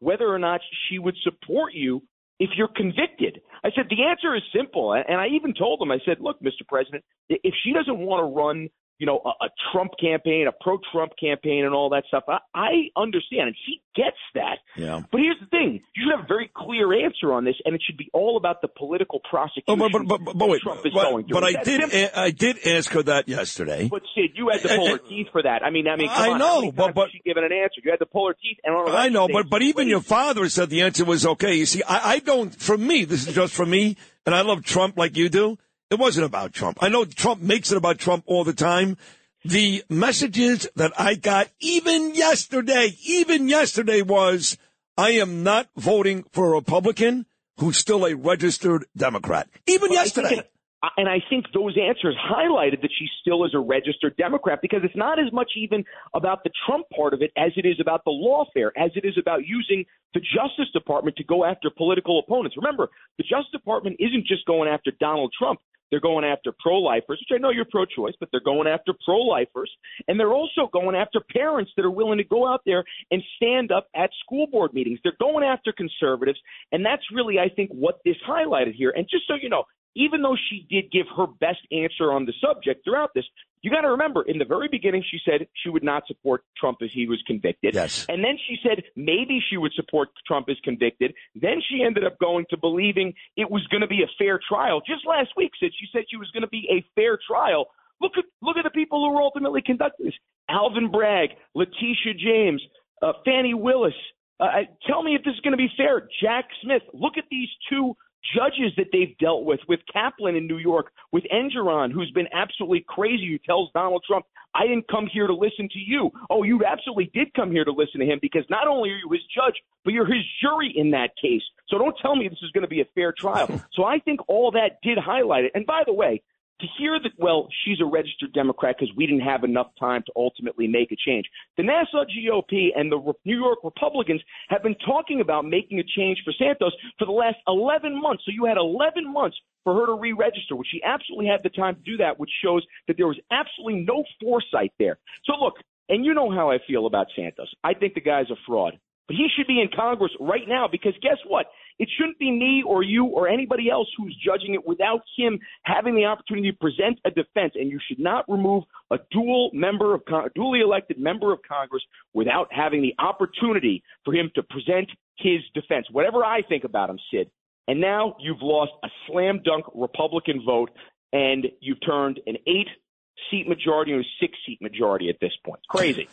whether or not she would support you if you're convicted. I said the answer is simple, and I even told him I said, look, Mr. President, if she doesn't want to run you know, a, a Trump campaign, a pro-Trump campaign, and all that stuff. I, I understand, and she gets that. Yeah. But here's the thing: you should have a very clear answer on this, and it should be all about the political prosecution. Oh, but, but, but, but wait, Trump is but, going through. but I did, a- I did ask her that yesterday. But Sid, you had to pull her teeth for that. I mean, I mean, I know, but- has she given an answer? You had to pull her teeth, and I know, but but even your father said the answer was okay. You see, I, I don't. For me, this is just for me, and I love Trump like you do. It wasn't about Trump. I know Trump makes it about Trump all the time. The messages that I got, even yesterday, even yesterday, was I am not voting for a Republican who's still a registered Democrat. Even Well, yesterday. And I think those answers highlighted that she still is a registered Democrat because it's not as much even about the Trump part of it as it is about the lawfare, as it is about using the Justice Department to go after political opponents. Remember, the Justice Department isn't just going after Donald Trump. They're going after pro-lifers, which I know you're pro-choice, but they're going after pro-lifers, and they're also going after parents that are willing to go out there and stand up at school board meetings. They're going after conservatives, and that's really, I think, what this highlighted here. And just so you know, even though she did give her best answer on the subject throughout this, you got to remember in the very beginning she said she would not support Trump if he was convicted. Yes. And then she said maybe she would support Trump as convicted. Then she ended up going to believing it was going to be a fair trial. Just last week said she said she was going to be a fair trial. Look at look at the people who were ultimately conducting this: Alvin Bragg, Letitia James, uh, Fani Willis. Uh, tell me if this is going to be fair. Jack Smith. Look at these two judges that they've dealt with, with Kaplan in New York, with Engoron, who's been absolutely crazy, who tells Donald Trump, I didn't come here to listen to you. Oh, you absolutely did come here to listen to him because not only are you his judge, but you're his jury in that case. So don't tell me this is going to be a fair trial. so I think all that did highlight it. And by the way, to hear that, well, she's a registered Democrat because we didn't have enough time to ultimately make a change. The Nassau GOP and the New York Republicans have been talking about making a change for Santos for the last 11 months. So you had 11 months for her to re-register, which she absolutely had the time to do that, which shows that there was absolutely no foresight there. So look, and you know how I feel about Santos. I think the guy's a fraud. But he should be in Congress right now because guess what? It shouldn't be me or you or anybody else who's judging it without him having the opportunity to present a defense. And you should not remove a dual member of Con- duly elected member of Congress without having the opportunity for him to present his defense. Whatever I think about him, Sid. And now you've lost a slam dunk Republican vote, and you've turned an eight seat majority a six seat majority at this point. Crazy.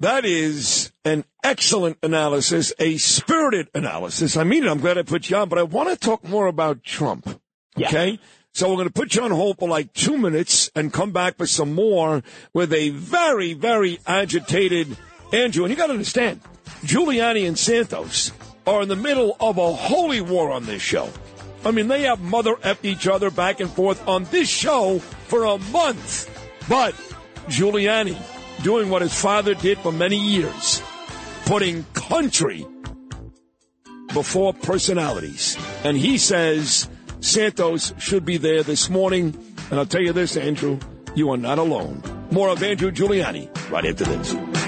That is an excellent analysis, a spirited analysis. I mean it. I'm glad I put you on, but I want to talk more about Trump. Okay? So we're going to put you on hold for like two minutes and come back with some more with a very, very agitated Andrew. And you got to understand, Giuliani and Santos are in the middle of a holy war on this show. I mean, they have mother effed each other back and forth on this show for a month. But Giuliani doing what his father did for many years, putting country before personalities. And he says Santos should be there this morning. And I'll tell you this, Andrew, you are not alone. More of Andrew Giuliani right after this.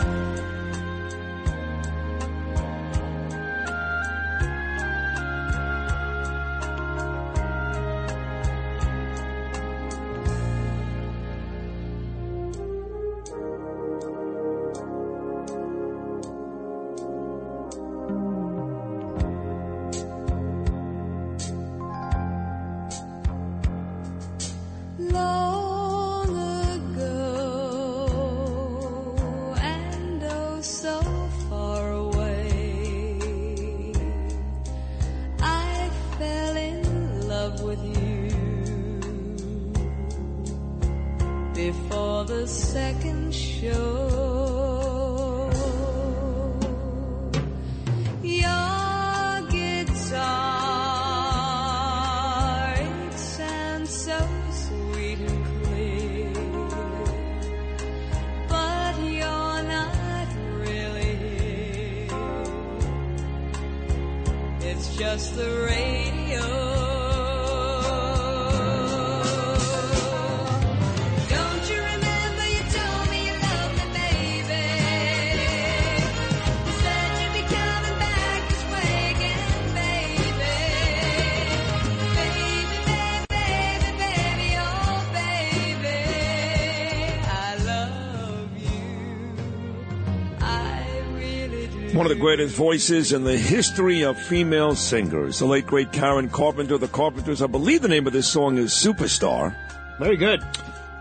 Greatest voices in the history of female singers, the late great Karen Carpenter. Of the Carpenters, I believe the name of this song is Superstar. Very good.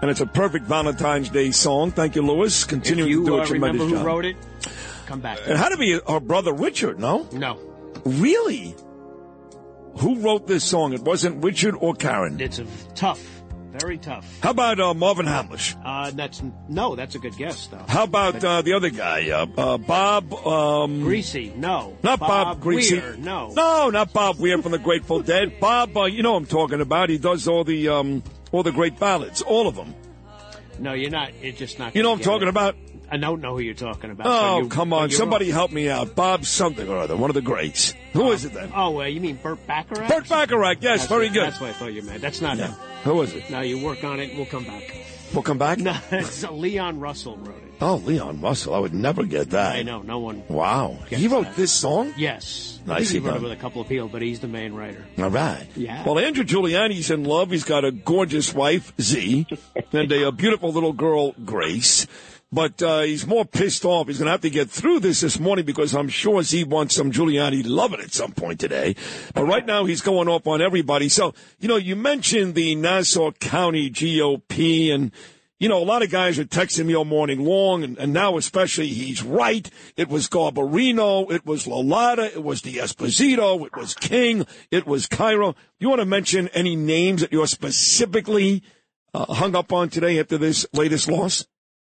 And it's a perfect Valentine's Day song. Thank you, Lewis. Continuing you to do a uh, tremendous remember who job. wrote it, come back. It had to be her brother Richard, no? No. Really? Who wrote this song? It wasn't Richard or Karen. It's a tough, very tough. How about uh, Marvin Hamlisch? Uh, that's no, that's a good guess though. How about uh, the other guy, uh, uh, Bob? Um, Greasy? No, Not Bob, Bob Greasy. Weir, no. no, not Bob Weir from the Grateful Dead. Bob, uh, you know what I'm talking about. He does all the um, all the great ballads, all of them. No, you're not. You're just not. You know what I'm talking it. about? I don't know who you're talking about. Oh, you- come on! Somebody wrong. help me out. Bob something or other, one of the greats. Who is it then? Oh, uh, you mean Burt Bacharach? Burt Bacharach. Yes, That's very what- good. That's what I thought you meant. That's not him. Who is it? No, you work on it. We'll come back. We'll come back. No, it's Leon Russell wrote it. Oh, Leon Russell. I would never get that. I know. No one. Wow. He wrote that. this song? Yes. Think he wrote it with a couple of people, but he's the main writer. All right. Yeah. Well, Andrew Giuliani's in love. He's got a gorgeous wife, Z, and a, uh, beautiful little girl, Grace. But uh, he's more pissed off. He's going to have to get through this this morning because I'm sure Z wants some Giuliani loving at some point today. But right now he's going off on everybody. So, you know, you mentioned the Nassau County GOP and you know, a lot of guys are texting me all morning long, and, and now especially he's right. It was Garbarino, it was LaLota, it was D'Esposito, it was King, it was Cairo. You want to mention any names that you're specifically uh, hung up on today after this latest loss?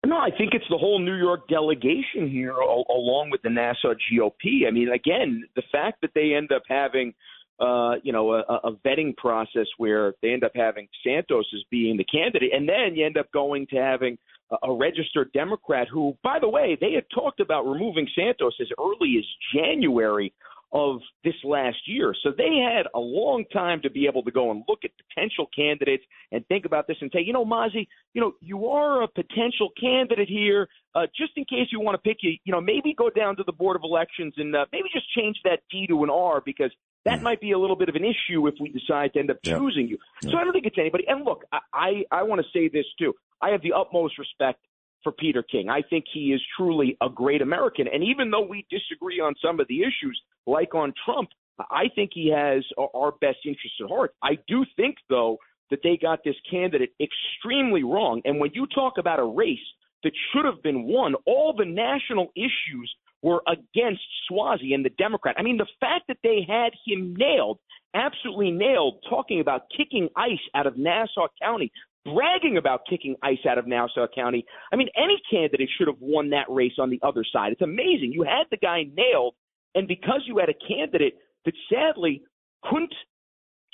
No, I think it's the whole New York delegation here, al- along with the Nassau GOP. I mean, again, the fact that they end up having, uh, you know, a, a vetting process where they end up having Santos as being the candidate, and then you end up going to having a registered Democrat who, by the way, they had talked about removing Santos as early as January of this last year. So they had a long time to be able to go and look at potential candidates and think about this and say, you know, Mazi, you know, you are a potential candidate here. Uh, just in case you want to pick you, you know, maybe go down to the Board of Elections and uh, maybe just change that D to an R because that might be a little bit of an issue if we decide to end up choosing you. So I don't think it's anybody. And look, I, I, I want to say this too. I have the utmost respect for Peter King. I think he is truly a great American. And even though we disagree on some of the issues, like on Trump, I think he has our- best interests at heart. I do think, though, that they got this candidate extremely wrong. And when you talk about a race that should have been won, all the national issues were against Suozzi and the Democrat. I mean, the fact that they had him nailed, absolutely nailed, talking about kicking ICE out of Nassau County, bragging about kicking ICE out of Nassau County. I mean, any candidate should have won that race on the other side. It's amazing. You had the guy nailed, and because you had a candidate that sadly couldn't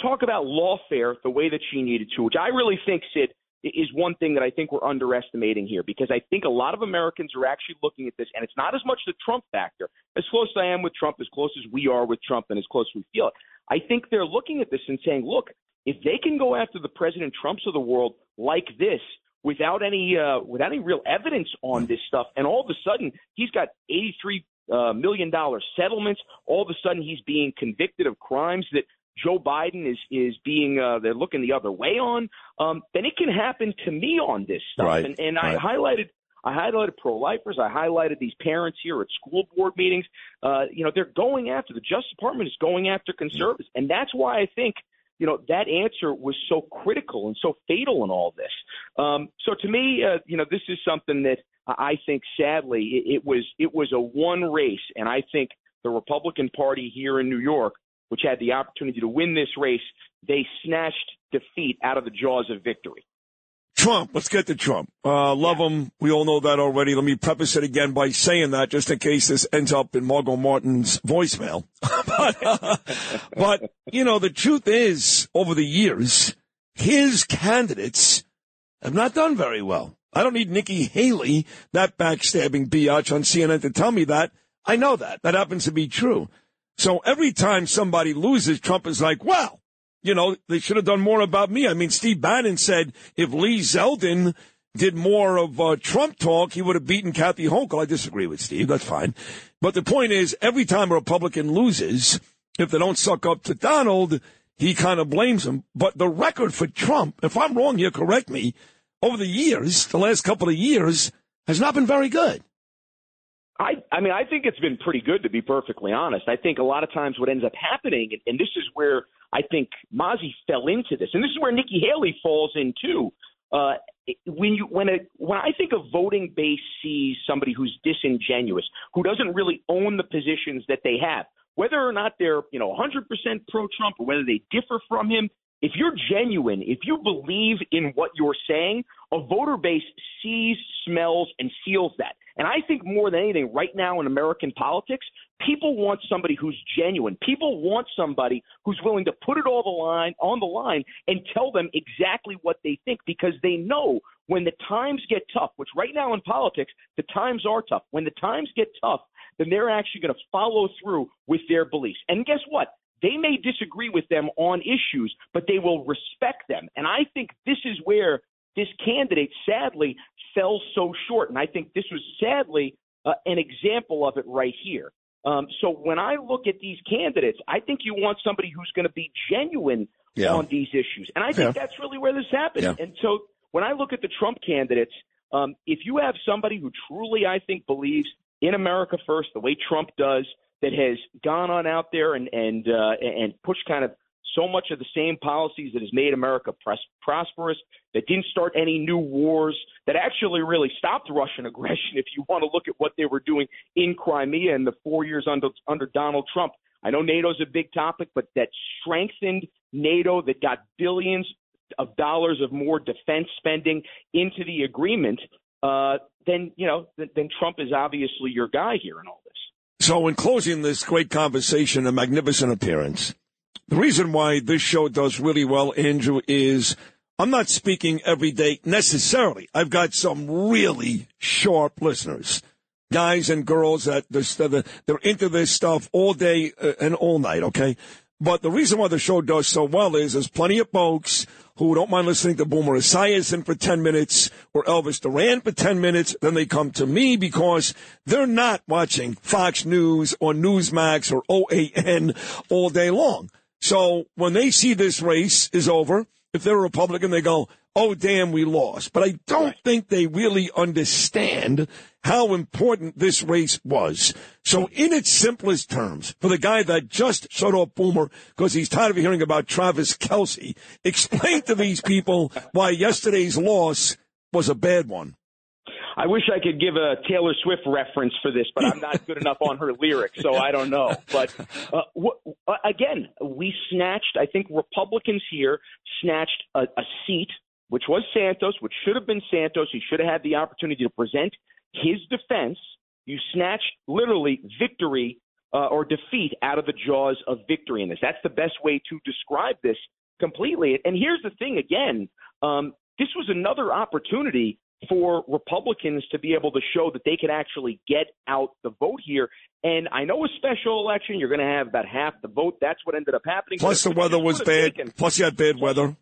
talk about lawfare the way that she needed to, which I really think, Sid, is one thing that I think we're underestimating here because I think a lot of Americans are actually looking at this, and it's not as much the Trump factor. As close as I am with Trump, as close as we are with Trump, and as close as we feel it, I think they're looking at this and saying, look, if they can go after the President Trumps of the world like this without any uh, without any real evidence on this stuff, and all of a sudden he's got eighty three uh, million dollar settlements, all of a sudden he's being convicted of crimes that Joe Biden is is being uh, they're looking the other way on, um, then it can happen to me on this stuff. Right, And, and I right. highlighted I highlighted pro lifers. I highlighted these parents here at school board meetings. Uh, you know, they're going after the Justice Department is going after conservatives, and that's why I think you know that answer was so critical and so fatal in all this. Um, so to me, uh, you know, this is something that I think sadly it, it was it was a one race, and I think the Republican Party here in New York, which had the opportunity to win this race, they snatched defeat out of the jaws of victory. Trump. Let's get to Trump. Uh, love him. We all know that already. Let me preface it again by saying that just in case this ends up in Margo Martin's voicemail. but, but, you know, the truth is, over the years, his candidates have not done very well. I don't need Nikki Haley, that backstabbing biatch on CNN to tell me that. I know that. That happens to be true. So every time somebody loses, Trump is like, well, you know, they should have done more about me. I mean, Steve Bannon said if Lee Zeldin did more of uh, Trump talk, he would have beaten Kathy Hochul. I disagree with Steve. That's fine. But the point is, every time a Republican loses, if they don't suck up to Donald, he kind of blames him. But the record for Trump, if I'm wrong here, correct me, over the years, the last couple of years, has not been very good. I, I mean, I think it's been pretty good to be perfectly honest. I think a lot of times what ends up happening, and, this is where I think Mazi fell into this, and this is where Nikki Haley falls in too. Uh, when you when a when I think a voting base sees somebody who's disingenuous, who doesn't really own the positions that they have, whether or not they're you know 100% pro Trump or whether they differ from him, if you're genuine, if you believe in what you're saying, a voter base sees, smells, and feels that. And I think more than anything, right now in American politics, people want somebody who's genuine. People want somebody who's willing to put it all the line on the line and tell them exactly what they think because they know when the times get tough, which right now in politics, the times are tough. When the times get tough, then they're actually going to follow through with their beliefs. And guess what? They may disagree with them on issues, but they will respect them. And I think this is where this candidate sadly fell so short. And I think this was sadly uh, an example of it right here. Um, so when I look at these candidates, I think you want somebody who's going to be genuine Yeah. on these issues. And I think Yeah. that's really where this happened. Yeah. And so when I look at the Trump candidates, um, if you have somebody who truly, I think, believes in America first, the way Trump does, that has gone on out there and and uh, and pushed kind of so much of the same policies that has made America pros- prosperous, that didn't start any new wars, that actually really stopped Russian aggression. If you want to look at what they were doing in Crimea in the four years under under Donald Trump, I know NATO's a big topic, but that strengthened NATO, that got billions of dollars of more defense spending into the agreement, uh, then you know, then Trump is obviously your guy here in all this. So, in closing this great conversation, a magnificent appearance, the reason why this show does really well, Andrew, is I'm not speaking every day necessarily. I've got some really sharp listeners, guys and girls that they're, into this stuff all day uh, and all night, okay? But the reason why the show does so well is there's plenty of folks who don't mind listening to Boomer Esiason for 10 minutes or Elvis Duran for 10 minutes. Then they come to me because they're not watching Fox News or Newsmax or OAN all day long. So when they see this race is over, if they're a Republican, they go, oh, damn, we lost. But I don't think they really understand how important this race was. So in its simplest terms, for the guy that just shut off Boomer because he's tired of hearing about Travis Kelce, explain to these people why yesterday's loss was a bad one. I wish I could give a Taylor Swift reference for this, but I'm not good enough on her lyrics, so I don't know. But uh, uh, again, we snatched. I think Republicans here snatched a, a seat, which was Santos, which should have been Santos. He should have had the opportunity to present his defense. You snatched literally victory uh, or defeat out of the jaws of victory in this. That's the best way to describe this completely. And here's the thing again um, this was another opportunity for Republicans to be able to show that they could actually get out the vote here. And I know a special election, you're going to have about half the vote. That's what ended up happening. Plus the weather was bad. Plus you had bad weather.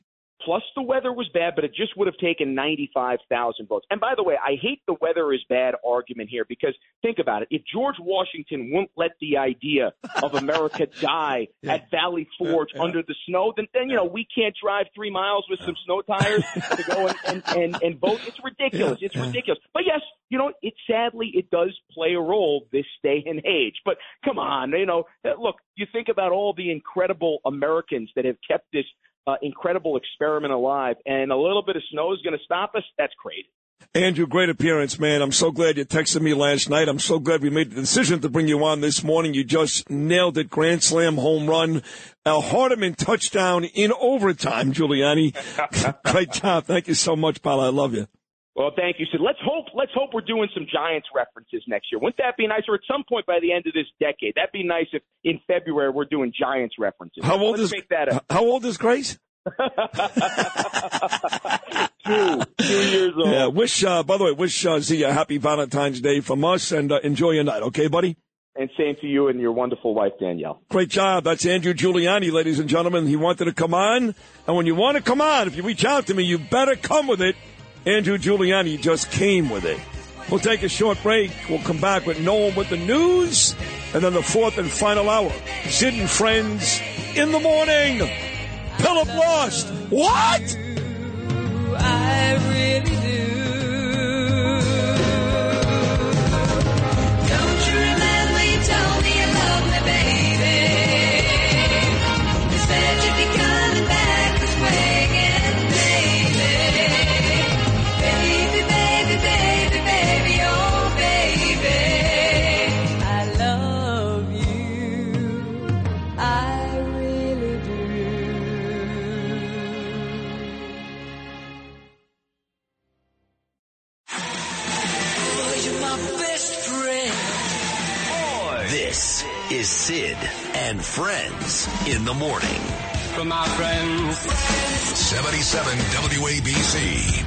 Plus the weather was bad, but it just would have taken 95,000 votes. And by the way, I hate the weather is bad argument here because think about it. If George Washington wouldn't let the idea of America die at Valley Forge under the snow, then, then, you know, we can't drive three miles with some snow tires to go and, and, and, and vote. It's ridiculous. It's ridiculous. But yes, you know, it sadly, it does play a role this day and age. But come on, you know, look, you think about all the incredible Americans that have kept this uh, incredible experiment alive, and a little bit of snow is going to stop us. That's crazy. Andrew, great appearance, man. I'm so glad you texted me last night. I'm so glad we made the decision to bring you on this morning. You just nailed it. Grand slam home run. A Hardman touchdown in overtime, Giuliani. great job. Thank you so much, pal. I love you. Well, thank you. So let's hope let's hope we're doing some Giants references next year. Wouldn't that be nice? Or at some point by the end of this decade, that'd be nice if in February we're doing Giants references. How old let's is make that a How old is Grace? two two years old. Yeah. Wish. Uh, by the way, wish uh, Zia a happy Valentine's Day from us, and uh, enjoy your night. Okay, buddy. And same to you and your wonderful wife Danielle. Great job. That's Andrew Giuliani, ladies and gentlemen. He wanted to come on. And when you want to come on, if you reach out to me, you better come with it. Andrew Giuliani just came with it. We'll take a short break. We'll come back with Nolan with the news. And then the fourth and final hour. Sid and Friends in the morning. Pilip lost. What? I really do. Sid and Friends in the morning. From my friends. 77 WABC.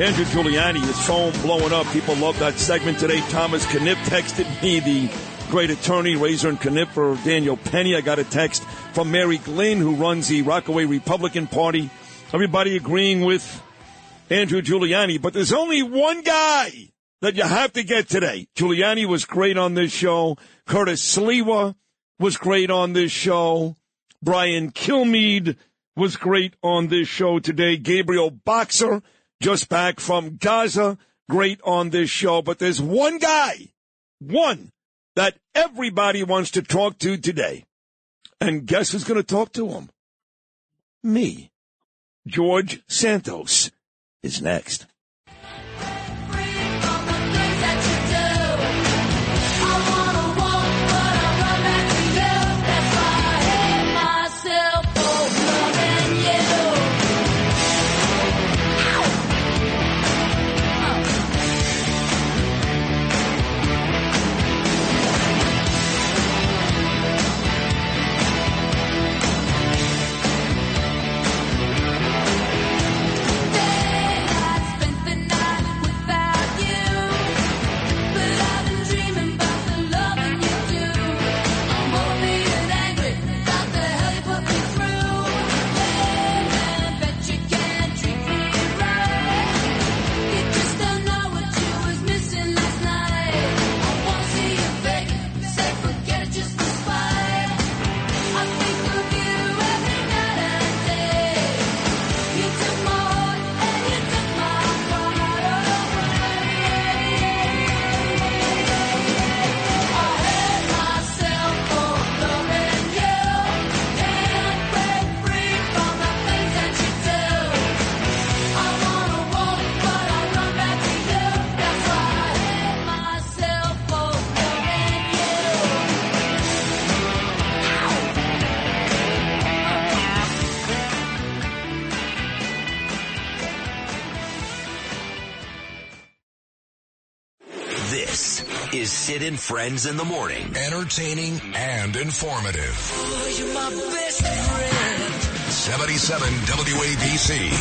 Andrew Giuliani, his phone blowing up. People love that segment today. Thomas Kenniff texted me, the great attorney, Raiser and Kenniff for Daniel Penny. I got a text from Mary Glynn, who runs the Rockaway Republican Party. Everybody agreeing with Andrew Giuliani, but there's only one guy that you have to get today. Giuliani was great on this show. Curtis Sliwa was great on this show. Brian Kilmeade was great on this show today. Gabriel Boxer, just back from Gaza, great on this show. But there's one guy, one, that everybody wants to talk to today. And guess who's going to talk to him? Me. George Santos is next. And Friends in the morning. Entertaining and informative. Oh, you're my best friend. 77 WABC.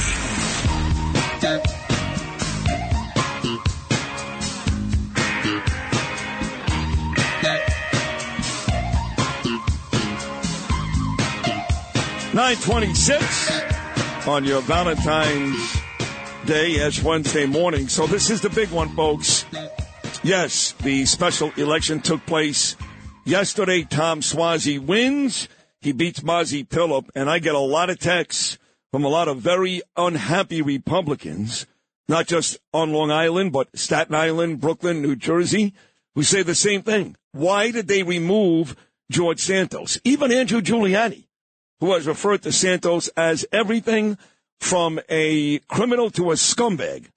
Nine twenty-six on your Valentine's Day as Wednesday morning. So this is the big one, folks. Yes, the special election took place yesterday. Tom Suozzi wins. He beats Mazi Pilip, and I get a lot of texts from a lot of very unhappy Republicans, not just on Long Island, but Staten Island, Brooklyn, New Jersey, who say the same thing. Why did they remove George Santos? Even Andrew Giuliani, who has referred to Santos as everything from a criminal to a scumbag,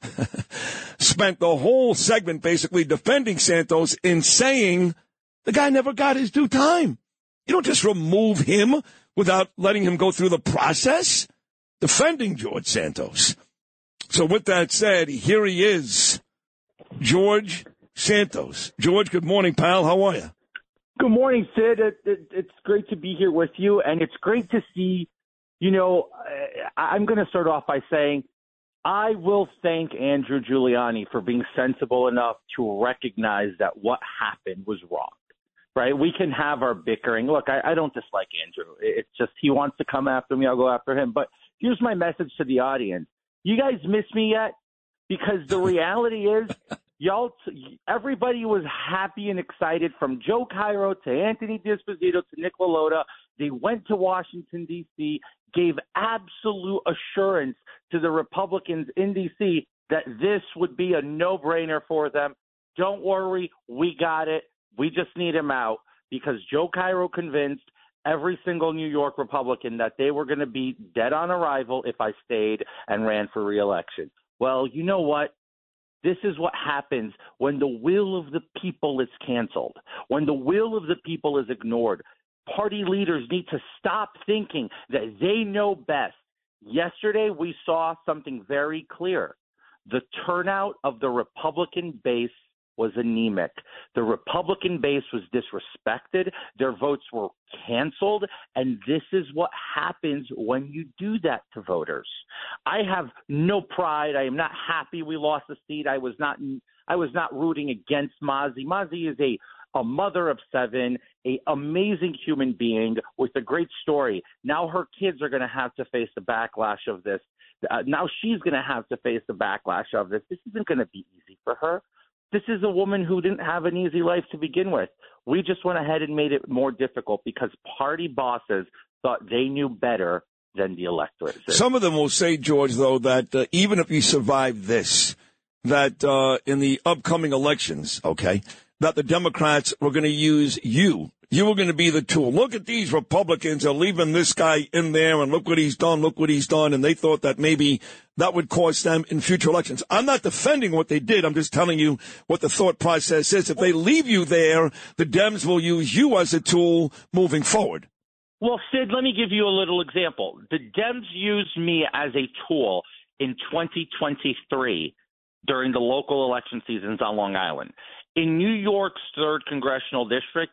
spent the whole segment basically defending Santos in saying the guy never got his due time. You don't just remove him without letting him go through the process. Defending George Santos. So with that said, here he is, George Santos. George, good morning, pal. How are you? Good morning, Sid. It, it, it's great to be here with you, and it's great to see. You know, I'm going to start off by saying I will thank Andrew Giuliani for being sensible enough to recognize that what happened was wrong. Right? We can have our bickering. Look, I, I don't dislike Andrew. It's just he wants to come after me. I'll go after him. But here's my message to the audience: You guys miss me yet? Because the reality is, y'all, everybody was happy and excited from Joe Cairo to Anthony D'Esposito to Nick LaLota. They went to Washington D.C. gave absolute assurance to the Republicans in D.C. that this would be a no brainer for them. Don't worry, we got it. We just need him out because Joe Cairo convinced every single New York Republican that they were going to be dead on arrival if I stayed and ran for reelection. Well, you know what? This is what happens when the will of the people is canceled, when the will of the people is ignored. Party leaders need to stop thinking that they know best. Yesterday, we saw something very clear. The turnout of the Republican base was anemic. The Republican base was disrespected. Their votes were canceled. And this is what happens when you do that to voters. I have no pride. I am not happy we lost the seat. I was not I was not rooting against Mazi. Mazi is a a mother of seven, a amazing human being with a great story. Now her kids are going to have to face the backlash of this. Uh, now she's going to have to face the backlash of this. This isn't going to be easy for her. This is a woman who didn't have an easy life to begin with. We just went ahead and made it more difficult because party bosses thought they knew better than the electorate. Some of them will say, George, though, that uh, even if you survive this, that uh, in the upcoming elections, okay, that the Democrats were going to use you. You were going to be the tool. Look at these Republicans are leaving this guy in there and look what he's done. Look what he's done. And they thought that maybe that would cost them in future elections. I'm not defending what they did. I'm just telling you what the thought process is. If they leave you there, the Dems will use you as a tool moving forward. Well, Sid, let me give you a little example. The Dems used me as a tool in 2023 during the local election seasons on Long Island. In New York's third congressional district,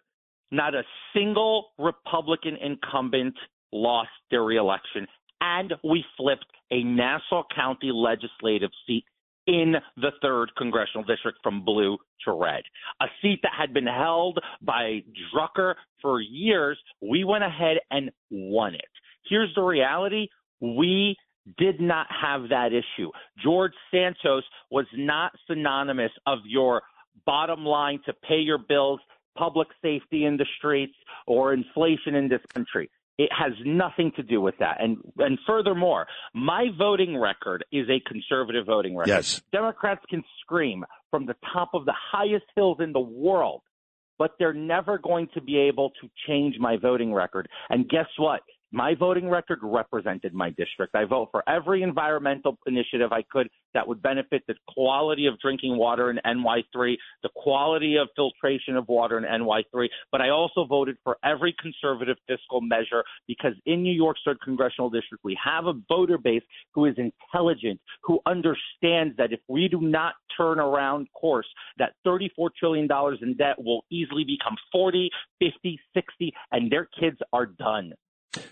not a single Republican incumbent lost their reelection, and we flipped a Nassau County legislative seat in the third congressional district from blue to red. A seat that had been held by Drucker for years, we went ahead and won it. Here's the reality. We did not have that issue. George Santos was not synonymous of your bottom line to pay your bills, public safety in the streets, or inflation in this country. It has nothing to do with that. And and furthermore, my voting record is a conservative voting record. Yes. Democrats can scream from the top of the highest hills in the world, but they're never going to be able to change my voting record. And guess what? My voting record represented my district. I vote for every environmental initiative I could that would benefit the quality of drinking water in NY3, the quality of filtration of water in NY3, but I also voted for every conservative fiscal measure because in New York's third congressional district, we have a voter base who is intelligent, who understands that if we do not turn around course, that $34 trillion in debt will easily become 40, 50, 60, and their kids are done.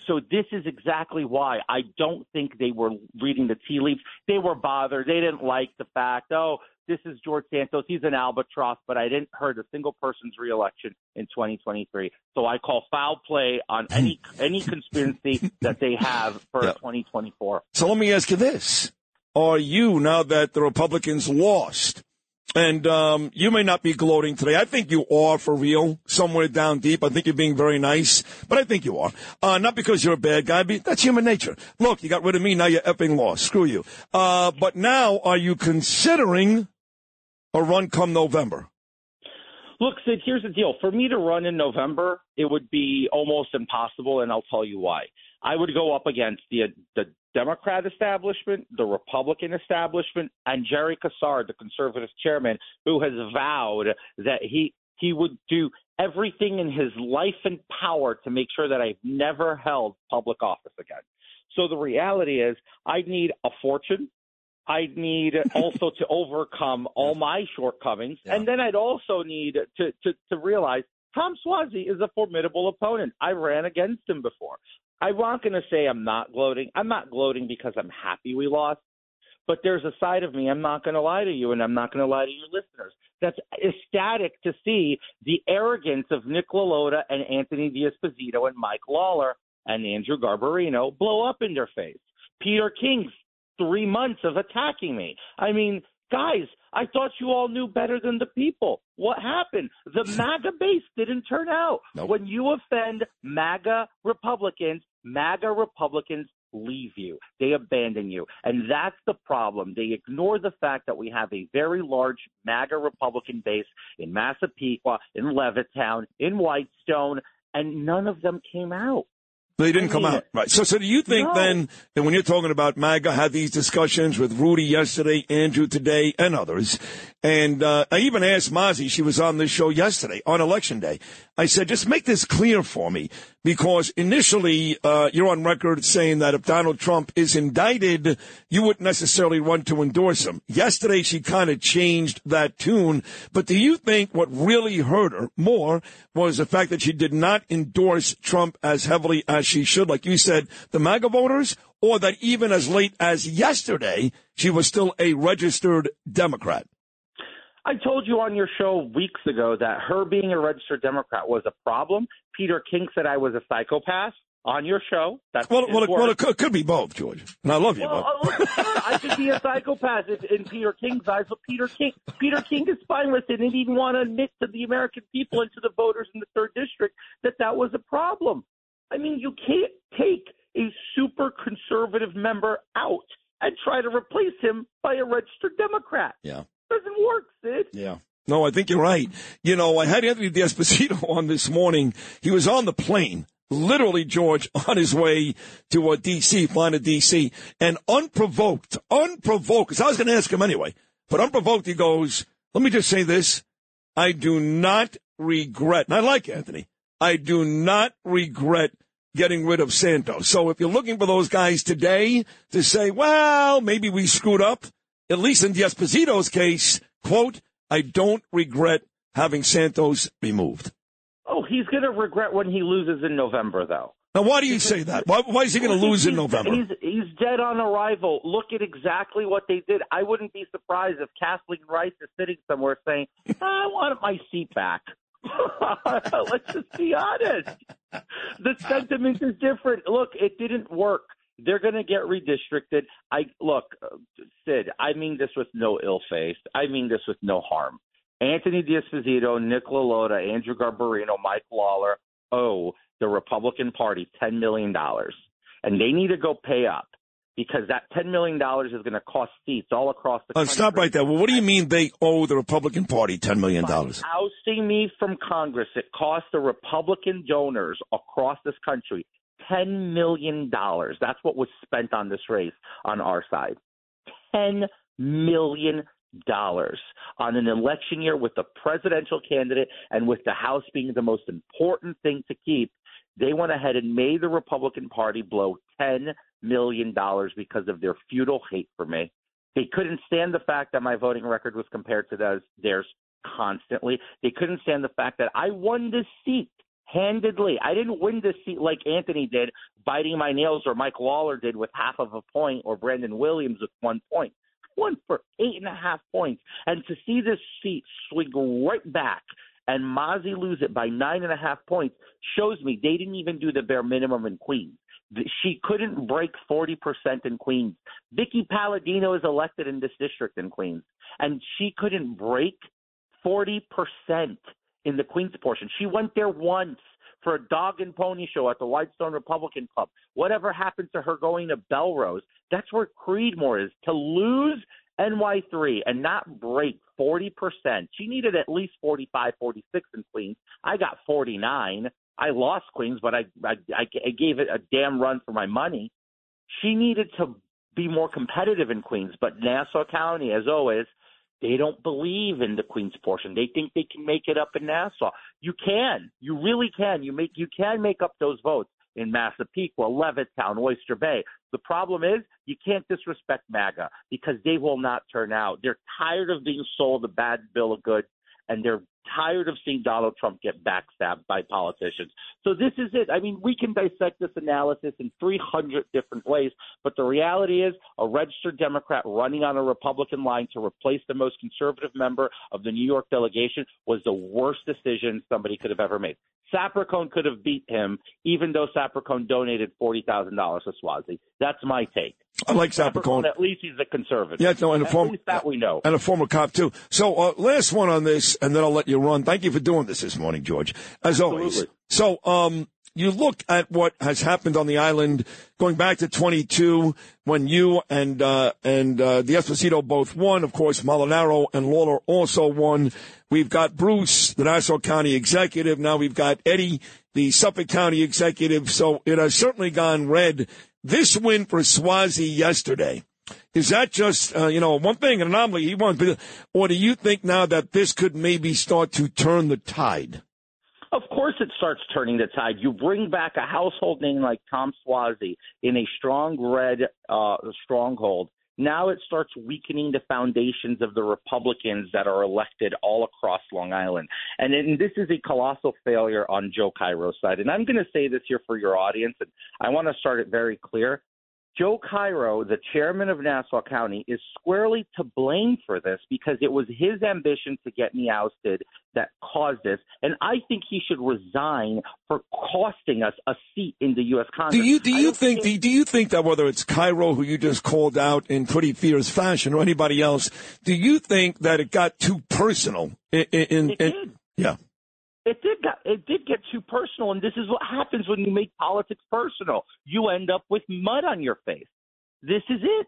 So this is exactly why I don't think they were reading the tea leaves. They were bothered. They didn't like the fact, oh, this is George Santos. He's an albatross, but I didn't heard a single person's reelection in 2023. So I call foul play on hmm. any any conspiracy that they have for Yeah. 2024. So let me ask you this. Are you, now that the Republicans lost, and um, you may not be gloating today. I think you are for real, somewhere down deep. I think you're being very nice, but I think you are. Uh, not because you're a bad guy, that's human nature. Look, you got rid of me, now you're effing lost. Screw you. Uh, but now, are you considering a run come November? Look, Sid, here's the deal. For me to run in November, it would be almost impossible, and I'll tell you why. I would go up against the the Democrat establishment, the Republican establishment, and Jerry Kassar, the conservative chairman, who has vowed that he he would do everything in his life and power to make sure that I've never held public office again. So the reality is, I need a fortune. I'd need also to overcome all my shortcomings, and then I'd also need to, to to realize Tom Suozzi is a formidable opponent. I ran against him before. I'm not going to say I'm not gloating. I'm not gloating because I'm happy we lost, but there's a side of me. I'm not going to lie to you, and I'm not going to lie to your listeners. That's ecstatic to see the arrogance of Nick LaLota and Anthony D'Esposito and Mike Lawler and Andrew Garbarino blow up in their face. Peter King's three months of attacking me. I mean, guys, I thought you all knew better than the people. What happened? The MAGA base didn't turn out. When you offend MAGA Republicans, MAGA Republicans leave you. They abandon you. And that's the problem. They ignore the fact that we have a very large MAGA Republican base in Massapequa, in Levittown, in Whitestone, and none of them came out. They didn't I come out. Right. So, so do you think No. then that when you're talking about MAGA, had these discussions with Rudy yesterday, Andrew today, and others, and uh, I even asked Mazi, she was on this show yesterday on election day. I said, just make this clear for me, because initially uh, you're on record saying that if Donald Trump is indicted, you wouldn't necessarily want to endorse him. Yesterday she kind of changed that tune, but do you think what really hurt her more was the fact that she did not endorse Trump as heavily as she should, like you said, the MAGA voters, or that even as late as yesterday, she was still a registered Democrat? I told you on your show weeks ago that her being a registered Democrat was a problem. Peter King said I was a psychopath on your show. That's Well, well, it, well, it could, could be both, George. And I love you, Well, but uh, look, I could be a psychopath if, in Peter King's eyes, but Peter King, Peter King is spineless and didn't even want to admit to the American people and to the voters in the third district that that was a problem. I mean, you can't take a super conservative member out and try to replace him by a registered Democrat. Yeah. Doesn't work, Sid. Yeah. No, I think you're right. You know, I had Anthony D'Esposito on this morning. He was on the plane, literally, George, on his way to uh, D.C., flying to D.C., and unprovoked, unprovoked, because I was going to ask him anyway, but unprovoked, he goes, let me just say this. I do not regret, and I like Anthony, I do not regret getting rid of Santos. So if you're looking for those guys today to say, well, maybe we screwed up, at least in D'Esposito's case, quote, I don't regret having Santos removed. Oh, he's going to regret when he loses in November, though. Now, why do you say that? Why, why is he going to lose in November? He's he's dead on arrival. Look at exactly what they did. I wouldn't be surprised if Kathleen Rice is sitting somewhere saying, "I want my seat back." Let's just be honest. The sentiment is different. Look, it didn't work. They're going to get redistricted. I look, Sid. I mean this with no ill face. I mean this with no harm. Anthony D'Esposito, Nick LaLota, Andrew Garbarino, Mike Lawler owe the Republican Party $10 million. And they need to go pay up because that $10 million is going to cost seats all across the Uh, country. stop right there. Well, what do you mean they owe the Republican Party $10 million? Ousting me from Congress, it cost the Republican donors across this country $10 million. That's what was spent on this race on our side. $10 million on an election year with the presidential candidate and with the House being the most important thing to keep. They went ahead and made the Republican Party blow $10 million dollars because of their futile hate for me. They couldn't stand the fact that my voting record was compared to theirs, theirs constantly. They couldn't stand the fact that I won this seat handedly. I didn't win this seat like Anthony did, biting my nails, or Mike Lawler did with half of a point, or Brandon Williams with one point. I won for eight and a half points. And to see this seat swing right back and Mazi lose it by nine and a half points shows me they didn't even do the bare minimum in Queens. She couldn't break 40% in Queens. Vickie Paladino is elected in this district in Queens, and she couldn't break 40% in the Queens portion. She went there once for a dog and pony show at the Whitestone Republican Club. Whatever happened to her going to Bellerose? That's where Creedmoor is. To lose NY3 and not break 40%, she needed at least 45, 46 in Queens. I got 49. I lost Queens, but I, I, I gave it a damn run for my money. She needed to be more competitive in Queens, but Nassau County, as always, they don't believe in the Queens portion. They think they can make it up in Nassau. You can. You really can. You make you can make up those votes in Massapequa, Levittown, Oyster Bay. The problem is you can't disrespect MAGA because they will not turn out. They're tired of being sold a bad bill of goods and they're tired of seeing Donald Trump get backstabbed by politicians. So this is it. I mean, we can dissect this analysis in 300 different ways, but the reality is a registered Democrat running on a Republican line to replace the most conservative member of the New York delegation was the worst decision somebody could have ever made. Sapraicone could have beat him, even though Sapraicone donated $40,000 to Suozzi. That's my take. I like Sapraicone. At least he's a conservative. Yeah, no, and a At former, least that we know. and a former cop too. So, uh, last one on this, and then I'll let you run. Thank you for doing this this morning, George. As always. So, um, you look at what has happened on the island going back to 22 when you and uh, and uh, D'Esposito both won. Of course, Molinaro and Lawler also won. We've got Bruce, the Nassau County executive. Now we've got Eddie, the Suffolk County executive. So it has certainly gone red. This win for Suozzi yesterday. Is that just, uh, you know, one thing, an anomaly he won, or do you think now that this could maybe start to turn the tide? Of course, it starts turning the tide. You bring back a household name like Tom Suozzi in a strong red uh, stronghold. Now it starts weakening the foundations of the Republicans that are elected all across Long Island. And, and this is a colossal failure on Joe Cairo's side. And I'm going to say this here for your audience, and I want to start it very clear. Joe Cairo, the chairman of Nassau County, is squarely to blame for this because it was his ambition to get me ousted that caused this. And I think he should resign for costing us a seat in the U.S. Congress. Do you do you don't think do, you think that whether it's Cairo who you just called out in pretty fierce fashion or anybody else, do you think that it got too personal? In, in, in-. Yeah. It did got it did get too personal, and this is what happens when you make politics personal. You end up with mud on your face. This is it.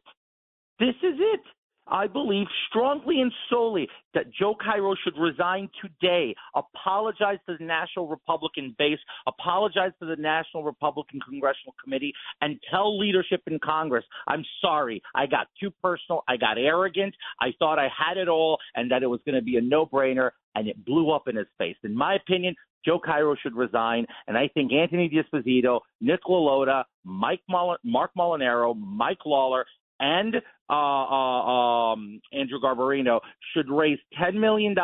This is it. I believe strongly and solely that Joe Cairo should resign today, apologize to the National Republican base, apologize to the National Republican Congressional Committee, and tell leadership in Congress, I'm sorry, I got too personal, I got arrogant, I thought I had it all, and that it was going to be a no brainer, and it blew up in his face. In my opinion, Joe Cairo should resign, and I think Anthony D'Esposito, Nick LaLota, Mike Mark Molinaro, Mike Lawler, and uh, uh, um, Andrew Garbarino should raise $10 million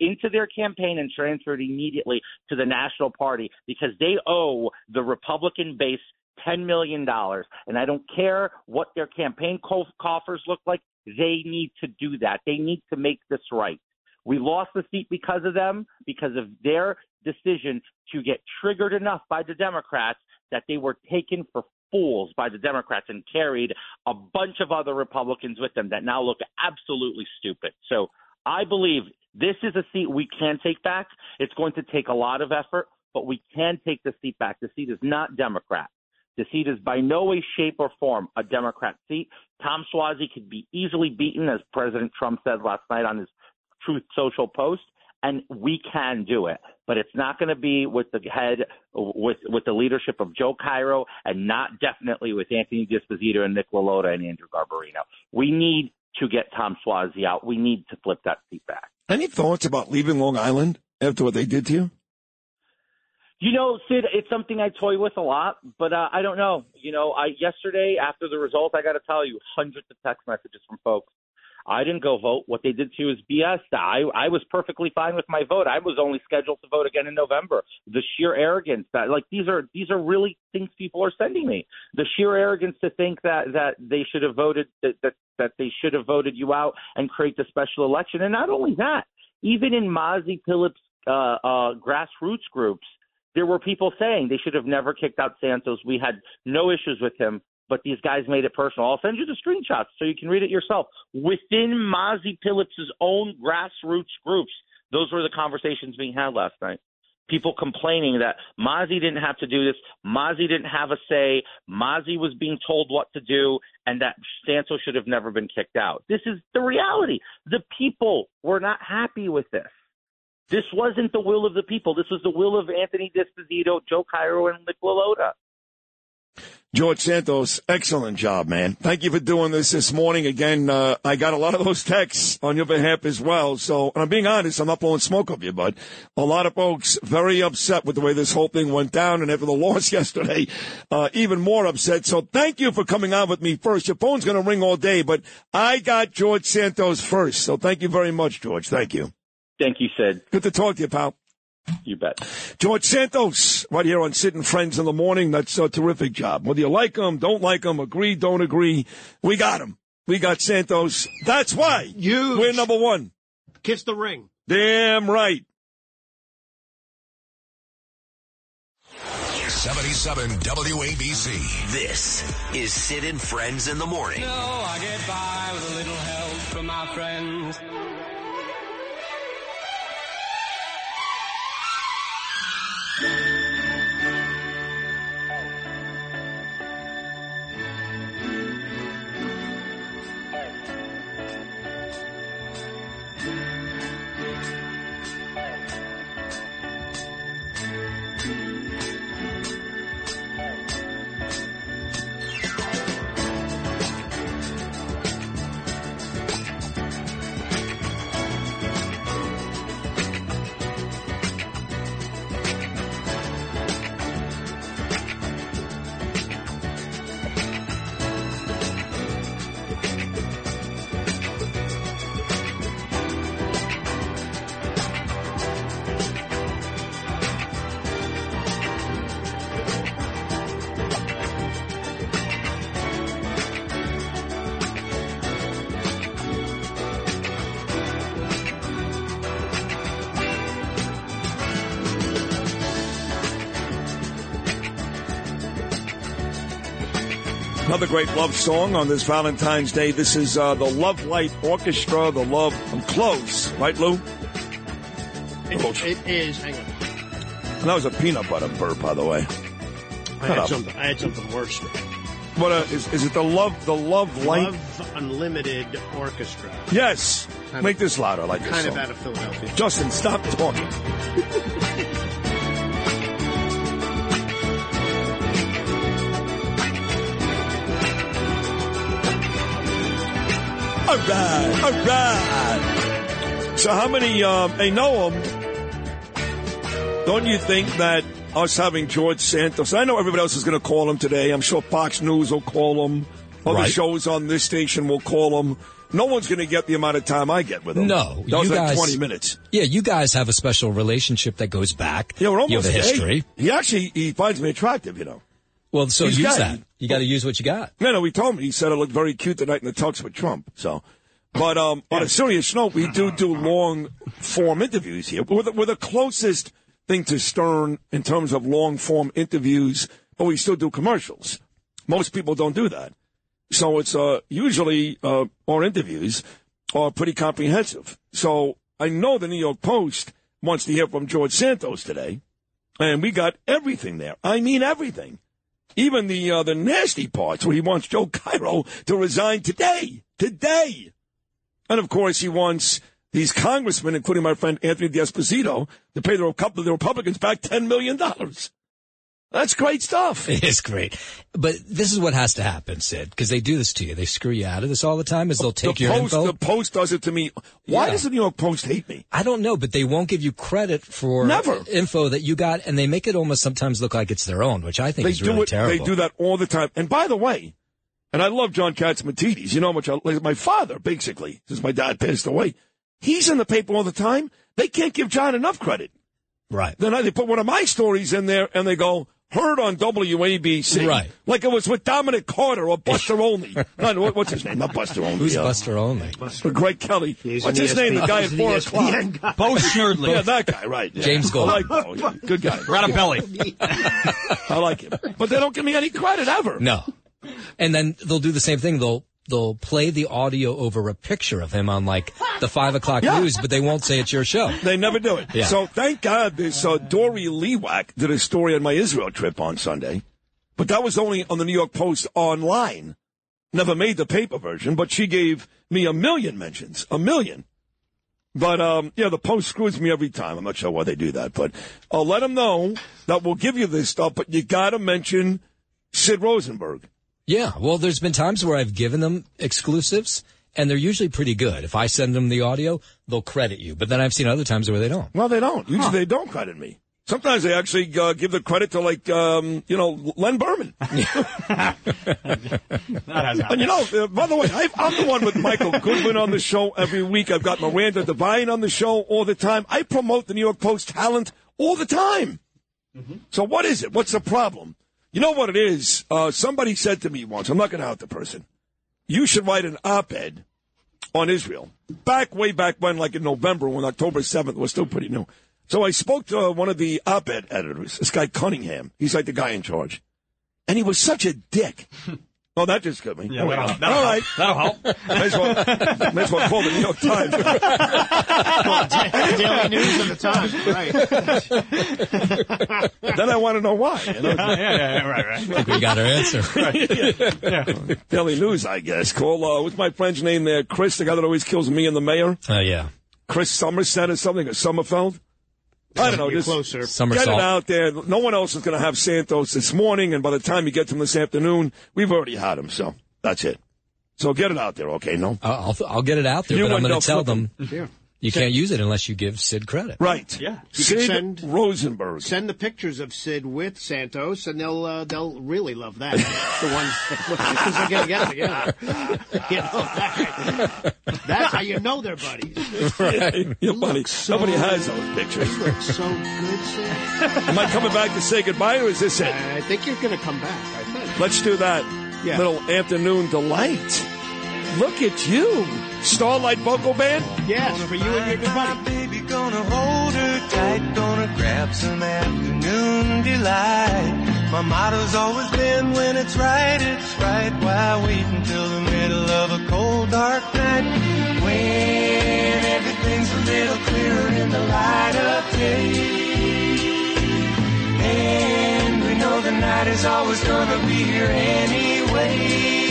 into their campaign and transfer it immediately to the National Party because they owe the Republican base $10 million. And I don't care what their campaign co- coffers look like, they need to do that. They need to make this right. We lost the seat because of them, because of their decision to get triggered enough by the Democrats that they were taken for fools by the Democrats and carried a bunch of other Republicans with them that now look absolutely stupid. So I believe this is a seat we can take back. It's going to take a lot of effort, but we can take the seat back. The seat is not Democrat. The seat is by no way, shape, or form a Democrat seat. Tom Suozzi could be easily beaten, as President Trump said last night on his Truth Social post, and we can do it. But it's not going to be with the head, with with the leadership of Joe Cairo, and not definitely with Anthony D'Esposito and Nick LaLota and Andrew Garbarino. We need to get Tom Suozzi out. We need to flip that seat back. Any thoughts about leaving Long Island after what they did to you? You know, Sid, it's something I toy with a lot, but uh, I don't know. You know, I yesterday after the result, I got to tell you, hundreds of text messages from folks. I didn't go vote. What they did to you is BS. I I was perfectly fine with my vote. I was only scheduled to vote again in November. The sheer arrogance that like these are these are really things people are sending me. The sheer arrogance to think that that they should have voted that that, that they should have voted you out and create the special election. And not only that, even in Mazi Pilip's uh, uh, grassroots groups, there were people saying they should have never kicked out Santos. We had no issues with him, but these guys made it personal. I'll send you the screenshots so you can read it yourself. Within Mazi Pilip's own grassroots groups, those were the conversations being had last night. People complaining that Mazi didn't have to do this, Mazi didn't have a say, Mazi was being told what to do, and that Santos should have never been kicked out. This is the reality. The people were not happy with this. This wasn't the will of the people. This was the will of Anthony D'Esposito, Joe Cairo, and Nick LaLota. George Santos, excellent job, man. Thank you for doing this this morning. Again, uh, I got a lot of those texts on your behalf as well. So, and I'm being honest, I'm not blowing smoke up you, but a lot of folks very upset with the way this whole thing went down. And after the loss yesterday, uh, even more upset. So thank you for coming on with me first. Your phone's going to ring all day, but I got George Santos first. So thank you very much, George. Thank you. Thank you, Sid. Good to talk to you, pal. You bet. George Santos, right here on Sid and Friends in the Morning. That's a terrific job. Whether you like him, don't like him, agree, don't agree, we got him. We got Santos. That's why we're number one. Kiss the ring. Damn right. 77 WABC. This is Sid and Friends in the Morning. No, I get by with a little help from my friends. Great love song on this Valentine's Day. This is uh, the Love Light Orchestra, the Love. I'm close, right, Lou? It, it is. Hang on. And that was a peanut butter burp, by the way. I had something. I had something worse. What uh, is, is it? The Love, the Love Light. Love Unlimited Orchestra. Yes. Kind Make of- this louder, like this Kind of out of Philadelphia. Justin, stop talking. All right, all right. So how many, um, hey, Noam, don't you think that us having George Santos, I know everybody else is going to call him today. I'm sure Fox News will call him. Other Right. shows on this station will call him. No one's going to get the amount of time I get with him. No, That was you like guys, 20 minutes. Yeah, you guys have a special relationship that goes back. Yeah, we're almost you have a hey, history. he actually he finds me attractive, you know. Well, so He's use that. You got to use what you got. No, no, he told me. He said I looked very cute tonight in the tux with Trump. So, but um, on a serious note, we do do long form interviews here. We're the, we're the closest thing to Stern in terms of long form interviews, but we still do commercials. Most people don't do that. So it's uh, usually uh, our interviews are pretty comprehensive. So I know the New York Post wants to hear from George Santos today, and we got everything there. I mean everything. Even the uh, the nasty parts where he wants Joe Cairo to resign today, today, and of course he wants these congressmen, including my friend Anthony D'Esposito, to pay the couple of the Republicans back ten million dollars. That's great stuff. It is great. But this is what has to happen, Sid, because they do this to you. They screw you out of this all the time, is they'll take the your Post, info. the Post does it to me. Why Yeah. does the New York Post hate me? I don't know, but they won't give you credit for Never. info that you got, and they make it almost sometimes look like it's their own, which I think they is do really it. terrible. They do that all the time. And by the way, and I love John Catsimatidis. You know how much I, like my father, basically, since my dad passed away. He's in the paper all the time. They can't give John enough credit. Right. Then they put one of my stories in there, and they go heard on WABC. Right. Like it was with Dominic Carter or Buster Olney. Not, what- what's his name? Not Buster Olney. Who's uh, Buster Only? or Greg Kelly. He's What's an his name? The guy at he's an four ESPN o'clock. Bo Snerdley. Yeah, that guy, right. yeah. James I Gold. like Bo. yeah. Good guy. Ratapelli. I like him. But they don't give me any credit ever. No. And then they'll do the same thing. They'll they'll play the audio over a picture of him on like the five o'clock Yeah. news, but they won't say it's your show. They never do it. Yeah. So thank God this uh, Doree Lewak did a story on my Israel trip on Sunday, but that was only on the New York Post online. Never made the paper version, but she gave me a million mentions, a million. But um, yeah, the Post screws me every time. I'm not sure why they do that, but I'll let them know that we'll give you this stuff, but you got to mention Sid Rosenberg. Yeah. Well, there's been times where I've given them exclusives, and they're usually pretty good. If I send them the audio, they'll credit you. But then I've seen other times where they don't. Well, they don't. Usually they don't credit me. Sometimes they actually uh, give the credit to like um, you know Len Berman. And you know, uh, by the way, I, I'm the one with Michael Goodwin on the show every week. I've got Miranda Devine on the show all the time. I promote the New York Post talent all the time. So what is it? What's the problem? You know what it is? Uh, somebody said to me once, I'm not going to out the person. You should write an op-ed on Israel. Back way back when, like in November, when October 7th was still pretty new. So I spoke to one of the op-ed editors, this guy Cunningham. He's like the guy in charge. And he was such a dick. Oh, that just got me. Yeah, Oh, that'll- that'll All help. right. That'll help. May as well, may as well call the New York Times. Daily News of the Times. Right. then I want to know why. you know? yeah, yeah, yeah, right, right. I think we got our answer. Daily News, I guess. Call, uh, what's my friend's name there? Chris, the guy that always kills me and the mayor? Oh, yeah. Chris Somerset or something, or Sommerfeldt? I don't know. Just closer. get Somersault. it out there. No one else is going to have Santos this morning, and by the time you get to him this afternoon, we've already had him. So that's it. So get it out there, okay? No, I'll, I'll, I'll get it out there, You but I'm going to tell Flippin. them Yeah. You can't use it unless you give Sid credit. right? Yeah. You Sid send- Rosenberg. Send the pictures of Sid with Santos, and they'll uh, they'll really love that. the ones because they're gonna get together. You know, that- that's how you know they're buddies. Right. You're funny. so- Nobody has those pictures. You Look so good, Sid. Am I coming back to say goodbye, or is this it? I think you're gonna come back. I think. Let's do that. Yeah. Little afternoon delight. Look at you, Starland Vocal Band. Yes, for you and your good buddy. Baby, gonna hold her tight, gonna grab some afternoon delight. My motto's always been when it's right, it's right. Why wait until the middle of a cold, dark night? When everything's a little clearer in the light of day. And we know the night is always gonna be here anyway.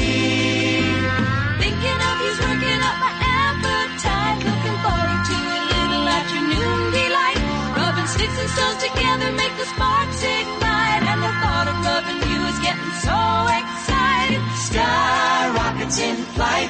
You's working up my appetite. Looking forward to a little afternoon delight. Rubbing sticks and stones together make the sparks ignite. And the thought of rubbing you is getting so exciting. Sky rockets in flight,